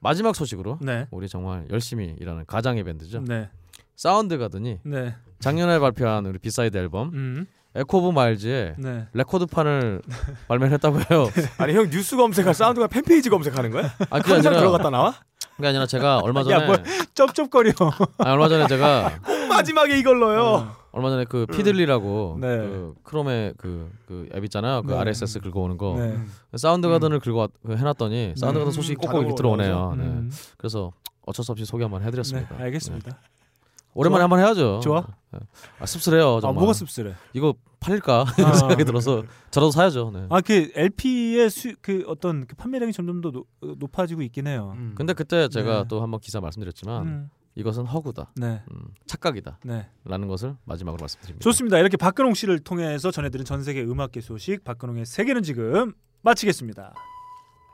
마지막 소식으로 네. 우리 정말 열심히 일하는 가장의 밴드죠. 네. 사운드 가든이 네. 작년에 발표한 우리 B-side 앨범 음. Echo of Miles의 네. 레코드판을 발매를 했다고 해요. 아니 형 뉴스 검색할 사운드가든 팬페이지 검색하는 거야? 아 그게 아니라 들어갔다 나와? 그게 아니라 제가 얼마 야, 전에 뭐- 쩝쩝거려. 아 얼마 전에 제가 마지막에 이걸 넣어요. 얼마 전에 그 피들리라고 네. 그 크롬의 그, 그앱 있잖아요. 그 네. RSS 긁어오는 거 네. 사운드 가든을 긁어 그 해놨더니 사운드 가든 음, 소식이 꼭꼭 이렇게 들어오네요. 네. 음. 그래서 어쩔 수 없이 소개 한번 네. 해드렸습니다. 알겠습니다. 네. 오랜만에 좋아. 한번 해야죠. 좋아? 네. 아, 씁쓸해요. 아, 정말. 뭐가 씁쓸해? 이거 팔릴까 아. 생각이 들어서 저라도 사야죠. 네. 아 그 LP의 수, 그 어떤 그 판매량이 점점 더 노, 높아지고 있긴 해요. 음. 근데 그때 제가 네. 또 한번 기사 말씀드렸지만 음, 이것은 허구다, 네, 음, 착각이다. 네. 라는 것을 마지막으로 말씀드립니다. 좋습니다. 이렇게 박근홍 씨를 통해서 전해드린 전 세계 음악계 소식 박근홍의 세계는 지금 마치겠습니다.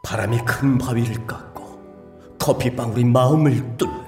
바람이 큰 바위를 깎고 커피 방울이 마음을 뚫는다.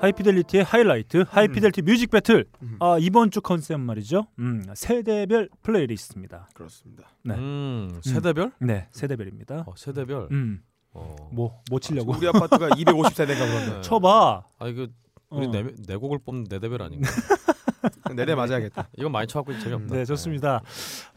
자 하이피델리티의 하이라이트 하이피델리티 music battle 아, 이번 주 컨셉 말이죠. 음, 세대별 playlist입니다. 그렇습니다. 네. 음, 세대별? 네 세대별입니다. 어, 세대별. 음, 어. 뭐, 뭐 치려고? 우리 아파트가 250세대가 그런데 쳐봐. 아 이거 우리 어. 네, 네 곡을 뽑는 네 대별 아닌가? 네대 맞아야겠다. 이건 많이 쳐갖고 재미없다. 네, 좋습니다.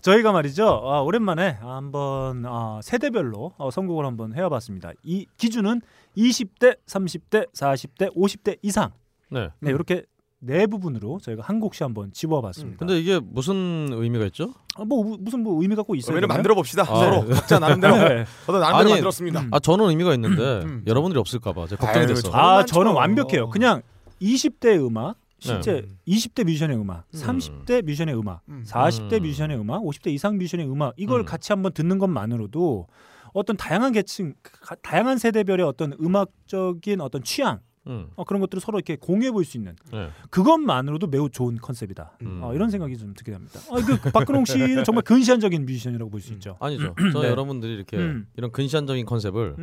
저희가 말이죠. 아, 오랜만에 한번 아, 세대별로 어, 선곡을 한번 해와봤습니다. 이 기준은 20대, 30대, 40대, 50대 이상. 네. 네, 이렇게 네 부분으로 저희가 한 곡씩 한번 집어봤습니다. 근데 이게 무슨 의미가 있죠? 아, 뭐 우- 무슨 뭐 의미 갖고 있어요? 의미를 만들어 봅시다. 아, 서로 네. 각자 나름대로. 네. 저도 나름대로 아니, 만들었습니다. 아 저는 의미가 있는데 음. 여러분들이 없을까봐 제가 아유, 걱정돼서. 저- 아. 저는 완벽해요. 그냥 20대 음악, 실제 네. 20대 뮤지션의 음악, 음. 30대 뮤지션의 음악, 음. 40대 음. 뮤지션의 음악, 50대 이상 뮤지션의 음악 이걸 음. 같이 한번 듣는 것만으로도 어떤 다양한 계층, 가- 다양한 세대별의 어떤 음악적인 어떤 취향 음. 어, 그런 것들을 서로 이렇게 공유해 볼 수 있는 네. 그것만으로도 매우 좋은 컨셉이다. 음. 어, 이런 생각이 좀 들게 됩니다. 아, 그 박근홍 씨는 정말 근시안적인 뮤지션이라고 볼 수 있죠. 아니죠. 저 네. 여러분들이 이렇게 음. 이런 근시안적인 컨셉을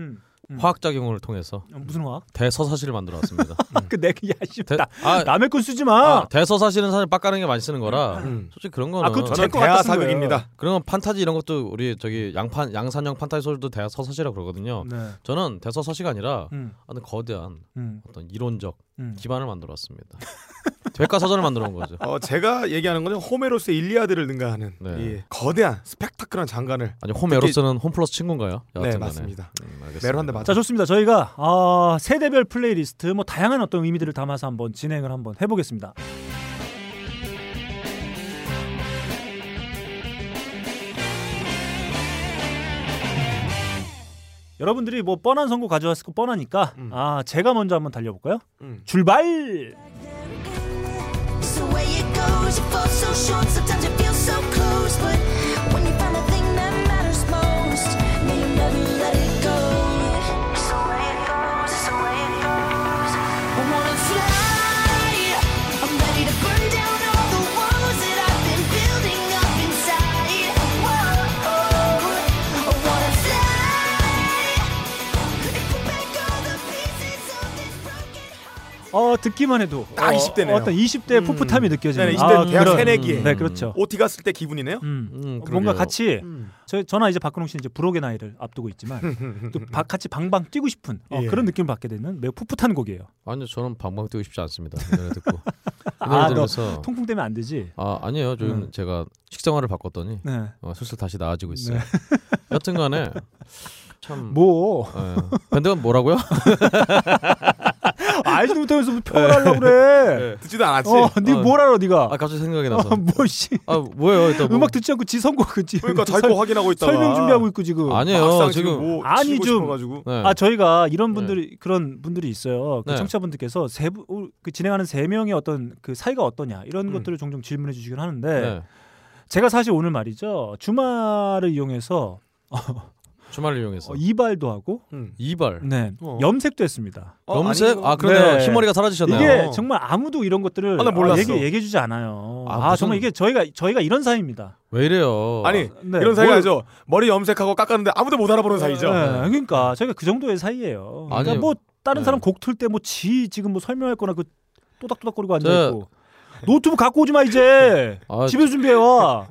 음, 음. 화학 작용을 통해서 어, 무슨 화학? 대서사시를 만들어 왔습니다. 그 야씨 대- 나 아, 남의 건 쓰지 마. 아, 대서사시는 사실 빡가는 게 많이 쓰는 거라 음. 솔직히 그런 거는 아, 그것도 저는 대하. 사극입니다. 그런 건 판타지 이런 것도 우리 저기 양판 양산형 판타지 소설도 대서사시라 그러거든요. 네. 저는 대서사시가 아니라 음, 어떤 거대한 음, 어떤 이론적 음. 기반을 만들어 왔습니다. 백과사전을 만들어 온 거죠. 어, 제가 얘기하는 거는 호메로스의 일리아드를 능가하는 네. 이 거대한 스펙타클한 장관을 아니 홈에로스는 홈 플러스 친구인가요? 네. 맞습니다. 음. 메로 한대 맞아. 자 좋습니다. 저희가 아, 세대별 플레이리스트 뭐 다양한 어떤 의미들을 담아서 한번 진행을 한번 해보겠습니다. 여러분들이 뭐 뻔한 선곡 가져왔을 거 뻔하니까 음. 아 제가 먼저 한번 달려볼까요? 음. 출발! So 어 듣기만 해도 딱 어, 20대 네요. 어 떤 20대 음. 푸풋함이 느껴지는 네, 20대 대학 그런- 새내기. 네 그렇죠. OT 갔을 때 기분이네요. 음. 음, 어, 뭔가 그러게요. 같이 음. 저 저나 이제 박근홍 씨는 이제 불혹의 나이를 앞두고 있지만 또 바- 같이 방방 뛰고 싶은 어, 예. 그런 느낌을 받게 되는 매우 풋풋한 곡이에요. 아니요 저는 방방 뛰고 싶지 않습니다. 이 노래 듣고 이 아, 노래 너 들으면서 통풍 때문에 안 되지. 아 아니에요 지금 음. 제가 식생활을 바꿨더니 네. 어, 슬슬 다시 나아지고 있어요. 네. 여튼간에 참 뭐 예. 밴드가 뭐라고요? 알지도 못하면서 뭐 평을 하려고 그래. 듣지도 않았지. 어, 네 어. 뭘 알아 네가? 아 갑자기 생각이 나서 어, 뭐 씨. 아 뭐예요 일단 뭐. 음악 듣지 않고 지 선곡 그지. 그러니까 자기 거 확인하고 있다가 설명 준비하고 있고 지금. 아니에요 지금 뭐 아니, 좀-. 네. 아 저희가 이런 분들이 그런 분들이 있어요. 그 네. 청취자분들께서 세부 어, 그 진행하는 세 명의 어떤 그 사이가 어떠냐 이런 음. 것들을 종종 질문해 주시긴 하는데 네. 제가 사실 오늘 말이죠 주말을 이용해서 주말을 이용해서 어, 이발도 하고 음. 이발 네 어. 염색도 했습니다. 어, 염색 아니, 아 그러네요 네. 흰머리가 사라지셨네요. 이게 정말 아무도 이런 것들을 아, 나 몰랐어. 얘기 얘기해주지 않아요. 아, 아, 무슨- 정말 이게 저희가 저희가 이런 사이입니다. 왜 이래요? 아니 네, 이런 사이가 뭘-. 머리 염색하고 깎았는데 아무도 못 알아보는 사이죠. 네, 그러니까 저희가 그 정도의 사이예요. 그러니까 아니, 뭐 다른 네. 사람 곡 틀 때 뭐 지 지금 뭐 설명할 거나 그 또닥또닥거리고 앉아 저- 있고 노트북 갖고 오지 마 이제 아, 집에서 준비해 와.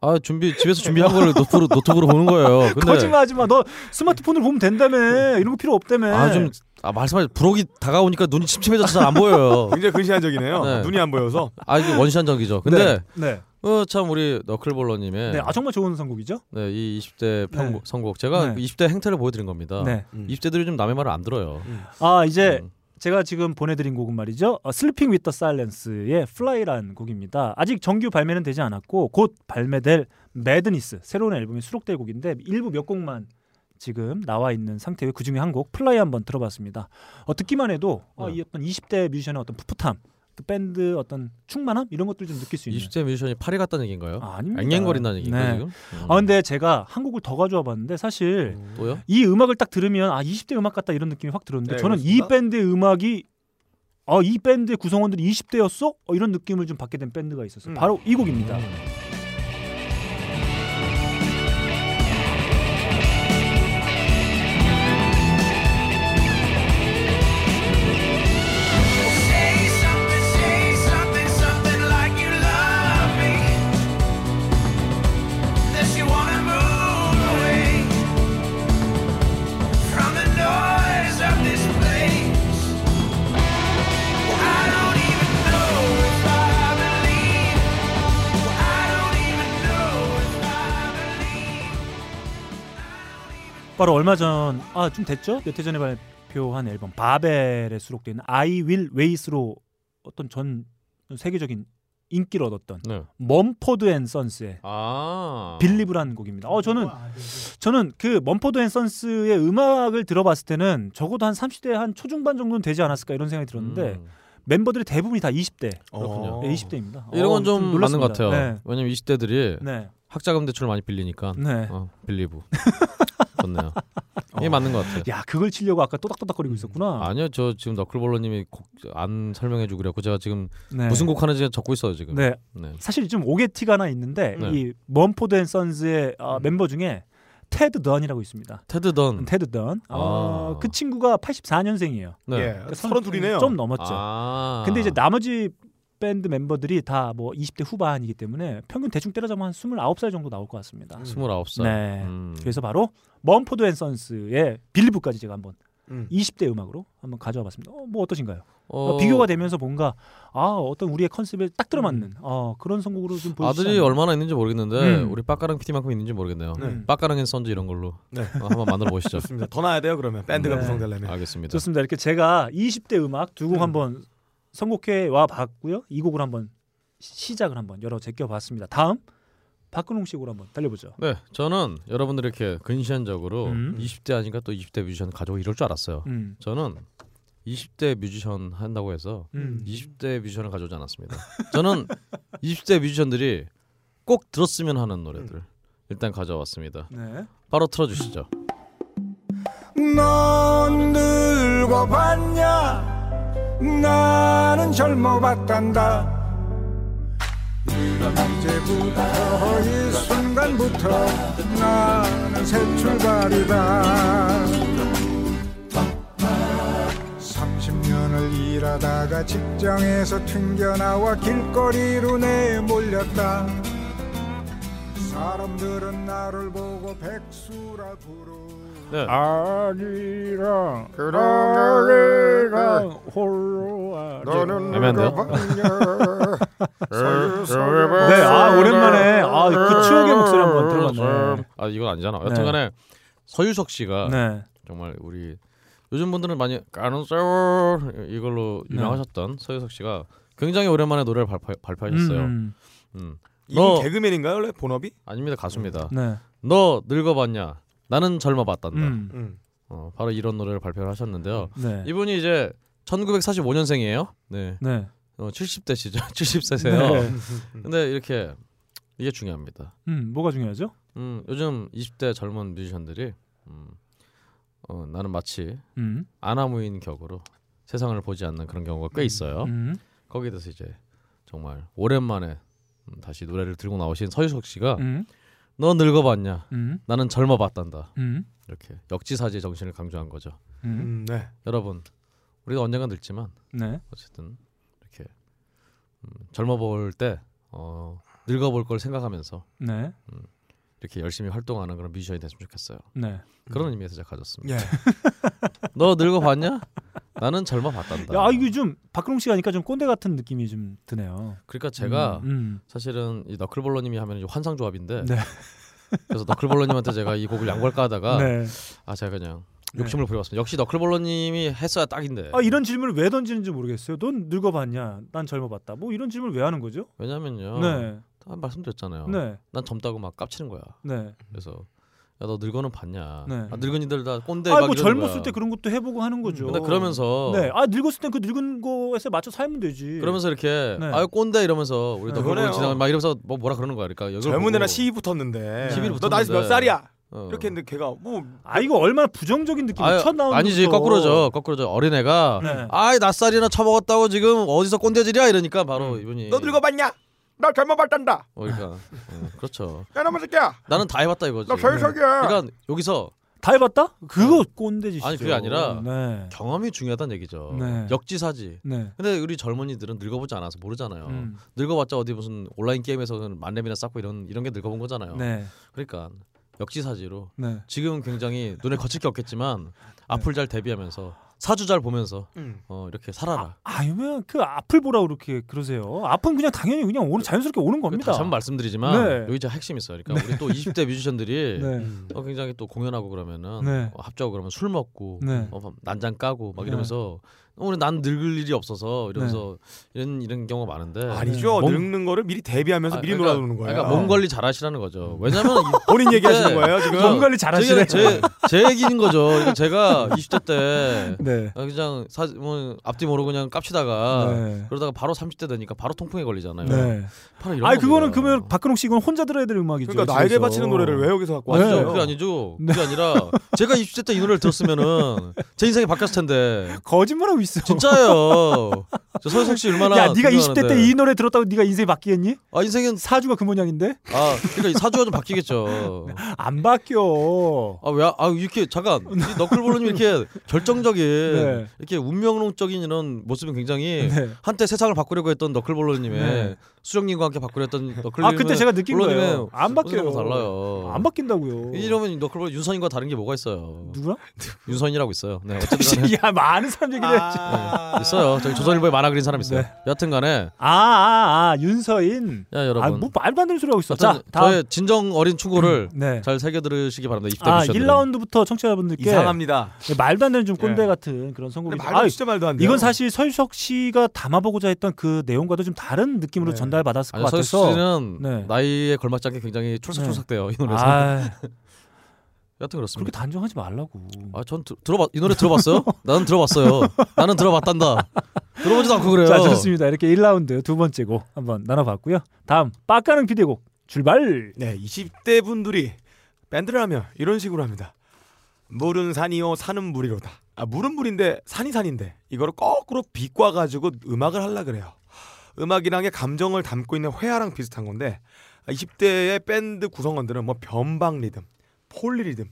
아 준비 집에서 준비한 걸 노트북으로 노트북으로 보는 거예요. 근데 거짓말하지 마. 너 스마트폰으로 보면 된다며. 이런 거 필요 없다며. 아좀 아, 말씀하신 불혹이 다가오니까 눈이 침침해져서 잘 안 보여요. 굉장히 근시안적이네요. 네. 눈이 안 보여서. 아 이게 원시안적이죠. 근데 네. 어, 참 우리 너클볼러님의 네, 아 정말 좋은 선곡이죠. 네, 이 20대 평 네. 선곡 제가 네. 20대 행태를 보여드린 겁니다. 네. 20대들이 좀 남의 말을 안 들어요. 아 이제 음. 제가 지금 보내드린 곡은 말이죠. with the Silence의 Fly라는 곡입니다. 아직 정규 발매는 되지 않았고 곧 발매될 Madness 새로운 앨범에 수록될 곡인데 일부 몇 곡만 지금 나와 있는 상태의 그 중에 한 곡 Fly 한번 들어봤습니다. 어, 듣기만 해도 어, 네. 이 어떤 20대 뮤지션의 어떤 풋풋함, 또 밴드 어떤 충만함 이런 것들 좀 느낄 수 있는. 20대 뮤지션이 파리 같다는 얘기인가요? 아, 아닙니다. 앵앵거린다는 얘기인가요 네. 지금? 음. 아 근데 제가 한 곡을 더 가져와 봤는데 사실 또요? 이 음악을 딱 들으면 아 20대 음악 같다 이런 느낌이 확 들었는데 네, 저는 그렇습니다. 이 밴드의 음악이 아이 밴드의 구성원들이 20대였어? 어, 이런 느낌을 좀 받게 된 밴드가 있었어요. 음. 바로 이 곡입니다. 바로 얼마 전 아 좀 됐죠? 몇 해 전에 발표한 앨범 Babel에 있는 I Will Wait로 어떤 전 세계적인 인기를 얻었던 네. Mumford and Sons의 아. Believe라는 곡입니다. 어 저는 저는 그 Mumford and Sons의 음악을 들어봤을 때는 적어도 한 30대 한 초중반 정도는 되지 않았을까 이런 생각이 들었는데 음, 멤버들이 대부분이 다 20대. 그렇군요. 네, 20대입니다. 이런 건좀 맞는 것 같아요. 네. 왜냐면 20대들이 네. 학자금 대출을 많이 빌리니까 네. 어, Believe 좋네요. 이게 맞는 것 같아요. 야, 그걸 치려고 아까 또닥또닥거리고 있었구나. 아니요, 저 지금 너클볼러님이 곡 안 설명해주고 그래갖고 제가 지금 네. 무슨 곡 하는지 적고 있어요 지금. 네. 네. 사실 좀 옥에 티가 하나 있는데 네. 이 Mumford and Sons의 어, 멤버 중에 테드 던이라고 있습니다. 테드 던. 테드 던. 어, 아. 그 친구가 84년생이에요. 네. 예, 서른 둘이네요. 좀 넘었죠. 아. 근데 이제 나머지 밴드 멤버들이 다 뭐 20대 후반이기 때문에 평균 대충 때려잡으면 한 29살 정도 나올 것 같습니다. 29살. 네. 음. 그래서 바로 Mumford and Sons의 Believe까지 제가 한번 음. 20대 음악으로 한번 가져와 봤습니다. 어, 뭐 어떠신가요? 어, 어, 비교가 되면서 뭔가 아 어떤 우리의 컨셉에 딱 들어맞는 어, 그런 선곡으로 좀 아들이 않나요? 얼마나 있는지 모르겠는데 음. 우리 빡가능 PD만큼 있는지 모르겠네요. 네. 빡가능 and Sons 이런 걸로 네. 어, 한번 만들어 보시죠. 좋습니다. 더 낳아야 돼요 그러면 밴드가 네. 구성되려면. 알겠습니다. 좋습니다. 이렇게 제가 20대 음악 두곡 음. 한번 선곡해 와 봤고요. 이 곡을 한번 시- 시작을 한번 열어 제껴 봤습니다. 다음 박근홍 씨곡으로 한번 달려보죠. 네, 저는 여러분들 이렇게 근시안적으로 음. 20대 아니까 또 20대 뮤지션 가져오고 이럴 줄 알았어요. 음. 저는 20대 뮤지션 한다고 해서 음. 20대 뮤지션을 가져오지 않았습니다. 저는 20대 뮤지션들이 꼭 들었으면 하는 노래들 일단 가져왔습니다. 네. 바로 틀어주시죠. 넌 늙어봤냐 나는 젊어봤단다. 이제부터 이 순간부터 나는 새 출발이다. 30년을 일하다가 직장에서 튕겨나와 길거리로 내몰렸다. 사람들은 나를 보고 백수라 부르 네. 아니랑 그러니까 홀로 너는 애매한데요? 네, 아 오랜만에 아 그 추억의 목소리 한번 들어봤네. 아 이건 아니잖아. 여튼간에 서유석 씨가 네. 정말 우리 요즘 분들은 많이 까는 세월 이걸로 유명하셨던 서유석 씨가 굉장히 오랜만에 노래를 발표, 발표하셨어요. 음, 음. 이분 너 개그맨인가요 원래 본업이? 아닙니다 가수입니다. 네. 너 늙어봤냐? 나는 젊어봤단다. 음. 음. 어, 바로 이런 노래를 발표를 하셨는데요. 네. 이분이 이제 1945년생이에요. 네. 네. 어, 70대시죠. 70세세요. 네. 근데 이렇게 이게 중요합니다. 음, 뭐가 중요하죠? 음, 요즘 20대 젊은 뮤지션들이 음, 어, 나는 마치 음. 아나무인 격으로 세상을 보지 않는 그런 경우가 꽤 있어요. 음. 거기에 대해서 이제 정말 오랜만에 음, 다시 노래를 들고 나오신 서유석 씨가 음. 너 늙어봤냐? 음. 나는 젊어봤단다. 음. 이렇게 역지사지의 정신을 강조한 거죠. 음. 음, 네. 여러분, 우리가 언젠가 늙지만 네. 어쨌든 이렇게 음, 젊어볼 때 어, 늙어 볼 걸 생각하면서 네. 이렇게 열심히 활동하는 그런 뮤지션이 됐으면 좋겠어요. 네. 그런 의미에서 제가 가졌습니다. 예. 너 늙어봤냐? 나는 젊어 봤단다. 야, 아, 이거 좀 박근홍 씨가 하니까 좀 꼰대 같은 느낌이 좀 드네요. 그러니까 제가 음, 음. 사실은 이 너클볼러 님이 하면 환상 조합인데 네. 그래서 너클볼러 님한테 제가 이 곡을 양보할까 하다가 네. 아 제가 그냥 욕심을 부려봤습니다. 역시 너클볼러님이 했어야 딱인데. 아 이런 질문을 왜 던지는지 모르겠어요. 넌 늙어봤냐? 난 젊어봤다. 뭐 이런 질문을 왜 하는 거죠? 왜냐면요. 네. 다 말씀드렸잖아요. 네. 난 젊다고 막 깝치는 거야. 네. 그래서 야 너 늙어는 봤냐? 네. 아, 늙은이들 다 꼰대 아, 막뭐 젊었을 거야. 때 그런 것도 해보고 하는 거죠. 근데 그러면서 네. 아 늙었을 땐 그 늙은 거에서 맞춰 살면 되지. 그러면서 이렇게 네. 아유 꼰대 이러면서 우리 네. 그러네요. 지나가 막 이러면서 뭐 뭐라 그러는 거야. 그러니까 이걸 젊은 보고 애랑 시비 붙었는데 시비를 너 나이 몇 붙었는데. 살이야? 어. 이렇게 했는데 걔가 뭐 아 이거 얼마나 부정적인 느낌이 첫 나오는 아니지 거꾸로죠. 거꾸로죠. 어린애가 네. 아이 낯살이나 처먹었다고 지금 어디서 꼰대질이야 이러니까 바로 음. 이분이 너 늙어봤냐? 나 젊어봤단다. 어, 그러니까 어, 그렇죠. 야 너무 새끼야. 나는 다 해봤다 이거지. 나 별석이야. 그러니까 여기서 다 해봤다? 그거 꼰대짓이죠. 아니 그게 아니라 네. 경험이 중요하다는 얘기죠. 네. 역지사지. 네. 근데 우리 젊은이들은 늙어보지 않아서 모르잖아요. 음. 늙어봤자 어디 무슨 온라인 게임에서 만렙이나 쌓고 이런 이런 게 늙어본 거잖아요. 네. 그러니까 역지사지로 네. 지금은 굉장히 눈에 거칠 게 없겠지만 앞을 잘 대비하면서 사주 잘 보면서 음. 어, 이렇게 살아라. 아니면 그 앞을 보라고 그렇게 그러세요. 앞은 그냥 당연히 그냥 오는 자연스럽게 오는 겁니다. 다시 한번 말씀드리지만 네. 여기 진짜 핵심이 있어요. 그러니까 우리 또 20대 뮤지션들이 네. 어, 굉장히 또 공연하고 그러면은 네. 어, 합주하고 그러면 술 먹고 네. 어, 난장 까고 막 네. 이러면서 오늘 난 늙을 일이 없어서 이러면서 이런 이런 경우가 많은데 아니죠. 몸- 늙는 거를 미리 대비하면서 아, 미리 그러니까- 놀아두는 거예요. 그러니까 몸 관리 잘 하시라는 거죠. 왜냐면 본인 얘기하시는 거예요 지금? 몸 관리 잘하시네. 제, 제 얘기인 거죠. 그러니까 제가 20대 때 네. 어, 그냥 사, 뭐 앞뒤 모르고 그냥 깝치다가 네. 그러다가 바로 30대 되니까 바로 통풍에 걸리잖아요. 네. 바로 이런 아 그거는. 그러면 박근홍 씨 이건 혼자 들어야 될 음악이죠. 그러니까 나에게 집에서. 바치는 노래를 왜 여기서 갖고 네. 왔어요? 그게 아니죠. 그게 아니라 제가 20대 때 이 노래를 들었으면은 제 인생이 바뀌었을 텐데. 거짓말하고 있어. 진짜예요. 저 서유석 씨 얼마나 야, 네가 20대 때. 이 노래 들었다고 네가 인생이 바뀌겠니? 아 인생은 사주가 그 모양인데 아 그러니까 이 사주가 좀 바뀌겠죠. 안 바뀌어. 아 왜? 아 이렇게 잠깐 이 너클볼러님 이렇게 결정적인 네. 이렇게 운명론적인 이런 모습은 굉장히 네. 한때 세상을 바꾸려고 했던 너클볼러님의 네. 수정님과 함께 바꾸려 했던 너클볼러님 아 그때 제가 느낀 거예요. 안 바뀌어요. 달라요. 안 바뀐다고요. 이러면 너클볼 윤선인과 다른 게 뭐가 있어요? 누구야? 윤선이라고 있어요. 네 어쨌든 야 많은 사람 얘기를 했지. 네, 있어요. 저기 조선일보에 만화 그린 사람 있어요. 네. 여튼간에 아, 아, 아 윤서인. 야 여러분. 아, 뭐 말도 안 되는 소리 하고 있어. 자, 다음. 저의 진정 어린 충고를 네. 잘 새겨 들으시기 바랍니다. 20대 아, 미션들은. 1라운드부터 청취자분들께 이상합니다. 네, 말도 안 되는 좀 꼰대 네. 같은 그런 선곡이 말도 진짜 말도 안 돼요. 이건 사실 서유석 씨가 담아보고자 했던 그 내용과도 좀 다른 느낌으로 네. 전달 받았을 아니 것 같아서 씨는 네. 나이에 걸맞지 않게 굉장히 촐싹촐싹대요 이 노래에서. 아, 여튼 그렇게 그렇습니다. 단정하지 말라고. 아, 전 들- 들어봤 이 노래 들어봤어요? 나는 들어봤어요. 나는 들어봤단다. 들어보지도 않고 그래요. 자, 좋습니다. 이렇게 1라운드 두 번째 곡 한번 나눠봤고요. 다음 빡가는 피디의 곡 출발. 네, 20대 분들이 밴드를 하면 이런 식으로 합니다. 물은 산이요, 산은 물이로다. 아, 물은 물인데 산이 산인데 이거를 거꾸로 비꼬아 가지고 음악을 하려 그래요. 음악이랑의 감정을 담고 있는 회화랑 비슷한 건데 20대의 밴드 구성원들은 뭐 변박 리듬, polyrhythm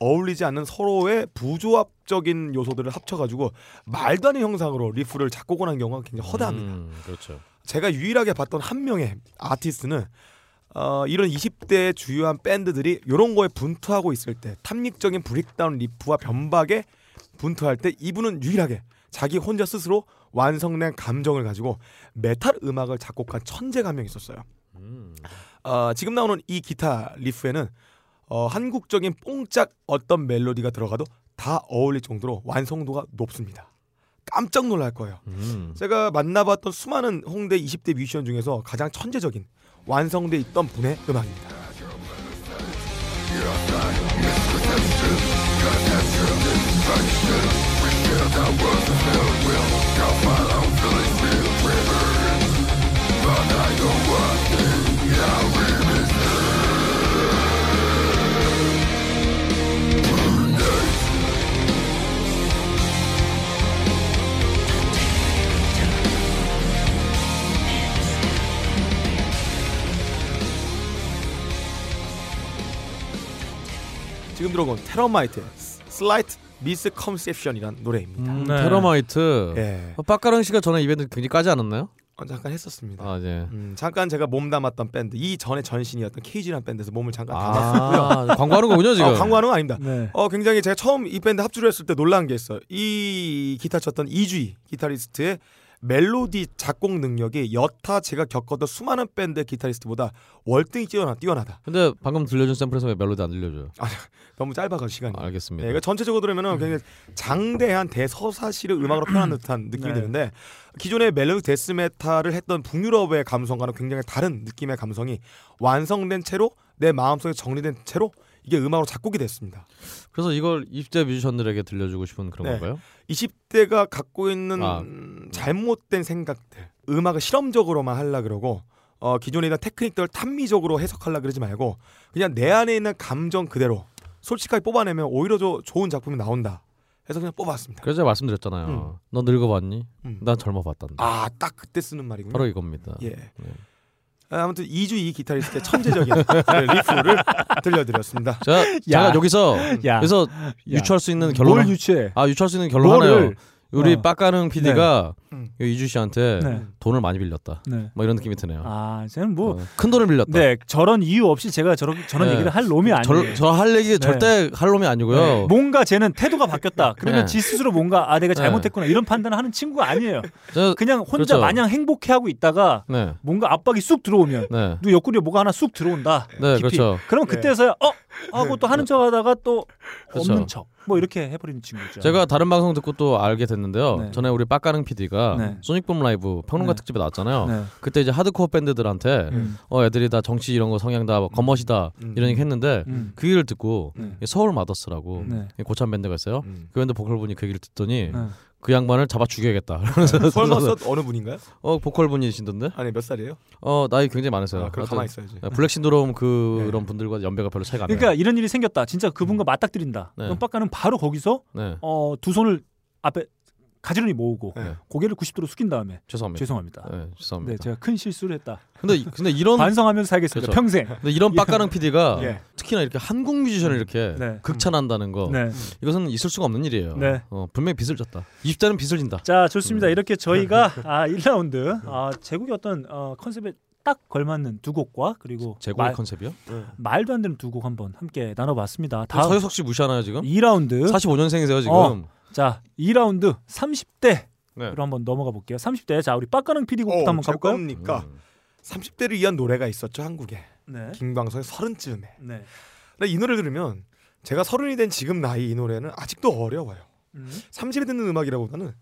어울리지 않는 서로의 부조합적인 요소들을 합쳐가지고 말도 안 되는 형상으로 riff를 작곡을 한 경우가 굉장히 허다합니다. 음, 그렇죠. 제가 유일하게 봤던 한 명의 아티스트는 어, 이런 20대의 주요한 밴드들이 이런 거에 분투하고 있을 때 탐닉적인 breakdown riff와 변박에 분투할 때 이분은 유일하게 자기 혼자 스스로 완성된 감정을 가지고 메탈 음악을 작곡한 천재가 한 명 있었어요. 음. 어, 지금 나오는 이 기타 riff에는 어, 한국적인 뽕짝 어떤 멜로디가 들어가도 다 어울릴 정도로 완성도가 높습니다. 깜짝 놀랄 거예요. 음. 제가 만나봤던 수많은 홍대 20대 뮤지션 중에서 가장 천재적인 완성돼 있던 분의 음악입니다. 지금 들어본 테러마이트 Slight Misconception이란 노래입니다. 음, 네. 테러마이트. 예. 어, 빡가능 씨가 전에 이 밴드 굉장히 까지 않았나요? 어, 잠깐 했었습니다. 아, 네. 음, 잠깐 제가 몸 담았던 밴드 이 전에 전신이었던 케이지라는 밴드에서 몸을 잠깐 담았었고요. 아, 광고하는 거군요, 지금. 어, 광고하는 건 아닙니다. 네. 어 굉장히 제가 처음 이 밴드 합주를 했을 때 놀란 게 있어요. 이 기타 쳤던 이주희 기타리스트의 멜로디 작곡 능력이 여타 제가 겪었던 수많은 밴드 기타리스트보다 월등히 뛰어나 뛰어나다. 근데 방금 들려준 샘플에서 왜 멜로디 안 들려줘요? 너무 짧아가 시간이. 알겠습니다. 네, 이거 전체적으로 들으면은 굉장히 장대한 대서사시를 음악으로 표현한 듯한 느낌이 네. 드는데 기존의 멜로디 데스메탈을 했던 북유럽의 감성과는 굉장히 다른 느낌의 감성이 완성된 채로 내 마음속에 정리된 채로 이게 음악으로 작곡이 됐습니다. 그래서 이걸 20대 뮤지션들에게 들려주고 싶은 그런 네. 건가요? 20대가 갖고 있는 아. 음, 잘못된 생각들, 음악을 실험적으로만 하려 그러고 어, 기존에 있는 테크닉들을 탐미적으로 해석하려 그러지 말고 그냥 내 안에 있는 감정 그대로 솔직하게 뽑아내면 오히려 더 좋은 작품이 나온다. 해서 그냥 뽑았습니다. 그래서 제가 말씀드렸잖아요. 음. 너 늙어봤니? 음. 난 젊어봤단다. 아, 딱 그때 쓰는 말이군요. 바로 이겁니다. 예. 네. 아, 아무튼 이주 이 기타리스트의 천재적인 리프를 들려드렸습니다. 제가, 제가 여기서 야. 여기서 야. 유추할 수 있는 결론 뭘 유추해? 아 유추할 수 있는 결론 뭐를? 하나요. 우리 어. 빡가능 PD가 음. 이주 씨한테 네. 돈을 많이 빌렸다. 네. 뭐 이런 느낌이 드네요. 아, 저는 뭐 어, 큰 돈을 빌렸다. 네, 저런 이유 없이 제가 저런 저런 네. 얘기를 할 놈이 아니에요. 저할 얘기 네. 절대 할 놈이 아니고요. 네. 뭔가 쟤는 태도가 바뀌었다. 그러면 네. 지 스스로 뭔가 아 내가 네. 잘못했구나 이런 판단을 하는 친구가 아니에요. 저- 그냥 혼자 그렇죠. 마냥 행복해하고 있다가 네. 뭔가 압박이 쑥 들어오면 네. 누 옆구리에 뭐가 하나 쑥 들어온다. 네, 깊이. 그렇죠. 그러면 그때서야 어 하고 또 하는 척하다가 또 그렇죠. 없는 척 뭐 이렇게 해버리는 친구죠. 제가 다른 방송 듣고 또 알게 됐는데요. 네. 전에 우리 빡가능 PD가 네. 소닉붐 라이브 평론가 네. 특집에 나왔잖아요. 네. 그때 이제 하드코어 밴드들한테 음. 어 애들이 다 정치 이런 거 성향 다 겉멋이다 음. 이런 얘기 했는데 음. 그 얘기를 듣고 네. 서울 마더스라고 네. 고참 밴드가 있어요. 음. 그 밴드 보컬 분이 그 얘기를 듣더니 네. 그 양반을 잡아 죽여야겠다. 그래서 설마서 어느 분인가요? 어 보컬 분이신던데? 아니 몇 살이에요? 어 나이 굉장히 많으세요. 아, 그럼 가만히 있어야지. 네, 블랙 신드롬 그런 분들과 연배가 별로 차이가 안 나요. 그러니까 이런 일이 생겼다. 진짜 그분과 맞닥뜨린다. 네. 그럼 빡가는 바로 거기서 네. 어, 두 손을 앞에 가지런히 모으고 네. 고개를 90도로 숙인 다음에 죄송합니다. 죄송합니다. 네, 죄송합니다. 네, 제가 큰 실수를 했다. 근데 이- 근데 이런 반성하면서 살겠습니다. 그렇죠. 평생. 근데 이런 빡가능 PD가 예. 특히나 이렇게 한국 뮤지션을 이렇게 네. 극찬한다는 거 네. 이것은 있을 수가 없는 일이에요. 네. 어, 분명히 빚을 졌다. 20대는 빚을 진다. 자, 좋습니다. 이렇게 저희가 아, 1라운드 아, 제국의 어떤 어, 컨셉에 딱 걸맞는 두 곡과 그리고 제국의 말, 컨셉이요? 말도 안 되는 두 곡 한번 함께 나눠봤습니다. 다음 다음 서유석 씨 무시하나요 지금? 2라운드 45년생이세요 지금? 어. 자 2라운드 30대로 네. 한번 넘어가 볼게요. 30대 자 우리 빡가능 PD 곡부터 어, 한번 제 가볼까요? 겁니까? 음. 30대를 위한 노래가 있었죠 한국에. 네. 김광석의 서른쯤에. 네. 근데 이 노래를 들으면 제가 서른이 된 지금 나이 이 노래는 아직도 어려워요. 음. 30에 듣는 음악이라보다는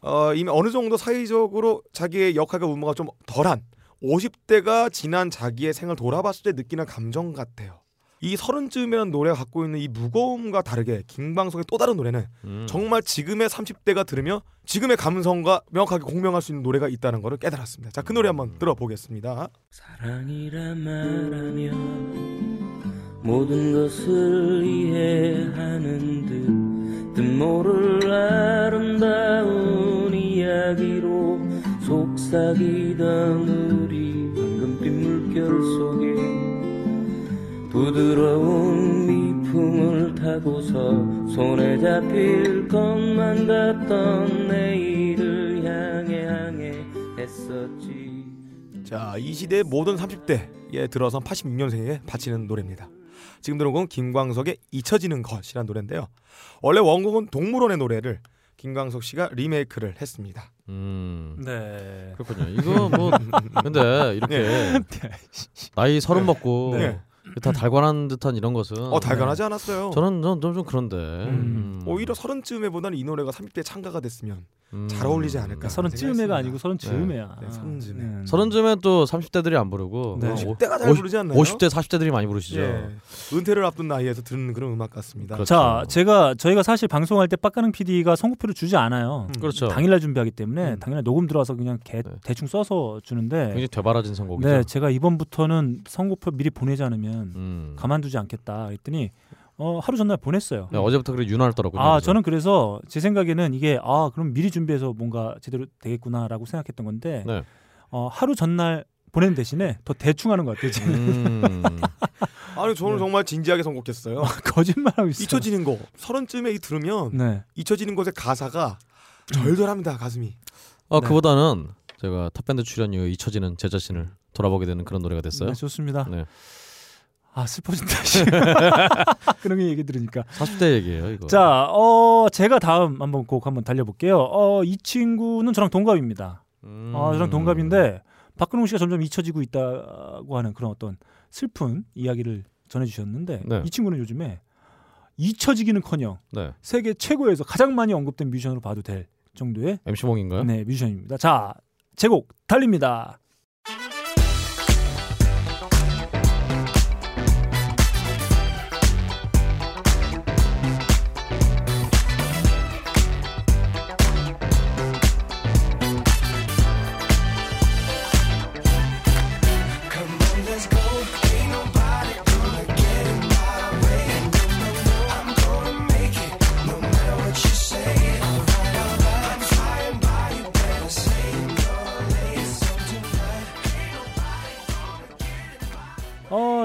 어, 이미 어느 정도 사회적으로 자기의 역할과 의무가 좀 덜한 50대가 지난 자기의 생을 돌아봤을 때 느끼는 감정 같아요. 이 서른쯤이라는 노래가 갖고 있는 이 무거움과 다르게 김광석의 또 다른 노래는 음. 정말 지금의 30대가 들으며 지금의 감성과 명확하게 공명할 수 있는 노래가 있다는 것을 깨달았습니다. 자, 그 노래 한번 들어보겠습니다. 사랑이라 말하면 모든 것을 이해하는 듯 뜻모를 아름다운 이야기로 속삭이던 우리 황금빛 물결 속에 부드러운 미풍을 타고서 손에 잡힐 것만 같던 내일을 향해 향해 했었지 자, 이 시대의 모든 30대에 들어선 86년생에게 바치는 노래입니다. 지금 들은 곡은 김광석의 잊혀지는 것이라는 노래인데요. 원래 원곡은 동물원의 노래를 김광석 씨가 리메이크를 했습니다. 음. 네. 그렇군요. 이거 뭐 근데 이렇게 나이 서른 먹고 네. 다 달관한 듯한 이런 것은 어, 달관하지 않았어요. 저는 좀, 좀, 좀 그런데 음. 오히려 서른쯤에 보다는 이 노래가 30대에 참가가 됐으면 음. 잘 어울리지 않을까. 서른 쯤에가 아니고 서른 즈음에야. 네, 서른 즈음에. 네. 서른쯤엔 또 30대들이 안 부르고 네. 어, 10대가 잘50 부르지 않나요? 50대 40대들이 많이 부르시죠. 예. 은퇴를 앞둔 나이에서 듣는 그런 음악 같습니다. 그렇죠. 자, 제가 저희가 사실 방송할 때 빡가능 PD가 선곡표를 주지 않아요. 음. 그렇죠. 당일날 준비하기 때문에 음. 당일날 녹음 들어와서 그냥 개, 네. 대충 써서 주는데 굉장히 되바라진 선곡이죠. 네, 제가 이번부터는 선곡표 미리 보내지 않으면 음. 가만두지 않겠다 했더니 어, 하루 전날 보냈어요. 네, 어제부터 그래 떨었군요. 아, 그래서. 저는 그래서 제 생각에는 이게 아, 그럼 미리 준비해서 뭔가 제대로 되겠구나라고 생각했던 건데 네. 어, 하루 전날 보낸 대신에 더 대충 하는 것 같아요. 지금. 음. 아니 저는 네. 정말 진지하게 선곡했어요. 거짓말하고 있어. 잊혀지는 거. 서른쯤에 이 들으면 네. 잊혀지는 것의 가사가 절절합니다 가슴이. 어 네. 그보다는 제가 탑밴드 출연 이후 잊혀지는 제 자신을 돌아보게 되는 그런 노래가 됐어요. 네, 좋습니다. 네. 아 슬퍼진다. 씨. 그런 얘기 들으니까. 40대 얘기예요, 이거. 자, 어 제가 다음 한번 곡 한번 달려볼게요. 어이 친구는 저랑 동갑입니다. 음. 아 저랑 동갑인데 박근홍 씨가 점점 잊혀지고 있다고 하는 그런 어떤 슬픈 이야기를 전해주셨는데 네. 이 친구는 요즘에 잊혀지기는커녕 네. 세계 최고에서 가장 많이 언급된 뮤지션으로 봐도 될 정도의 MC 몽인가요? 네 뮤지션입니다. 자 제곡 달립니다.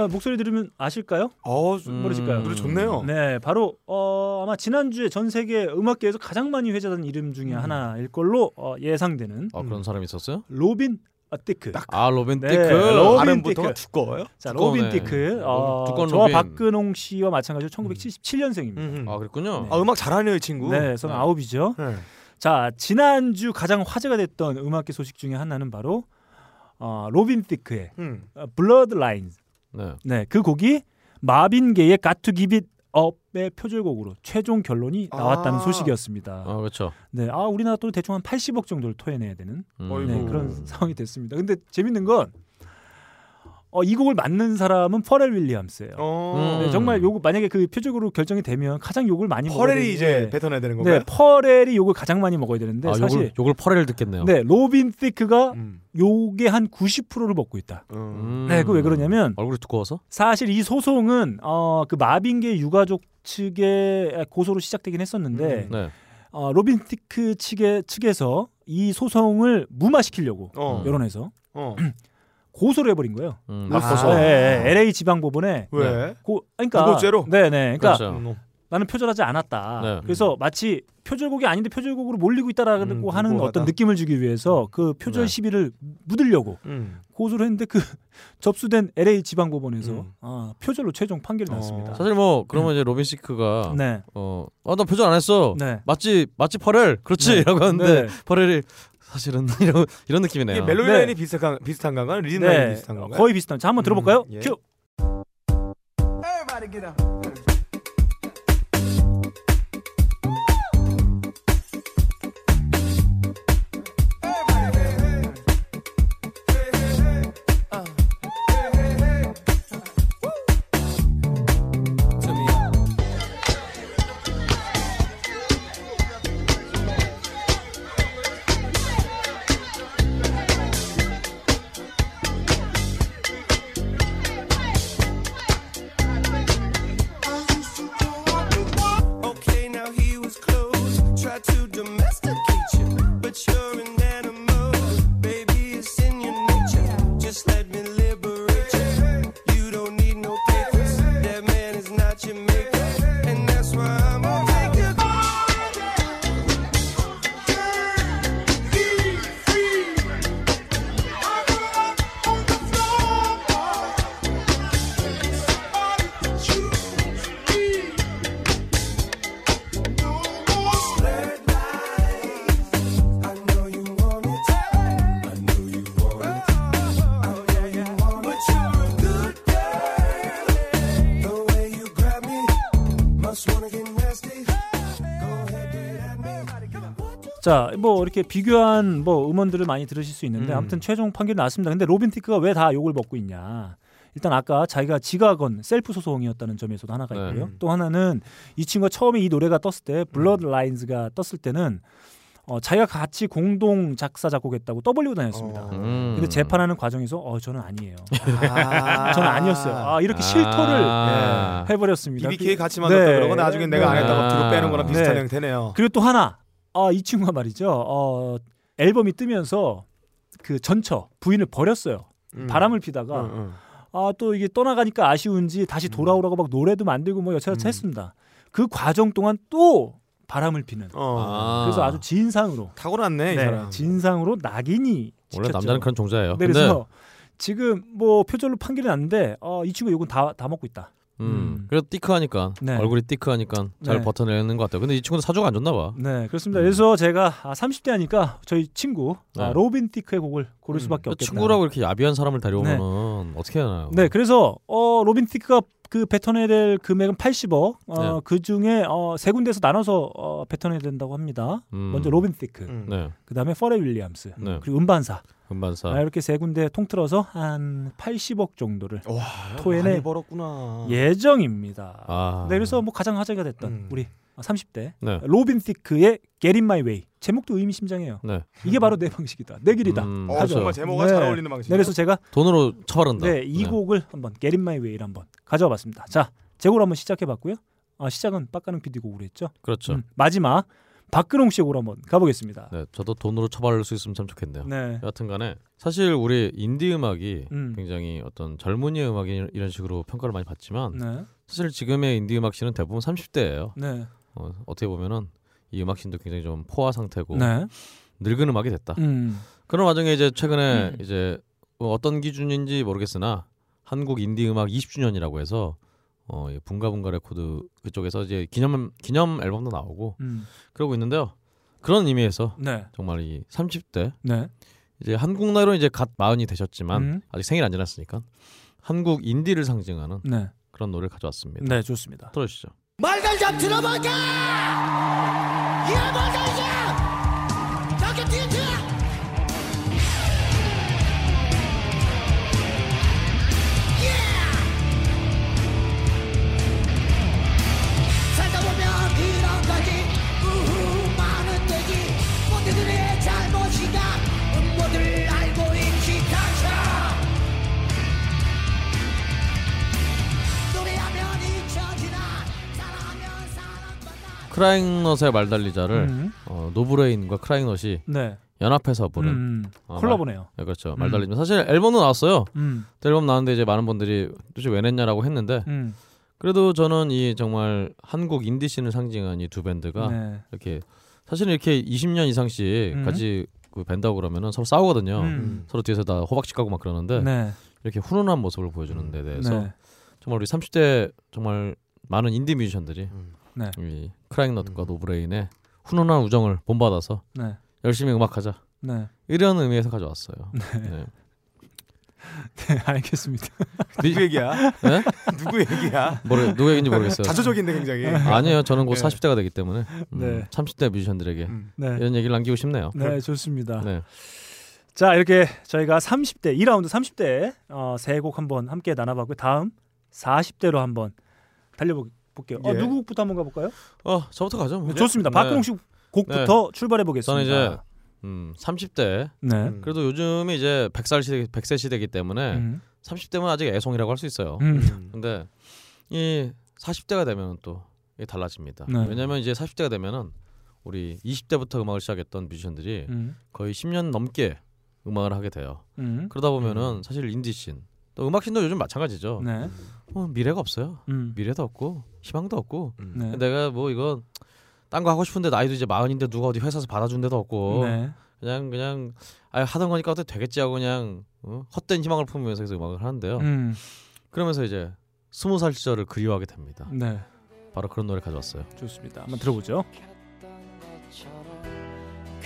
목소리 들으면 아실까요? 어 모르실까요? 노래 좋네요. 네, 바로 어, 아마 지난주에 전 세계 음악계에서 가장 많이 회자된 이름 중에 하나일 걸로 어, 예상되는 아 그런 사람이 있었어요? 로빈 티크. 아 로빈 네, 티크. 로빈 티크. 두꺼워요? 자, 두꺼우네. 로빈 티크. 어, 두꺼운 저와 로빈. 박근홍 씨와 마찬가지로 1977년생입니다. 음. 아 그랬군요. 아 음악 잘하네요 이 친구. 네, 저는 네. 아홉이죠. 네. 자, 지난주 가장 화제가 됐던 음악계 소식 중에 하나는 바로 어, 로빈 티크의 음. Blurred Lines. 네. 네, 그 곡이 마빈 게이의 Got to Give It Up의 표절곡으로 최종 결론이 나왔다는 아. 소식이었습니다. 아 그렇죠. 네, 아 우리나라 또 대충 한 80억 정도를 토해내야 되는 음. 네, 그런 상황이 됐습니다. 근데 재밌는 건 어, 이 곡을 만든 사람은 퍼렐 윌리엄스예요. 어. 네, 정말 요거 만약에 그 표절로 결정이 되면 가장 욕을 많이 먹어야 퍼렐이 이제 되는데 뱉어내야 되는 건가요? 네, 퍼렐이 욕을 가장 많이 먹어야 되는데 아 사실 요걸 욕을 퍼렐이 듣겠네요. 네, 로빈 티크가 음. 욕의 한 90%를 먹고 있다. 음. 음. 네, 그 왜 그러냐면 얼굴이 두꺼워서? 사실 이 소송은 어, 그 마빈 게이 유가족 측의 고소로 시작되긴 했었는데 음. 네. 어, 로빈 티크 측의 측에서 이 소송을 무마시키려고 어. 여론에서 어. 고소를 해버린 거예요. 음, 아. 나빠서. 네, LA 지방법원에 왜? 고, 그러니까 무고죄로? 네네. 그러니까 그렇죠. 음. 나는 표절하지 않았다. 네. 그래서 마치 표절곡이 아닌데 표절곡으로 몰리고 있다라고 음, 하는 무고하다. 어떤 느낌을 주기 위해서 그 표절 네. 시비를 묻으려고 음. 고소를 했는데 그 접수된 LA 지방법원에서 음. 아, 표절로 최종 판결이 어. 났습니다. 사실 뭐 그러면 이제 로빈 시크가 네. 어 아 나 표절 안 했어. 네. 맞지 맞지 퍼렐 그렇지라고 하는데 네. 퍼렐이 사실은 이런 이런 느낌이네요. 이게 멜로디 네. 라인이 비슷한 비슷한 건가요? 리듬 라인이 네, 비슷한 건가요? 거의 비슷한. 자, 한번 들어볼까요? 음, 예. 큐. 자, 뭐 이렇게 비교한 뭐 음원들을 많이 들으실 수 있는데 음. 아무튼 최종 판결이 나왔습니다. 근데 로빈 티크가 왜 다 욕을 먹고 있냐? 일단 아까 자기가 건 셀프 소송이었다는 점에서도 하나가 네. 있고요. 또 하나는 이 친구가 처음에 이 노래가 떴을 때 Blurred Lines가 떴을 때는 어, 자기가 같이 공동 작사 작곡했다고 떠벌리고 다녔습니다. 어. 음. 근데 재판하는 과정에서 어 저는 아니에요. 아. 저는 아니었어요. 아 이렇게 실토를 아. 해버렸습니다. BBK 그- 같이 만들었다 네. 그러고 나중에 내가 안 네. 했다고 뒤로 빼는 거랑 비슷한 네. 형태네요. 그리고 또 하나 아, 이 친구가 말이죠. 어, 앨범이 뜨면서 그 전처 부인을 버렸어요. 음. 바람을 피다가 응, 응. 아또 이게 떠나가니까 아쉬운지 다시 돌아오라고 막 노래도 만들고 뭐 여차저차 음. 했습니다. 그 과정 동안 또 바람을 피는. 어. 아. 그래서 아주 진상으로 타고났네 이 네, 사람. 진상으로 낙인이 원래 지켰죠. 남자는 그런 종자예요. 네, 그래서 지금 뭐 표절로 판결이 났는데 어, 이 친구 욕은 다, 다 먹고 있다. 음, 그래도 띠크하니까 네. 얼굴이 띠크하니까 잘 네. 버텨내는 것 같아요. 근데 이 친구는 사주가 안 좋나 봐. 네, 그렇습니다. 그래서 제가 아, 30대 하니까 저희 친구 아, 네. 로빈 티크의 곡을 고를 수밖에 없겠다. 친구라고 이렇게 야비한 사람을 데려오면은 어떻게 하나요? 네, 그래서 어, 로빈 티크가 그 뱉어내야 될 금액은 80억. 어, 네. 그 중에 어, 세 군데서 나눠서 어, 뱉어내야 된다고 합니다. 음. 먼저 로빈 티크, 네. 그다음에 퍼렐 윌리엄스, 네. 그리고 음반사. 음반사. 아, 이렇게 세 군데 통틀어서 한 80억 정도를 많이 토해낼 벌었구나. 예정입니다. 아. 네, 그래서 뭐 가장 화제가 됐던 우리 30대 네. 로빈 티크의 Get in My Way 제목도 의미심장해요. 네. 이게 바로 내 방식이다, 내 길이다. 음, 어. 정말 제목과 잘 어울리는 방식이네요. 네, 그래서 제가 돈으로 처바른다. 네, 이 곡을 한번 Get in My Way를 한번 가져와 봤습니다. 자, 제 곡을 한번 시작해 봤고요. 아, 시작은 빡가는 PD 곡으로 했죠. 그렇죠. 음, 마지막 박근홍 씨의 곡으로 한번 가보겠습니다. 네, 저도 돈으로 처바를 수 있으면 참 좋겠네요. 네. 여하튼간에 사실 우리 인디 음악이 음. 굉장히 어떤 젊은이의 음악이 이런 식으로 평가를 많이 받지만 네. 사실 지금의 인디 음악 씬은 대부분 30대예요. 네. 어, 어떻게 보면은 이 음악 씬도 굉장히 좀 포화 상태고 네. 늙은 음악이 됐다. 음. 그런 와중에 이제 최근에 이제 뭐 어떤 기준인지 모르겠으나 한국 인디 음악 20주년이라고 해서 어, 이 붕가붕가 레코드 그쪽에서 이제 기념 기념 앨범도 나오고 음. 그러고 있는데요. 그런 의미에서 네. 정말 이 30대 네. 이제 한국 나이로 이제 갓 마흔이 되셨지만 음. 아직 생일 안 지났으니까 한국 인디를 상징하는 네. 그런 노래를 가져왔습니다. 네, 좋습니다. 들어주시죠. 말들 좀 들어볼까? 뭐가 이게? 저기 뒤에 크라잉넛의 말달리자를 음. 어, 노브레인과 크라잉넛이 네. 연합해서 부른 음. 어, 콜라보네요. 말- 네, 그렇죠. 음. 말달리자 사실 앨범도 나왔어요. 음. 앨범 나왔는데 이제 많은 분들이 도대체 왜 냈냐라고 했는데 음. 그래도 저는 이 정말 한국 인디 씬을 상징한 이 두 밴드가 네. 이렇게 사실은 이렇게 20년 이상씩 음. 같이 그 밴드하고 그러면은 서로 싸우거든요. 음. 서로 뒤에서 다 호박씨 까고 막 그러는데 네. 이렇게 훈훈한 모습을 보여주는 데 대해서 네. 정말 우리 30대 정말 많은 인디 뮤지션들이 네. 이 크라잉넛과 노브레인의 훈훈한 우정을 본받아서 네. 열심히 음악하자 네. 이런 의미에서 가져왔어요. 네. 네, 알겠습니다. 누구 얘기야? 네? 누구 얘기야? 모르 누구 얘기인지 모르겠어요. 자조적인데 굉장히. 아니에요. 저는 곧 네. 40대가 되기 때문에 음, 네. 30대 뮤지션들에게 네. 이런 얘기를 남기고 싶네요. 네, 좋습니다. 네. 자, 이렇게 저희가 30대 2라운드 30대 어, 세곡 한번 함께 나눠봤고요. 다음 40대로 한번 달려 볼게요. 어, 예. 누구 곡부터 한번 가볼까요? 어, 저부터 가죠. 뭐. 네, 좋습니다. 네. 박근홍 씨 곡부터 네. 출발해 보겠습니다. 저는 이제 음, 30대. 네. 그래도 요즘이 이제 100살 시대 100세 시대이기 때문에 음. 30대면 아직 애송이라고 할 수 있어요. 음. 근데 이 40대가 되면 또 달라집니다. 네. 왜냐면 이제 40대가 되면은 우리 20대부터 음악을 시작했던 뮤지션들이 음. 거의 10년 넘게 음악을 하게 돼요. 음. 그러다 보면은 사실 인디씬 또 음악씬도 요즘 마찬가지죠. 네. 뭐 미래가 없어요. 음. 미래도 없고 희망도 없고 네. 내가 뭐 이거 딴거 하고 싶은데 나이도 이제 마흔인데 누가 어디 회사에서 받아준 데도 없고 네. 그냥 그냥 아 하던 거니까 어떻게 되겠지 하고 그냥 어? 헛된 희망을 품으면서 계속 음악을 하는데요. 음. 그러면서 이제 스무 살 시절을 그리워하게 됩니다. 네. 바로 그런 노래 가져왔어요. 좋습니다. 한번 들어보죠.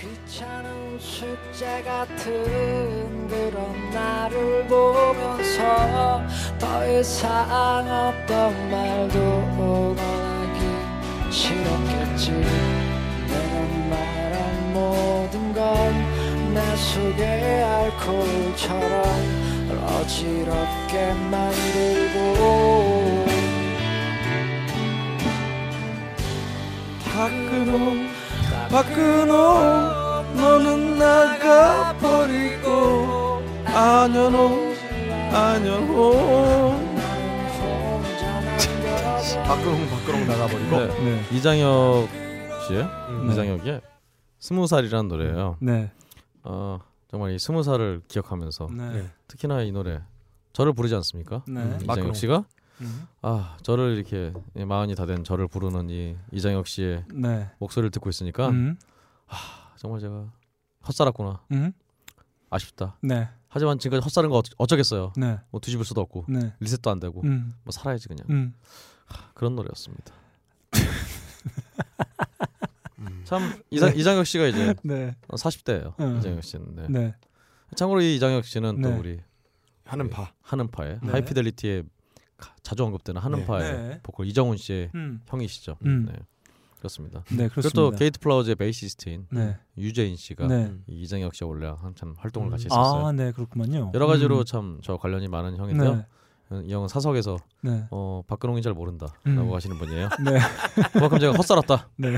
귀찮은 숙제 같은 그런 나를 보면서 더 이상 어떤 말도 원하기 싫었겠지. 내가 말한 모든 건 내 속에 알코올처럼 어지럽게 만들고. 박근홍 박근홍 너는 나가버리고 안현홍 안현홍 박근홍 박근홍 나가버리고. 네. 이장혁 씨의 네. 이장혁의 스무 살이라는 노래예요. 네. 어 정말 이 스무 살을 기억하면서 네. 특히나 이 노래 저를 부르지 않습니까? 네. 이장혁 마크롱. 씨가 음. 아 저를 이렇게 이 마흔이 다 된 저를 부르는 이 이장혁 씨의 네. 목소리를 듣고 있으니까 음. 정말 제가 헛살았구나. 음. 아쉽다. 네. 하지만 지금까지 헛살은 거 어쩌- 어쩌겠어요. 네. 뭐 뒤집을 수도 없고 네. 리셋도 안 되고 음. 뭐 살아야지 그냥 음. 하, 그런 노래였습니다. 참 이장, 네. 이장혁 씨가 이제 네. 40대예요. 음. 이장혁 씨는. 네. 네. 참고로 이 이장혁 씨는 또 네. 우리 한음 그 파. 한음파의 네. 하이피델리티의 가- 자주 언급되는 한음파의 네. 보컬 이정훈 씨의 음. 형이시죠. 음. 네. 그렇습니다. 네, 그리고 또 그렇습니다. 게이트 플라워즈의 베이시스트인 네. 유재인 씨가 네. 이 이장혁 씨와 원래 한참 활동을 같이 했었어요. 아, 네, 그렇구만요. 여러 가지로 음. 참 저 관련이 많은 형인데요. 이 형은 사석에서 네. 어, 박근홍이 잘 모른다라고 음. 하시는 분이에요. 네. 그만큼 제가 헛살았다. 네.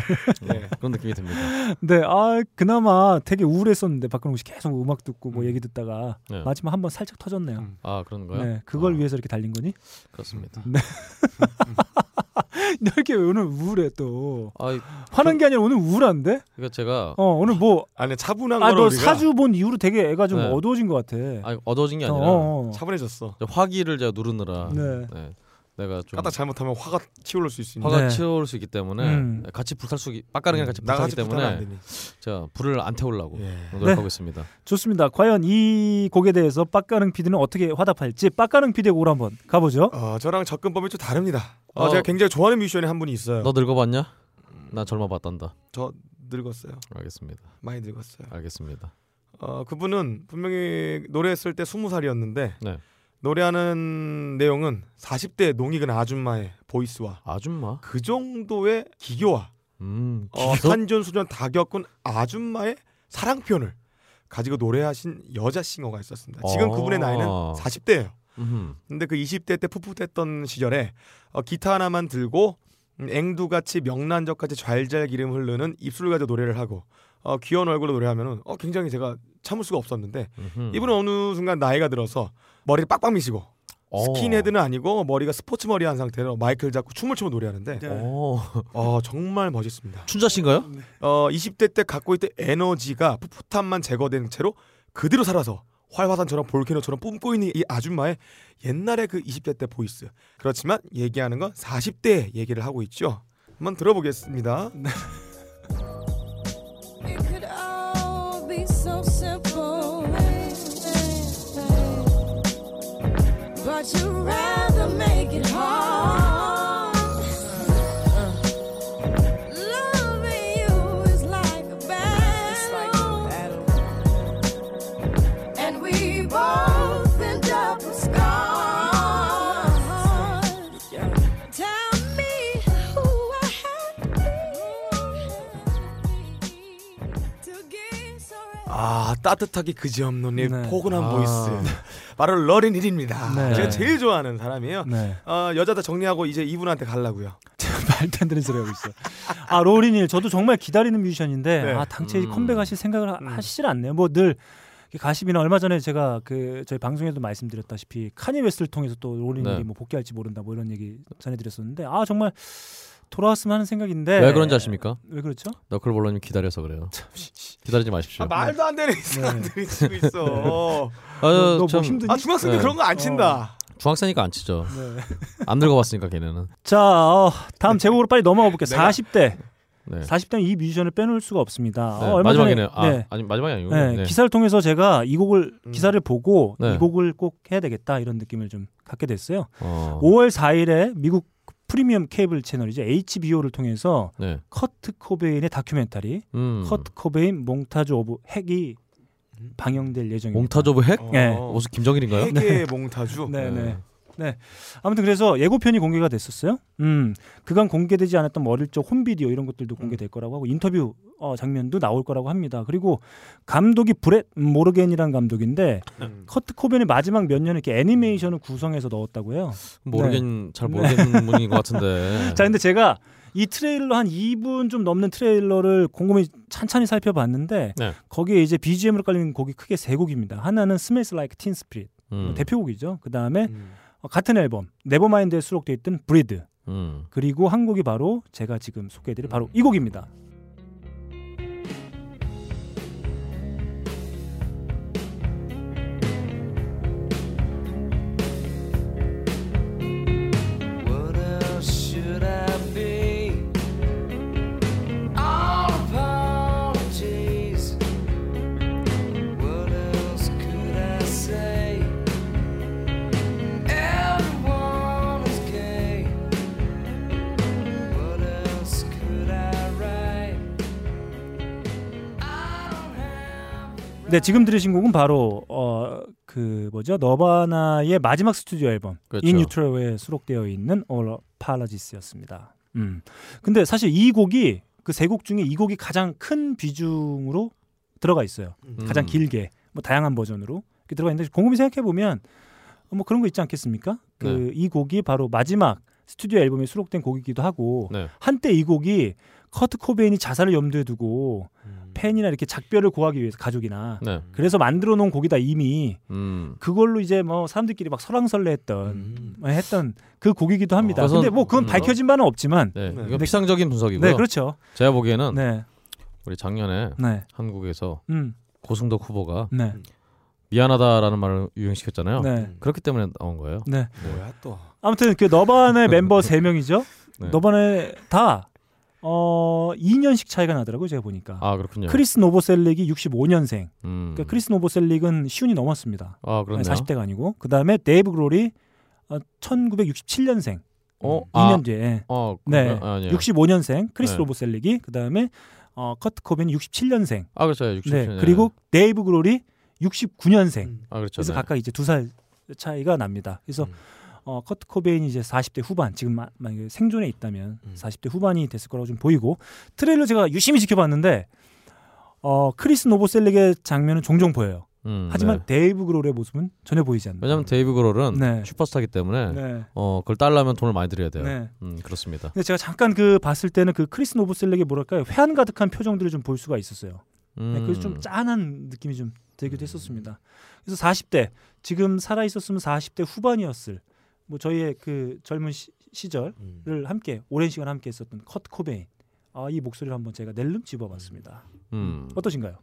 네, 그런 느낌이 듭니다. 네, 아 그나마 되게 우울했었는데 박근홍 씨 계속 음악 듣고 뭐 음. 얘기 듣다가 네. 마지막 한번 살짝 터졌네요. 음. 아 그런가요? 네, 그걸 아, 위해서 이렇게 달린 거니? 그렇습니다. 네. 너 이렇게 오늘 우울해 또. 아, 이- 화난 게 아니라 오늘 우울한데? 그러니까 제가 어 오늘 뭐 아니 차분한 아, 거를 너 우리가 사주 본 이후로 되게 애가 좀 네. 어두워진 것 같아. 아니, 어두워진 게 아니라 어, 어. 차분해졌어. 저 화기를 제가 누르느라 네. 네, 내가 좀 까딱 잘못하면 화가 튀어올 수 있으니까. 화가 네. 치어올 수 있기 때문에 음. 같이 불탈 수 빡가능이랑 같이 불타기 때문에. 제가 불을 안 태우려고 예. 노력하고 네. 있습니다. 좋습니다. 과연 이 곡에 대해서 빡가능 PD는 어떻게 화답할지 빡가능 PD의 곡으로 한번 가보죠. 어, 저랑 접근법이 좀 다릅니다. 어, 어. 제가 굉장히 좋아하는 뮤지션이 한 분이 있어요. 너 늙어봤냐? 나 젊어 봤단다. 저 늙었어요. 알겠습니다. 많이 늙었어요. 알겠습니다. 어, 그분은 분명히 노래했을 때 20살이었는데 네. 노래하는 내용은 40대 농익은 아줌마의 보이스와 아줌마. 그 정도의 기교와 음. 어, 기도? 산전 수전 다 겪은 아줌마의 사랑 표현을 가지고 노래하신 여자 싱어가 있었습니다. 지금 어. 그분의 나이는 40대예요. 음. 근데 그 20대 때 풋풋했던 시절에 어, 기타 하나만 들고 음, 앵두같이 명란젓까지 잘잘 기름 흐르는 입술을 가지고 노래를 하고 어, 귀여운 얼굴로 노래하면은 어, 굉장히 제가 참을 수가 없었는데 음흠. 이분은 어느 순간 나이가 들어서 머리를 빡빡 미시고 어. 스킨헤드는 아니고 머리가 스포츠 머리 한 상태로 마이크를 잡고 춤을 추고 노래하는데 어. 어, 정말 멋있습니다. 춘자 씨인가요? 어, 20대 때 갖고 있던 에너지가 풋풋함만 제거된 채로 그대로 살아서 활화산처럼 볼케노처럼 뿜고 있는 이 아줌마의 옛날의 그 20대 때 보이스. 그렇지만 얘기하는 건 40대 얘기를 하고 있죠. 한번 들어보겠습니다. But you rather make it hard. Loving you is like a battle, and we both end up with scars. Tell me who I 아 따뜻하게 그지없는 이 네. 포근한 아. voice. 바로 로린 힐입니다. 네. 제가 제일 좋아하는 사람이에요. 네. 어, 여자 다 정리하고 이제 이분한테 가려고요. 말도 안 되는 소리 하고 있어. 아 로린 힐 저도 정말 기다리는 뮤지션인데 네. 아 당최 음. 컴백하실 생각을 하- 음. 하시질 않네요. 뭐 늘 가십이나 얼마 전에 제가 그 저희 방송에도 말씀드렸다시피 카니 웨스트를 통해서 또 로린 힐이 네. 뭐 복귀할지 모른다 뭐 이런 얘기 전해드렸었는데 아 정말 돌아왔으면 하는 생각인데 왜 그런지 아십니까? 왜 그렇죠? 너클볼러님 기다려서 그래요. 기다리지 마십시오. 아, 말도 안 되는 사람들이 치고 있어. 아, 너뭐참 힘드니? 아 중학생들 네. 그런 거 안 친다. 중학생이니까 안 치죠. 네. 안 늙어봤으니까 걔네는. 자 어, 다음 제목으로 빨리 넘어가 볼게요. 내가- 40대 네. 40대는 이 뮤지션을 빼놓을 수가 없습니다. 네, 어, 얼마 전에- 마지막이네요. 아, 네. 아 니 마지막이 아니고. 네, 네. 기사를 통해서 제가 이 곡을 음. 기사를 보고 네. 이 곡을 꼭 해야 되겠다 이런 느낌을 좀 갖게 됐어요. 어. 5월 4일에 미국 프리미엄 케이블 채널이죠 HBO를 통해서 네. 커트 코베인의 다큐멘터리 음. 커트 코베인 Montage of Heck이 방영될 예정입니다. Montage of Heck? 네. 무슨 김정일인가요? 핵의 몽타주. 네, 네. 네. 네. 아무튼 그래서 예고편이 공개가 됐었어요. 음. 그간 공개되지 않았던 뭐 어릴 적 홈비디오 이런 것들도 공개될 거라고 하고 인터뷰 어, 장면도 나올 거라고 합니다. 그리고 감독이 브렛 모르겐이라는 감독인데 음. 커트 코벤의 마지막 몇 년을 이렇게 애니메이션을 구성해서 넣었다고 해요. 모르겠 잘 모르겠는 분인 것 같은데. 자, 근데 제가 이 트레일러 한 2분 좀 넘는 트레일러를 곰곰이 찬찬히 살펴봤는데 네. 거기에 이제 BGM으로 깔린 곡이 크게 세 곡입니다. 하나는 Like Teen Spirit 음. 대표곡이죠. 그 다음에 음. 같은 앨범 Nevermind에 수록되어 있던 Breed 음. 그리고 한 곡이 바로 제가 지금 소개해드릴 바로 이 곡입니다. 네, 지금 들으신 곡은 바로 어 그 뭐죠? 너바나의 마지막 스튜디오 앨범 그렇죠. In Utro에 수록되어 있는 All Apologies였습니다. 음. 근데 사실 이 곡이 그 세 곡 중에 이 곡이 가장 큰 비중으로 들어가 있어요. 가장 음. 길게 뭐 다양한 버전으로 들어가 있는데 곰곰이 생각해 보면 뭐 그런 거 있지 않겠습니까? 그 네. 이 곡이 바로 마지막 스튜디오 앨범에 수록된 곡이기도 하고 네. 한때 이 곡이 커트 코베인이 자살을 염두에 두고 팬이나 이렇게 작별을 고하기 위해서 가족이나 네. 그래서 만들어 놓은 곡이다 이미 음. 그걸로 이제 뭐 사람들끼리 막 설왕설래했던 뭐 했던 그 곡이기도 합니다. 그래서- 근데 뭐 그건 음. 밝혀진 바는 없지만 네. 네. 이거 피상적인 분석이고요. 네, 그렇죠. 제가 보기에는 네. 우리 작년에 네. 한국에서 음. 고승덕 후보가 네. 미안하다라는 말을 유행시켰잖아요. 네. 그렇기 때문에 나온 거예요. 네. 뭐야 또. 아무튼 그 너반의 멤버 세 명이죠. 네. 너바나 다 어, 2년씩 차이가 나더라고요, 제가 보니까. 아 그렇군요. 크리스 노보셀릭이 65년생. 음. 그러니까 크리스 노보셀릭은 쉰이 넘었습니다. 아 그렇네요. 40대가 아니고. 그 다음에 데이브 그롤이 어, 1967년생. 어? 2년 아, 뒤에. 어, 네. 아니에요. 65년생 크리스 네. 노보셀릭이 그다음에 어, 커트 코벤이 67년생. 아 그렇죠. 67. 네. 그리고 데이브 그롤이 69년생. 아 그렇죠. 그래서 네. 각각 이제 두 살 차이가 납니다. 그래서 음. 어, 커트 코베인이 이제 40대 후반 지금 마- 만약에 생존해 있다면 음. 40대 후반이 됐을 거라고 좀 보이고 트레일러 제가 유심히 지켜봤는데 어, 크리스 노보셀릭의 장면은 종종 보여요. 음, 하지만 네. 데이브 그롤의 모습은 전혀 보이지 않는. 왜냐하면 데이브 그롤은 네. 슈퍼스타기 때문에 네. 어 그걸 따려면 돈을 많이 들여야 돼요. 네. 음 그렇습니다. 근데 제가 잠깐 그 봤을 때는 그 크리스 노보셀릭의 뭐랄까요 회한 가득한 표정들을 좀 볼 수가 있었어요. 네, 음. 그래서 좀 짠한 느낌이 좀 들기도 했었습니다. 그래서 40대 지금 살아 있었으면 40대 후반이었을 뭐 저희의 그 젊은 시, 시절을 함께 오랜 시간 함께 했었던 커트 코베인 아, 이 목소리를 한번 제가 낼름 집어봤습니다. 음. 어떠신가요?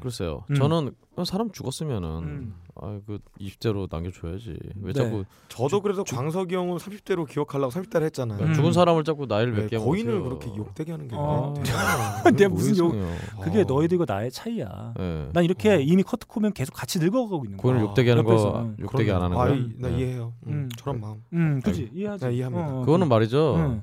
글쎄요. 음. 저는 사람 죽었으면은 음. 아그 20대로 남겨줘야지. 왜 네. 자꾸 저도 그래서 광석이 형은 30대로 기억하려고 30대를 했잖아요. 그러니까 죽은 사람을 자꾸 나이를 네, 몇 개하면 거인을. 그렇게 욕되게 하는 게 어. 되나? 내가 무슨 욕? 그게 어. 너희들과 나의 차이야. 네. 난 이렇게 이미 커트 코면 계속 같이 늙어가고 있는 거야. 고인을 욕되게 하는 거 옆에서. 욕되게 안 하는 아, 거야. 이- 나 네. 이해해요. 음, 음. 저런 마음. 음, 그지 이해하지. 네, 이해합니다. 어, 어, 그거는 말이죠.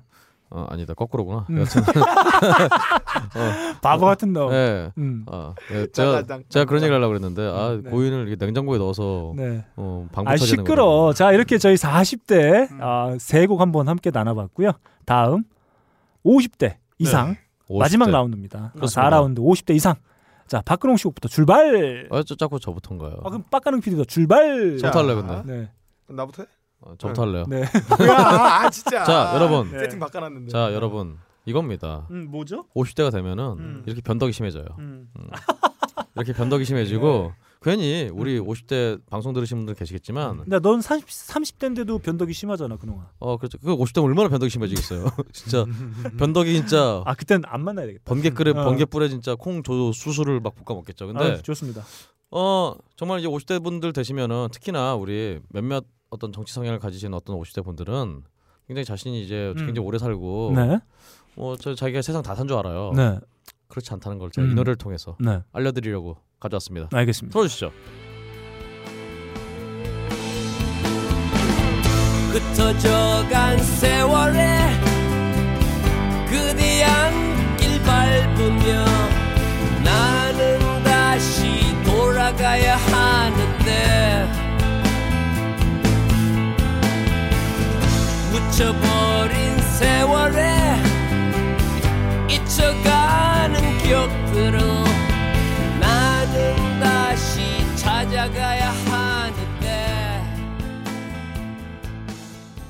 음. 어, 아니다 거꾸로구나. 음. 여튼 바보 같은 너. 네. 음. 아, 네, 제가 짱, 제가 그런 얘기를 하려고 그랬는데 아 네. 고인을 이렇게 냉장고에 넣어서 네. 어, 방부 아 시끄러. 자 이렇게 저희 40대 아, 세곡 한번 함께 나눠봤고요. 다음 50대 이상 거. 마지막 50대. 라운드입니다. 그렇습니다. 4라운드 50대 이상. 자 박근홍 씨 곡부터 출발. 아, 저 자꾸 저부터인가요? 아 그럼 빡가능 PD도 출발. 저부터 할래 근데. 네. 나부터 해? 어, 할래요. 네. 아 진짜. 자, 여러분. 네. 세팅 바꿔놨는데. 자 여러분 이겁니다. 음 뭐죠? 50대가 되면은 음. 이렇게 변덕이 심해져요. 음. 음. 이렇게 변덕이 심해지고 괜히 우리 50대 방송 들으신 분들 계시겠지만 근데 넌 30, 30대인데도 변덕이 심하잖아 그놈아. 어 그렇죠. 그 50대면 얼마나 변덕이 심해지겠어요. 진짜 변덕이 진짜 아 그땐 안 만나야 되겠다. 번개 끓에 어. 번개 뿔에 진짜 콩조 수수를 막 볶아 먹겠죠. 근데 아, 좋습니다. 어 정말 이제 50대 분들 되시면은 특히나 우리 몇몇 어떤 정치 성향을 가지신 어떤 50대 분들은 굉장히 자신이 이제 음. 굉장히 오래 살고 네. 뭐저 자기가 세상 다 산 줄 알아요. 네. 그렇지 않다는 걸 제가 음. 이 노래를 통해서 네. 알려드리려고 가져왔습니다. 알겠습니다. 틀어주시죠. 흩어져간 세월에 묻혀버린 세월에 잊혀가는 기억들로 나는 다시 찾아가야 하는데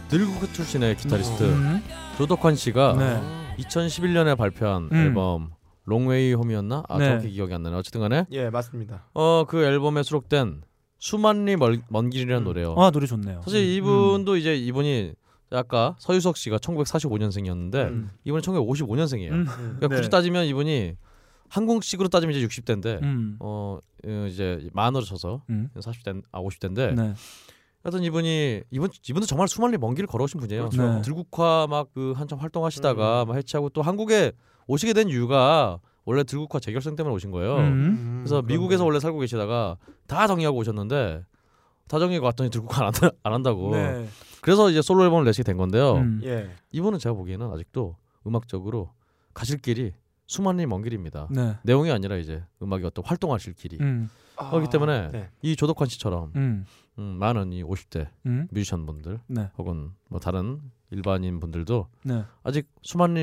들국 출신의 기타리스트 음. 조덕환 씨가 네. 2011년에 발표한 음. 앨범 롱웨이 홈이었나? 아 네. 정확히 기억이 안 나네. 어쨌든 간에 예 맞습니다. 어 그 앨범에 수록된 수만리 멀, 먼 길이라는 노래요. 아 노래 좋네요. 사실 이분도 이제 이분이 아까 서유석 씨가 1945년생이었는데 음. 이분은 1955년생이에요. 음. 그러니까 굳이 네. 따지면 이분이 한국식으로 따지면 이제 60대인데 음. 어 어, 이제 만으로 쳐서 음. 40대 아 50대인데 네. 하여튼 이분이 이분 이분도 정말 수만리 먼 길 을 걸어오신 분이에요. 그렇죠. 네. 들국화 막 그 한참 활동하시다가 막 해체하고 또 한국에 오시게 된 이유가 원래 들국화 재결성 때문에 오신 거예요. 음. 그래서 미국에서 원래 살고 계시다가 다 정리하고 오셨는데 다 정리하고 왔더니 들국화 안, 한다- 안 한다고. 네. 그래서 이제 솔로 앨범을 내시게 된 건데요. 음. 예. 이분은 제가 보기에는 아직도 음악적으로 가실 길이 수만리 먼 길입니다. 네. 내용이 아니라 이제 음악이 어떤 활동하실 길이. 음. 그렇기 때문에 네. 이 조덕환 씨처럼 음. 음, 많은 이 50대 음. 뮤지션 분들 네. 혹은 뭐 다른 일반인 분들도 네. 아직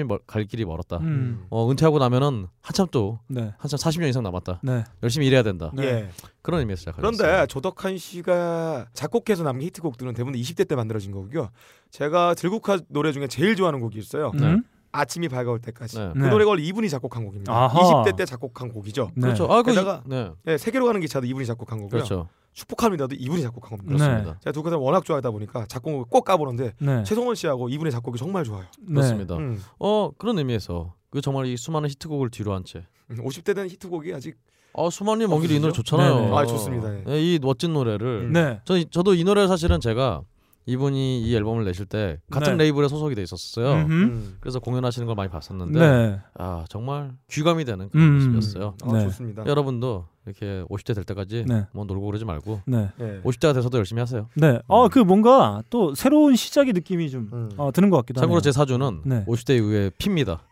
멀- 갈 길이 멀었다. 음. 어, 은퇴하고 나면은 한참 또 네. 한참 40년 이상 남았다. 네. 열심히 일해야 된다. 예. 그런 의미에서 시작하셨어요. 그런데 조덕한 씨가 작곡해서 남긴 히트곡들은 대부분 20대 때 만들어진 거고요. 제가 들국화 노래 중에 제일 좋아하는 곡이 있어요. 음. 아침이 밝아올 때까지. 네. 그 네. 노래가 원래 이분이 작곡한 곡입니다. 아하. 20대 때 작곡한 곡이죠. 네. 그렇죠. 아, 그 게다가 이- 네. 네, 세계로 가는 기차도 이분이 작곡한 거고요. 그렇죠. 슈퍼카미나도 이분이 작곡한 겁니다. 그렇습니다. 제가 두곡을 워낙 좋아하다 보니까 작곡을 꼭 까보는데 네. 최성원 씨하고 이분의 작곡이 정말 좋아요. 그렇습니다. 음. 어 그런 의미에서 그 정말 이 수많은 히트곡을 뒤로 한 채. 음, 50대 된 히트곡이 아직 어 수많은 먼 길이 이 노래? 좋잖아요. 네네. 아, 좋습니다. 예. 네, 이 멋진 노래를 네. 저 저도 이 노래 사실은 제가 이분이 이 앨범을 내실 때 같은 네. 레이블에 소속이 돼 있었어요. 음. 그래서 공연하시는 걸 많이 봤었는데 네. 아 정말 귀감이 되는 그런 음. 모습이었어요. 아, 네. 좋습니다. 여러분도 이렇게 50대 될 때까지 네. 뭐 놀고 그러지 말고 네. 예. 50대가 돼서도 열심히 하세요. 네. 어, 그 뭔가 또 새로운 시작의 느낌이 좀 음. 어, 드는 것 같기도 하네요. 참고로 제 사주는 네. 50대 이후에 피입니다.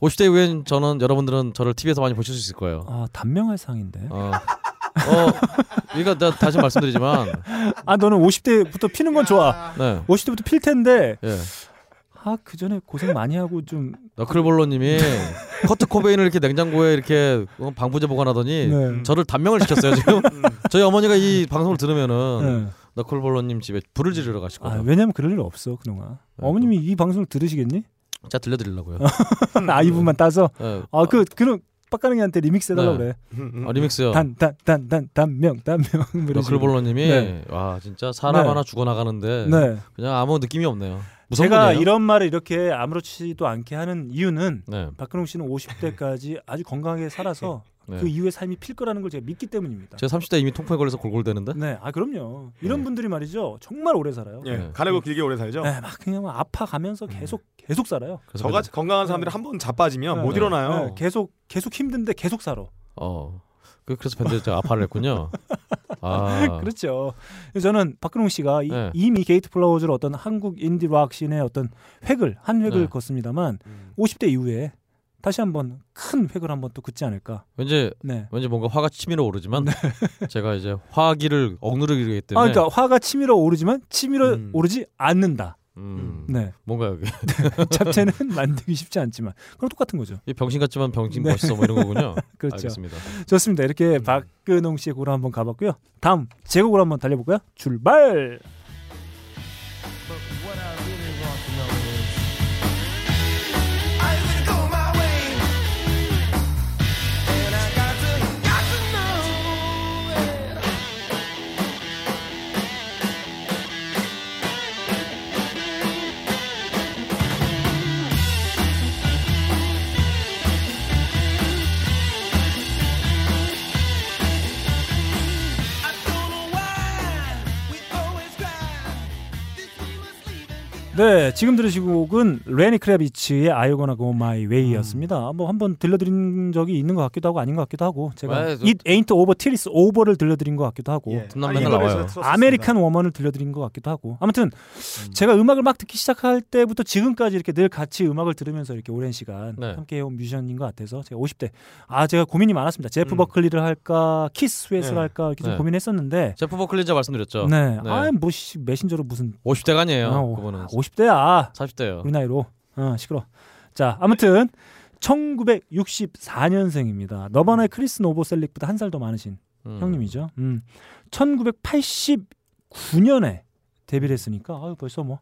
50대 이후엔 저는 여러분들은 저를 TV에서 많이 보실 수 있을 거예요. 아, 단명할 상인데. 어, 어, 그러니까 나 다시 말씀드리지만, 아, 너는 50대부터 피는 건 좋아. 네, 50대부터 필 텐데. 예, 아, 그 전에 고생 많이 하고 좀 너클볼러님이 커트 코베인을 이렇게 냉장고에 이렇게 어, 방부제 보관하더니 네. 저를 단명을 시켰어요 지금. 저희 어머니가 이 방송을 들으면은 네. 너클볼러님 집에 불을 지르러 가실 아, 거예요. 왜냐면 그럴 일 없어, 그동안. 어머님이 이 방송을 들으시겠니? 제가 들려드리려고요. 아, 이 부분만 따서. 네. 아, 그 그런 빡가능이한테 리믹스 해달라고 네. 그래. 음, 음. 아, 리믹스요. 단 단 단 단 단명 단명. 뭐. 너클볼러님이 네. 와 진짜 사람 네. 하나 죽어나가는데 네. 그냥 아무 느낌이 없네요. 무서운 제가 분이에요. 이런 말을 이렇게 아무렇지도 않게 하는 이유는 네. 박근홍 씨는 50대까지 아주 건강하게 살아서 네. 그 이후의 삶이 필 거라는 걸 제가 믿기 때문입니다. 제가 30대 이미 통풍에 걸려서 골골대는데. 네, 아 그럼요. 이런 분들이 말이죠, 정말 오래 살아요. 예. 네. 가늘고 길게 오래 살죠. 네, 막 그냥 막 아파가면서 계속 계속 살아요. 저같이 건강한 사람들이 한 번 자빠지면 못 네. 일어나요. 네, 계속 계속 힘든데 계속 살아. 어. 그- 그래서 밴드 제가 아파를 했군요. 아. 그렇죠. 저는 박근홍 씨가 이, 네. 이미 게이트 플라워즈로 어떤 한국 인디 락 씬의 어떤 획을 한 획을 네. 그었습니다만 음. 50대 이후에 다시 한번 큰 획을 한번 또 긋지 않을까. 왠지 네. 왠지 뭔가 화가 치밀어 오르지만 제가 이제 화기를 억누르기 때문에 아, 그러니까 화가 치밀어 오르지만 치밀어 음. 오르지 않는다. 음, 네. 뭔가 여기 잡채는 만들기 쉽지 않지만 그럼 똑같은 거죠. 이 병신 같지만 병신 네. 멋있어 뭐 이런 거군요. 그렇죠. 알겠습니다. 좋습니다. 이렇게 박근홍 씨의 곡으로 한번 가봤고요. 다음 제 곡으로 한번 달려볼까요? 출발. 네, 지금 들으신 곡은 레니 크래비츠의 I Gonna Go My Way였습니다. 뭐 한 번 들려드린 적이 있는 것 같기도 하고 아닌 것 같기도 하고 제가 왜, 저- It Ain't Over Till It's Over를 들려드린 것 같기도 하고 예. 듣는 아, 나와요. American Woman을 들려드린 것 같기도 하고 아무튼 제가 음악을 막 듣기 시작할 때부터 지금까지 이렇게 늘 같이 음악을 들으면서 이렇게 오랜 시간 네. 함께 해온 뮤지션인 것 같아서 제가 50대 아 제가 고민이 많았습니다. 제프 음. 버클리를 할까 키스 스웨트를 네. 할까 이렇게 좀 네. 고민했었는데 제프 버클리자 말씀드렸죠. 네, 네. 아뭐 메신저로 무슨 50대가 아니에요. 아, 그분은 50 대야 40대예요. 우리 나이로 어 시끄러. 자 아무튼 1964년생입니다. 너바나의 크리스 노보셀릭보다 한 살 더 많으신 음. 형님이죠. 음. 1989년에 데뷔를 했으니까 아유 벌써 뭐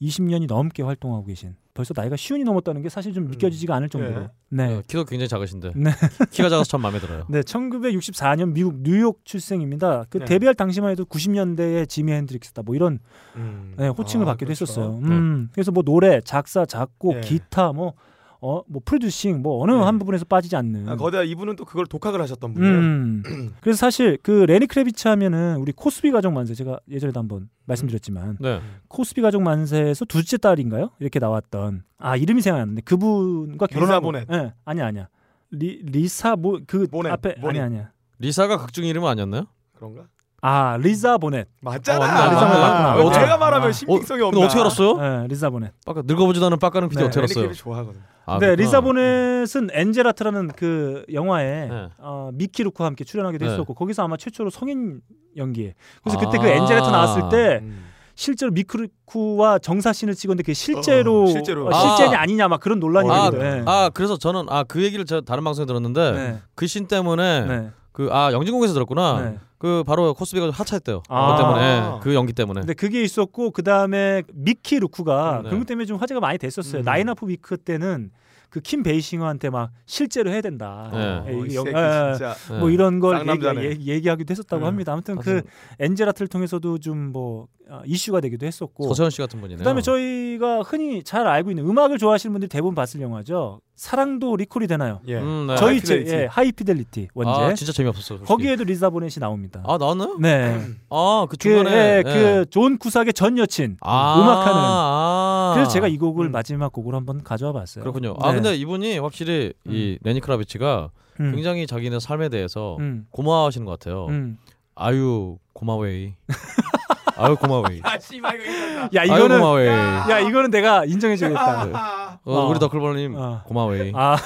20년이 넘게 활동하고 계신. 벌써 나이가 쉰이 넘었다는 게 사실 좀 믿겨지지가 않을 정도로. 예. 네. 어, 키도 굉장히 작으신데 네. 키가 작아서 참 마음에 들어요. 네, 1964년 미국 뉴욕 출생입니다. 그 네. 데뷔할 당시만 해도 90년대의 지미 핸드릭스다 뭐 이런 음. 네, 호칭을 아, 받기도 그렇죠. 했었어요. 음, 그래서 뭐 노래, 작사, 작곡, 네. 기타, 뭐 어, 뭐 프로듀싱, 뭐 어느 네. 한 부분에서 빠지지 않는. 아, 거기다 이분은 또 그걸 독학을 하셨던 분이에요. 음. 그래서 사실 그 레니 크레비츠 하면은 우리 코스비 가족 만세 제가 예전에도 한번 말씀드렸지만 네. 코스비 가족 만세에서 둘째 딸인가요? 이렇게 나왔던 아 이름이 생각나는데 그분과 리사 결혼한 보넷. 예, 아니야 아니야. 리 리사 뭐 그 앞에 보넷. 아니 아니야. 리사가 극중 이름 아니었나요? 그런가? 아 리자 보넷. 맞잖아. 어, 맞네. 리자 보넷 맞구나. 왜 네. 제가 말하면 아. 신빙성이 어, 없나? 근데 어떻게 알았어요? 네, 리자 보넷. 빠까 늙어보지도 않은 빡가는 PD 네, 어떻게 알았어요? 애니케이블 좋아하거든. 아, 네, 그렇구나. 리자 보넷은 Angel Heart라는 그 영화에 네. 어, 미키 루크와 함께 출연하기도 네. 했었고 거기서 아마 최초로 성인 연기. 그래서 아. 그때 그 Angel Heart 나왔을 때 음. 실제로 미키 루크와 정사 씬을 찍었는데 그게 실제로 어, 실제로. 어, 실제냐 아. 아니냐 막 그런 논란이 아. 네. 아 그래서 저는 아 그 얘기를 제가 다른 방송에 들었는데 네. 그 씬 때문에 네. 그 아 영진공에서 들었구나. 네. 그 바로 코스비가 하차했대요. 아. 그것 때문에 그 연기 때문에. 근데 그게 있었고 그 다음에 미키 루크가 네. 그것 때문에 좀 화제가 많이 됐었어요. 음. 나인아프 위크 때는 그 킴 베이싱어한테 막 실제로 해야 된다. 네. 예, 어, 이 이거 새끼 영- 예, 진짜. 네. 뭐 이런 걸. 얘기, 얘기, 얘기하기도 했었다고 음. 합니다. 아무튼 그 엔젤아트를 통해서도 좀 뭐 이슈가 되기도 했었고. 서세현 씨 같은 분이네요. 그다음에 저희가 흔히 잘 알고 있는 음악을 좋아하시는 분들이 대부분 봤을 영화죠. 사랑도 리콜이 되나요? 예. 음, 네. 저희 High Fidelity. 제 예, High Fidelity 원제. 아 진짜 재미없었어요. 솔직히. 거기에도 리자 보넷이 나옵니다. 아 나왔나요? 네. 아그 그, 중간에 예, 예. 그존 쿠삭의 전 여친 아, 음악하는. 아. 그래서 제가 이 곡을 음. 마지막 곡으로 한번 가져와 봤어요. 그렇군요. 아 네. 근데 이분이 확실히 이 레니 크라비치가 음. 굉장히 자기네 삶에 대해서 음. 고마워하시는 것 같아요. 음. 아유 고마웨이. 아유 고마웨이. 아 씨발 이거 괜찮다. 야 아유 이거는 고마웨이. 야 이거는 내가 인정해줘야겠다. 네. 아, 어, 어. 우리 더클볼님 어. 고마웨이. 아,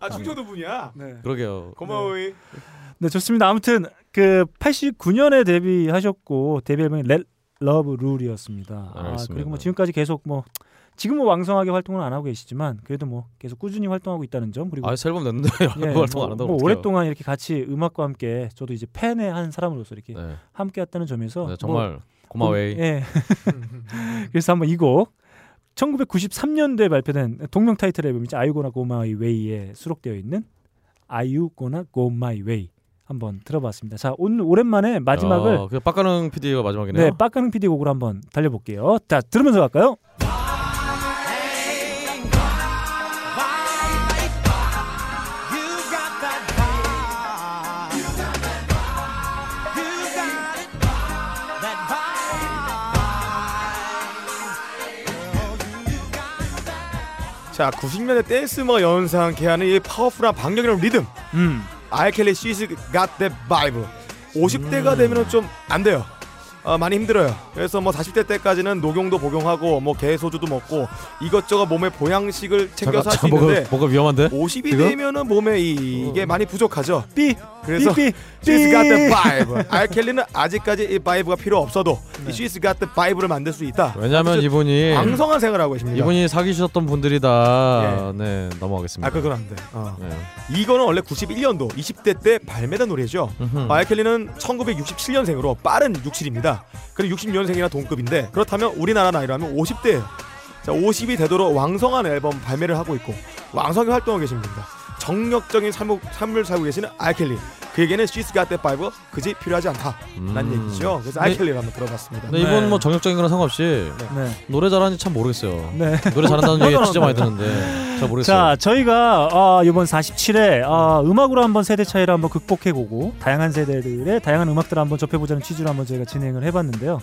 아 충청도 분이야. 네. 그러게요. 고마워이. 네 좋습니다. 아무튼 그 89년에 데뷔하셨고 데뷔 앨범이 Let Love Rule이었습니다. 아. 그리고 뭐 지금까지 계속 뭐 지금은 왕성하게 활동을 안 하고 계시지만 그래도 뭐 계속 꾸준히 활동하고 있다는 점 그리고 아새 앨범 냈는데 예, 활동 뭐, 안 한다고 뭐 어떡해요. 오랫동안 이렇게 같이 음악과 함께 저도 이제 팬의 한 사람으로서 이렇게 네. 함께 했다는 점에서 네, 뭐 정말 고마웨이. 예. 그래서 한번 이곡 1993년도에 발표된 동명 타이틀 앨범이죠. Go My Way에 수록되어 있는 Go My Way 한번 들어봤습니다. 자 오늘 오랜만에 마지막을 아, 그 빡가능 PD가 마지막이네요. 네 빡가능 PD 곡으로 한번 달려볼게요. 자 들으면서 갈까요? 자 90년대 댄스 음악 연상케 하는 이 파워풀한 반격이랑 리듬. 음. 알켈리 She's Got That Vibe. 50대가 되면은 좀안 돼요. 어, 많이 힘들어요. 그래서 뭐 40대 때까지는 녹용도 복용하고 뭐 개소주도 먹고 이것저것 몸의 보양식을 챙겨서 할 수 있는데 뭐가, 뭐가 위험한데? 50이 지금? 되면은 몸에 이, 이게 많이 부족하죠. 삐 그래서 삐, 삐, She's got the 삐. vibe. 알켈리는 아직까지 이 vibe가 필요 없어도 이 She's got the vibe를 만들 수 있다. 왜냐면 이분이 왕성한 생활을 하고 계십니다. 이분이 사귀셨던 분들이 다 네, 넘어가겠습니다. 아 그건 안 돼. 어. 네. 이거는 원래 91년도 20대 때 발매된 노래죠. 음흠. 마이켈리는 1967년생으로 빠른 67입니다. 그리고 60년생이나 동급인데 그렇다면 우리나라 나이로 하면 50대예요. 자, 50이 되도록 왕성한 앨범 발매를 하고 있고 왕성하게 활동하고 계십니다. 정력적인 삶을 살고 계시는 알켈리. 그에게는 She's Got That Vibe 그지 필요하지 않다. 라는 음. 얘기죠. 그래서 근데- 알켈리를 한번 들어봤습니다. 근데 이분 뭐 정력적인 거랑 상관없이 네. 노래 잘하는지 참 모르겠어요. 네. 노래 잘한다는 얘기 진짜 많이 듣는데 잘 모르겠어요. 자, 저희가 어, 이번 47회 어, 음악으로 한번 세대 차이를 한번 극복해보고 다양한 세대들의 다양한 음악들을 한번 접해보자는 취지로 한번 저희가 진행을 해봤는데요.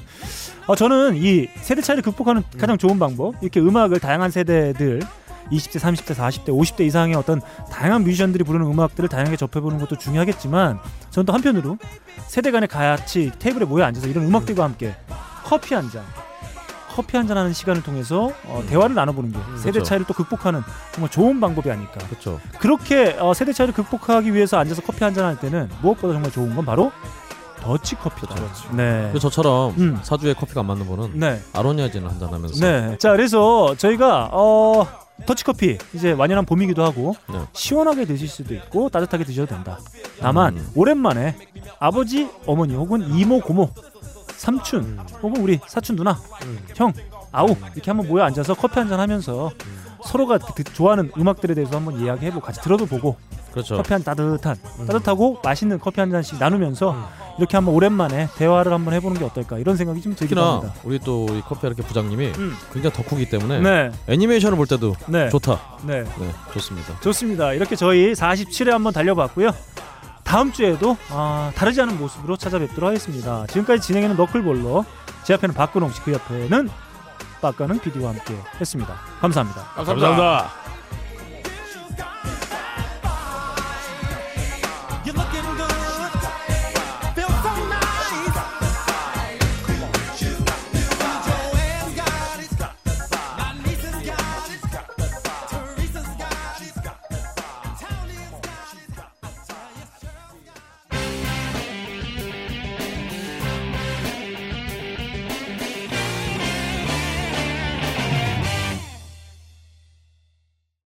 어, 저는 이 세대 차이를 극복하는 가장 좋은 방법 이렇게 음악을 다양한 세대들 20대, 30대, 40대, 50대 이상의 어떤 다양한 뮤지션들이 부르는 음악들을 다양하게 접해보는 것도 중요하겠지만 저는 또 한편으로 세대 간의 같이 테이블에 모여 앉아서 이런 음악들과 함께 커피 한 잔, 커피 한 잔 하는 시간을 통해서 어, 대화를 나눠보는 게 세대 그렇죠. 차이를 또 극복하는 정말 좋은 방법이 아닐까. 그렇죠. 그렇게 어, 세대 차이를 극복하기 위해서 앉아서 커피 한 잔 할 때는 무엇보다 정말 좋은 건 바로 더치 커피다. 네. 그 저처럼 음. 사주에 커피가 안 맞는 분은 네. 아로니아진을 한잔 하면서 네. 자, 그래서 저희가 어 더치커피 이제 완연한 봄이기도 하고 네. 시원하게 드실 수도 있고 따뜻하게 드셔도 된다. 다만 음. 오랜만에 아버지, 어머니 혹은 이모, 고모, 삼촌 음. 혹은 우리 사촌 누나, 형, 아우 이렇게 한번 모여 앉아서 커피 한 잔 하면서 서로가 좋아하는 음악들에 대해서 한번 이야기해보고 같이 들어도 보고 그렇죠. 커피 한 따뜻한 따뜻하고 맛있는 커피 한 잔씩 나누면서 이렇게 한번 오랜만에 대화를 한번 해보는 게 어떨까 이런 생각이 좀 들기도 특히나 합니다. 우리 또이 커피 이렇게 부장님이 음. 굉장히 덕후기 때문에 네. 애니메이션을 볼 때도 네. 좋다. 네. 네, 좋습니다. 좋습니다. 이렇게 저희 47회 한번 달려봤고요. 다음 주에도 아, 다르지 않은 모습으로 찾아뵙도록 하겠습니다. 지금까지 진행하는 너클볼러 제 앞에는 박근홍 씨, 그 옆에는 빡가는 PD와 함께 했습니다. 감사합니다. 감사합니다.